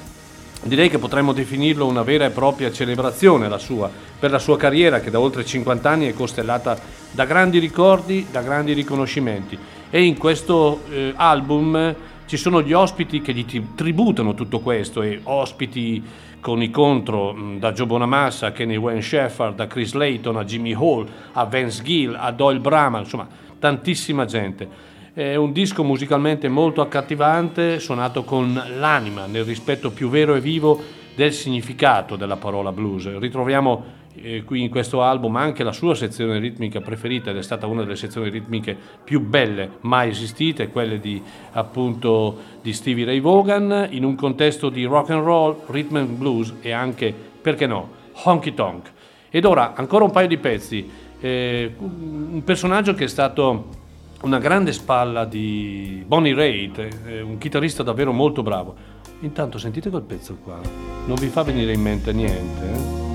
Direi che potremmo definirlo una vera e propria celebrazione la sua, per la sua carriera che da oltre 50 anni è costellata da grandi ricordi, da grandi riconoscimenti. E in questo eh, album ci sono gli ospiti che gli tri- tributano tutto questo, e ospiti con i contro mh, da Joe Bonamassa a Kenny Wayne Shepherd, da Chris Layton a Jimmy Hall, a Vance Gill, a Doyle Brahma, insomma tantissima gente. È un disco musicalmente molto accattivante, suonato con l'anima, nel rispetto più vero e vivo del significato della parola blues. Ritroviamo eh, qui in questo album anche la sua sezione ritmica preferita ed è stata una delle sezioni ritmiche più belle mai esistite, quelle di appunto di Stevie Ray Vaughan, in un contesto di rock and roll, rhythm and blues e anche, perché no, honky tonk. Ed ora ancora un paio di pezzi. Eh, un personaggio che è stato una grande spalla di Bonnie Raitt, eh, un chitarrista davvero molto bravo. Intanto sentite quel pezzo qua, non vi fa venire in mente niente? eh?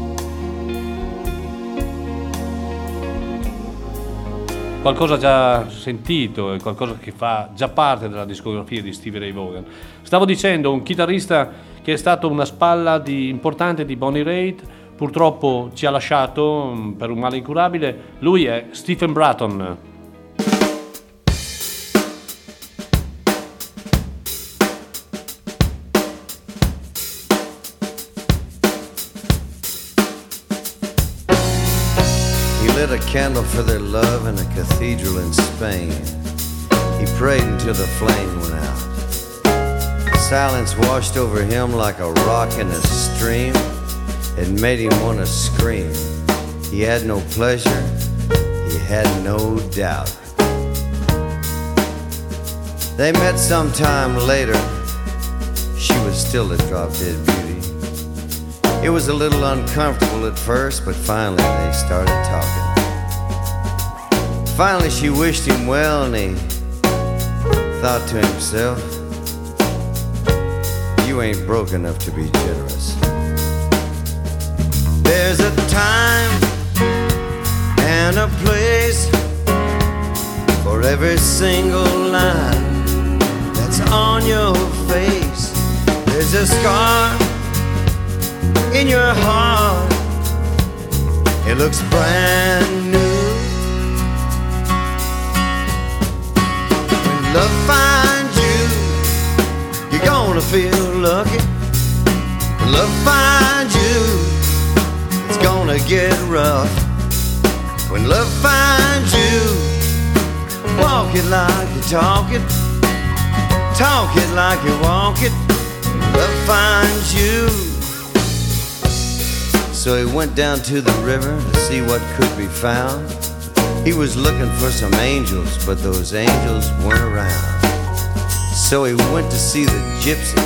Qualcosa già sentito, qualcosa che fa già parte della discografia di Stevie Ray Vaughan. Stavo dicendo, un chitarrista che è stato una spalla di- importante di Bonnie Raitt, purtroppo ci ha lasciato mm, per un male incurabile, lui è Stephen Bratton. Candle for their love in a cathedral in Spain. He prayed until the flame went out. Silence washed over him like a rock in a stream. It made him want to scream. He had no pleasure, he had no doubt. They met sometime later. She was still a drop dead beauty. It was a little uncomfortable at first, but finally they started talking. Finally, she wished him well, and he thought to himself, You ain't broke enough to be generous. There's a time and a place for every single line that's on your face. There's a scar in your heart, it looks brand new. Love finds you, you're gonna feel lucky. When love finds you, it's gonna get rough. When love finds you, walk it like you talk it, talk it like you walk it. When love finds you. So he went down to the river to see what could be found. He was looking for some angels, but those angels weren't around. So he went to see the gypsy.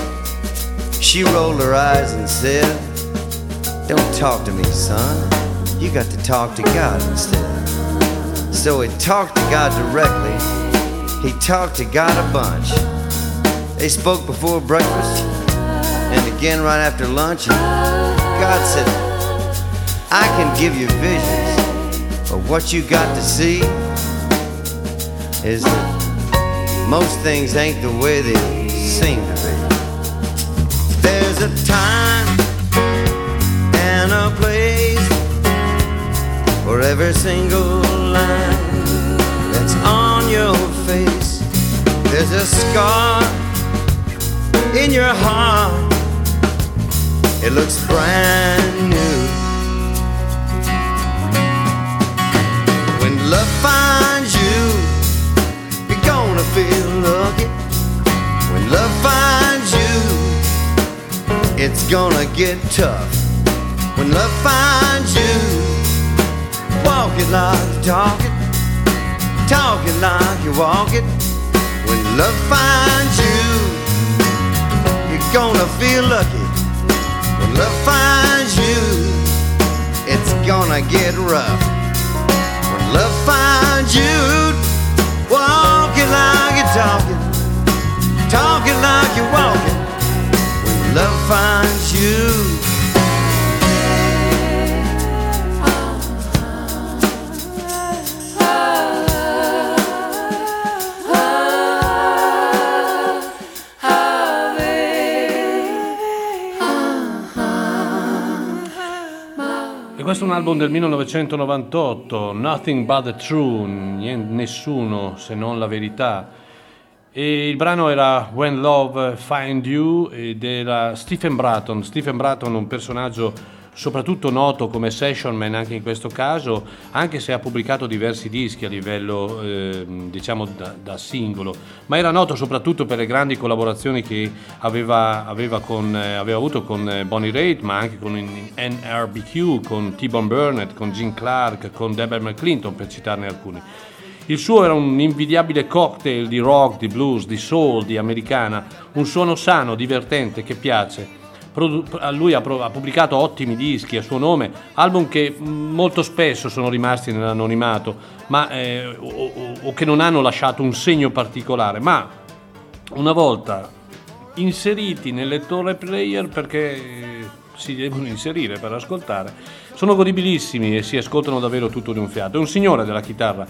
She rolled her eyes and said, Don't talk to me, son. You got to talk to God instead. So he talked to God directly. He talked to God a bunch. They spoke before breakfast and again right after lunch. And God said, I can give you visions, but what you got to see is that most things ain't the way they seem to be. There's a time and a place for every single line that's on your face. There's a scar in your heart, it looks brand new. Love finds you, you're gonna feel lucky. When love finds you, it's gonna get tough. When love finds you, walk it like you talk it, talk it like you walk it. When love finds you, you're gonna feel lucky. When love finds you, it's gonna get rough. When love finds you, walk it like you talk it, talk it like you walk it. When love finds you. Questo è un album del 1998, Nothing But the True, nessuno se non la verità. E il brano era When Love Find You ed era Stephen Bratton. Stephen Bratton, un personaggio soprattutto noto come session man anche in questo caso, anche se ha pubblicato diversi dischi a livello eh, diciamo da, da singolo, ma era noto soprattutto per le grandi collaborazioni che aveva, aveva, con, eh, aveva avuto con eh, Bonnie Raitt, ma anche con NRBQ, con T-Bone Burnett, con Gene Clark, con Deborah McClinton, per citarne alcuni. Il suo era un invidiabile cocktail di rock, di blues, di soul, di americana, un suono sano, divertente, che piace. Lui ha, pubblicato ottimi dischi a suo nome, album che mh, molto spesso sono rimasti nell'anonimato, ma, eh, o, o- che non hanno lasciato un segno particolare, ma una volta inseriti nel lettore player perché eh, si devono inserire per ascoltare, sono godibilissimi e si ascoltano davvero tutto di un fiato. È un signore della chitarra,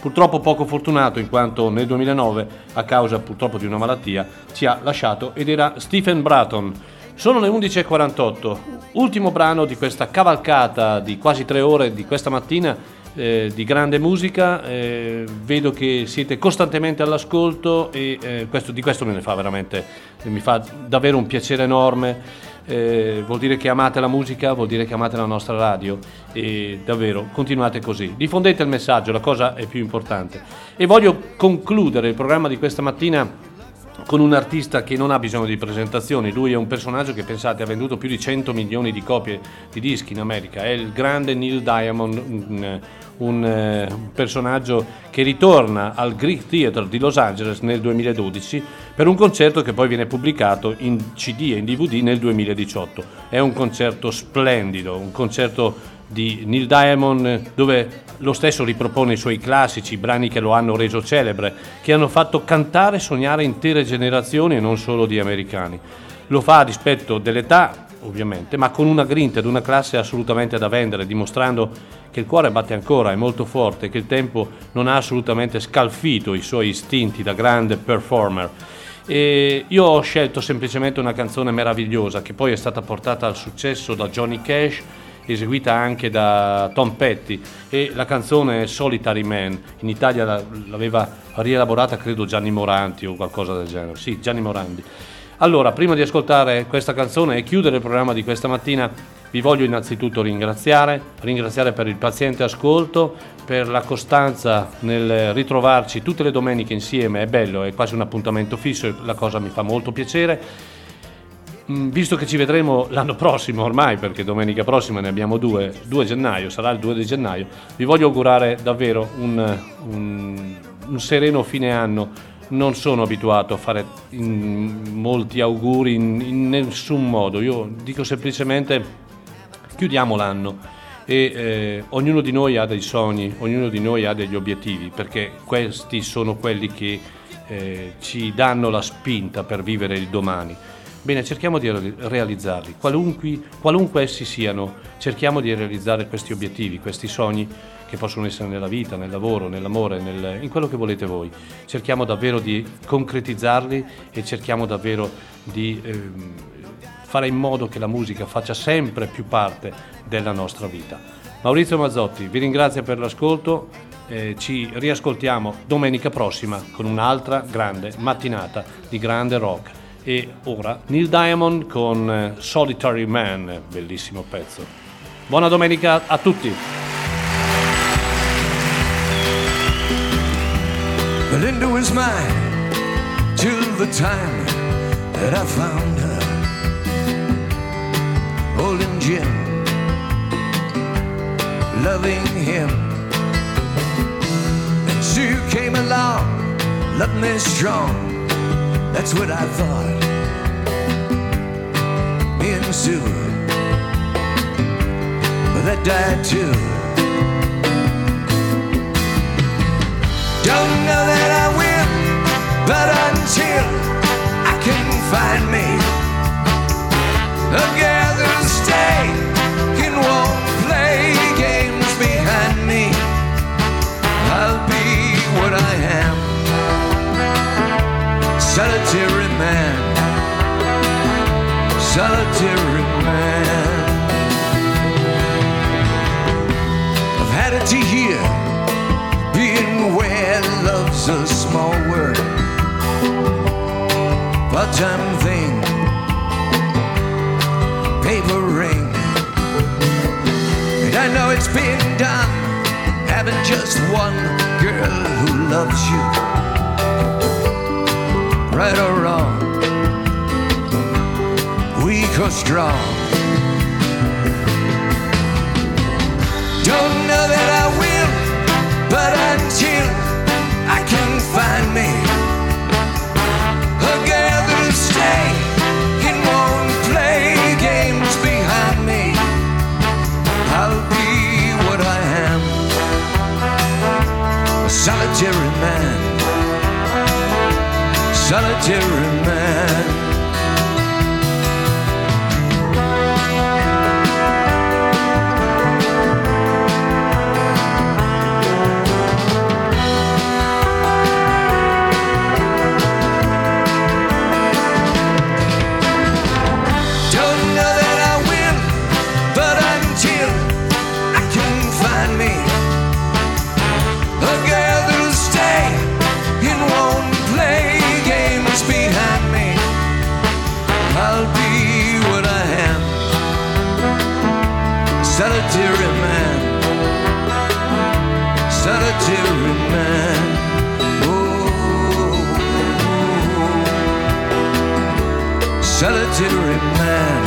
purtroppo poco fortunato in quanto nel 2009, a causa purtroppo di una malattia, ci ha lasciato ed era Stephen Bratton. Sono le 11.48, ultimo brano di questa cavalcata di quasi tre ore di questa mattina eh, di grande musica, eh, vedo che siete costantemente all'ascolto e eh, questo- di questo me ne fa veramente, mi fa davvero un piacere enorme. eh, vuol dire che amate la musica, vuol dire che amate la nostra radio e davvero continuate così. Diffondete il messaggio, la cosa è più importante. E voglio concludere il programma di questa mattina con un artista che non ha bisogno di presentazioni, lui è un personaggio che pensate ha venduto più di 100 milioni di copie di dischi in America, è il grande Neil Diamond, un, un, eh, personaggio che ritorna al Greek Theatre di Los Angeles nel 2012 per un concerto che poi viene pubblicato in CD e in DVD nel 2018. È un concerto splendido, un concerto di Neil Diamond dove lo stesso ripropone i suoi classici, brani che lo hanno reso celebre, che hanno fatto cantare e sognare intere generazioni e non solo di americani. Lo fa a dispetto dell'età, ovviamente, ma con una grinta ed una classe assolutamente da vendere, dimostrando che il cuore batte ancora, è molto forte, che il tempo non ha assolutamente scalfito i suoi istinti da grande performer. E io ho scelto semplicemente una canzone meravigliosa che poi è stata portata al successo da Johnny Cash eseguita anche da Tom Petty e la canzone Solitary Man in Italia l'aveva rielaborata credo Gianni Moranti o qualcosa del genere. Sì Gianni Morandi. Allora prima di ascoltare questa canzone e chiudere il programma di questa mattina vi voglio innanzitutto ringraziare ringraziare per il paziente ascolto per la costanza nel ritrovarci tutte le domeniche insieme. È bello è quasi un appuntamento fisso e la cosa mi fa molto piacere visto che ci vedremo l'anno prossimo ormai, perché domenica prossima ne abbiamo due, 2 gennaio, sarà il 2 di gennaio, vi voglio augurare davvero un, un, un sereno fine anno. Non sono abituato a fare molti auguri in, in nessun modo, io dico semplicemente chiudiamo l'anno e eh, ognuno di noi ha dei sogni, ognuno di noi ha degli obiettivi, perché questi sono quelli che eh, ci danno la spinta per vivere il domani. Bene, cerchiamo di realizzarli, qualunque, qualunque essi siano, cerchiamo di realizzare questi obiettivi, questi sogni che possono essere nella vita, nel lavoro, nell'amore, nel, in quello che volete voi. Cerchiamo davvero di concretizzarli e cerchiamo davvero di eh, fare in modo che la musica faccia sempre più parte della nostra vita. Maurizio Mazzotti vi ringrazio per l'ascolto, eh, ci riascoltiamo domenica prossima con un'altra grande mattinata di grande rock. E ora Neil Diamond con eh, Solitary Man, bellissimo pezzo. Buona domenica a tutti! Linda was mine till the time that I found her holding Jim, loving him. And Sue came along, loved me strong. That's what I thought. Me and but that died too. Don't know that I will, but until I can find me a girl that'll stay and won't play games behind me, I'll be what I am solitary man, solitary man. I've had it to hear, being where love's a small word, part-time thing, paper ring. And I know it's been done, having just one girl who loves you right or wrong, weak or strong. Don't know that I will, but until solitary man. Oh, solitary man.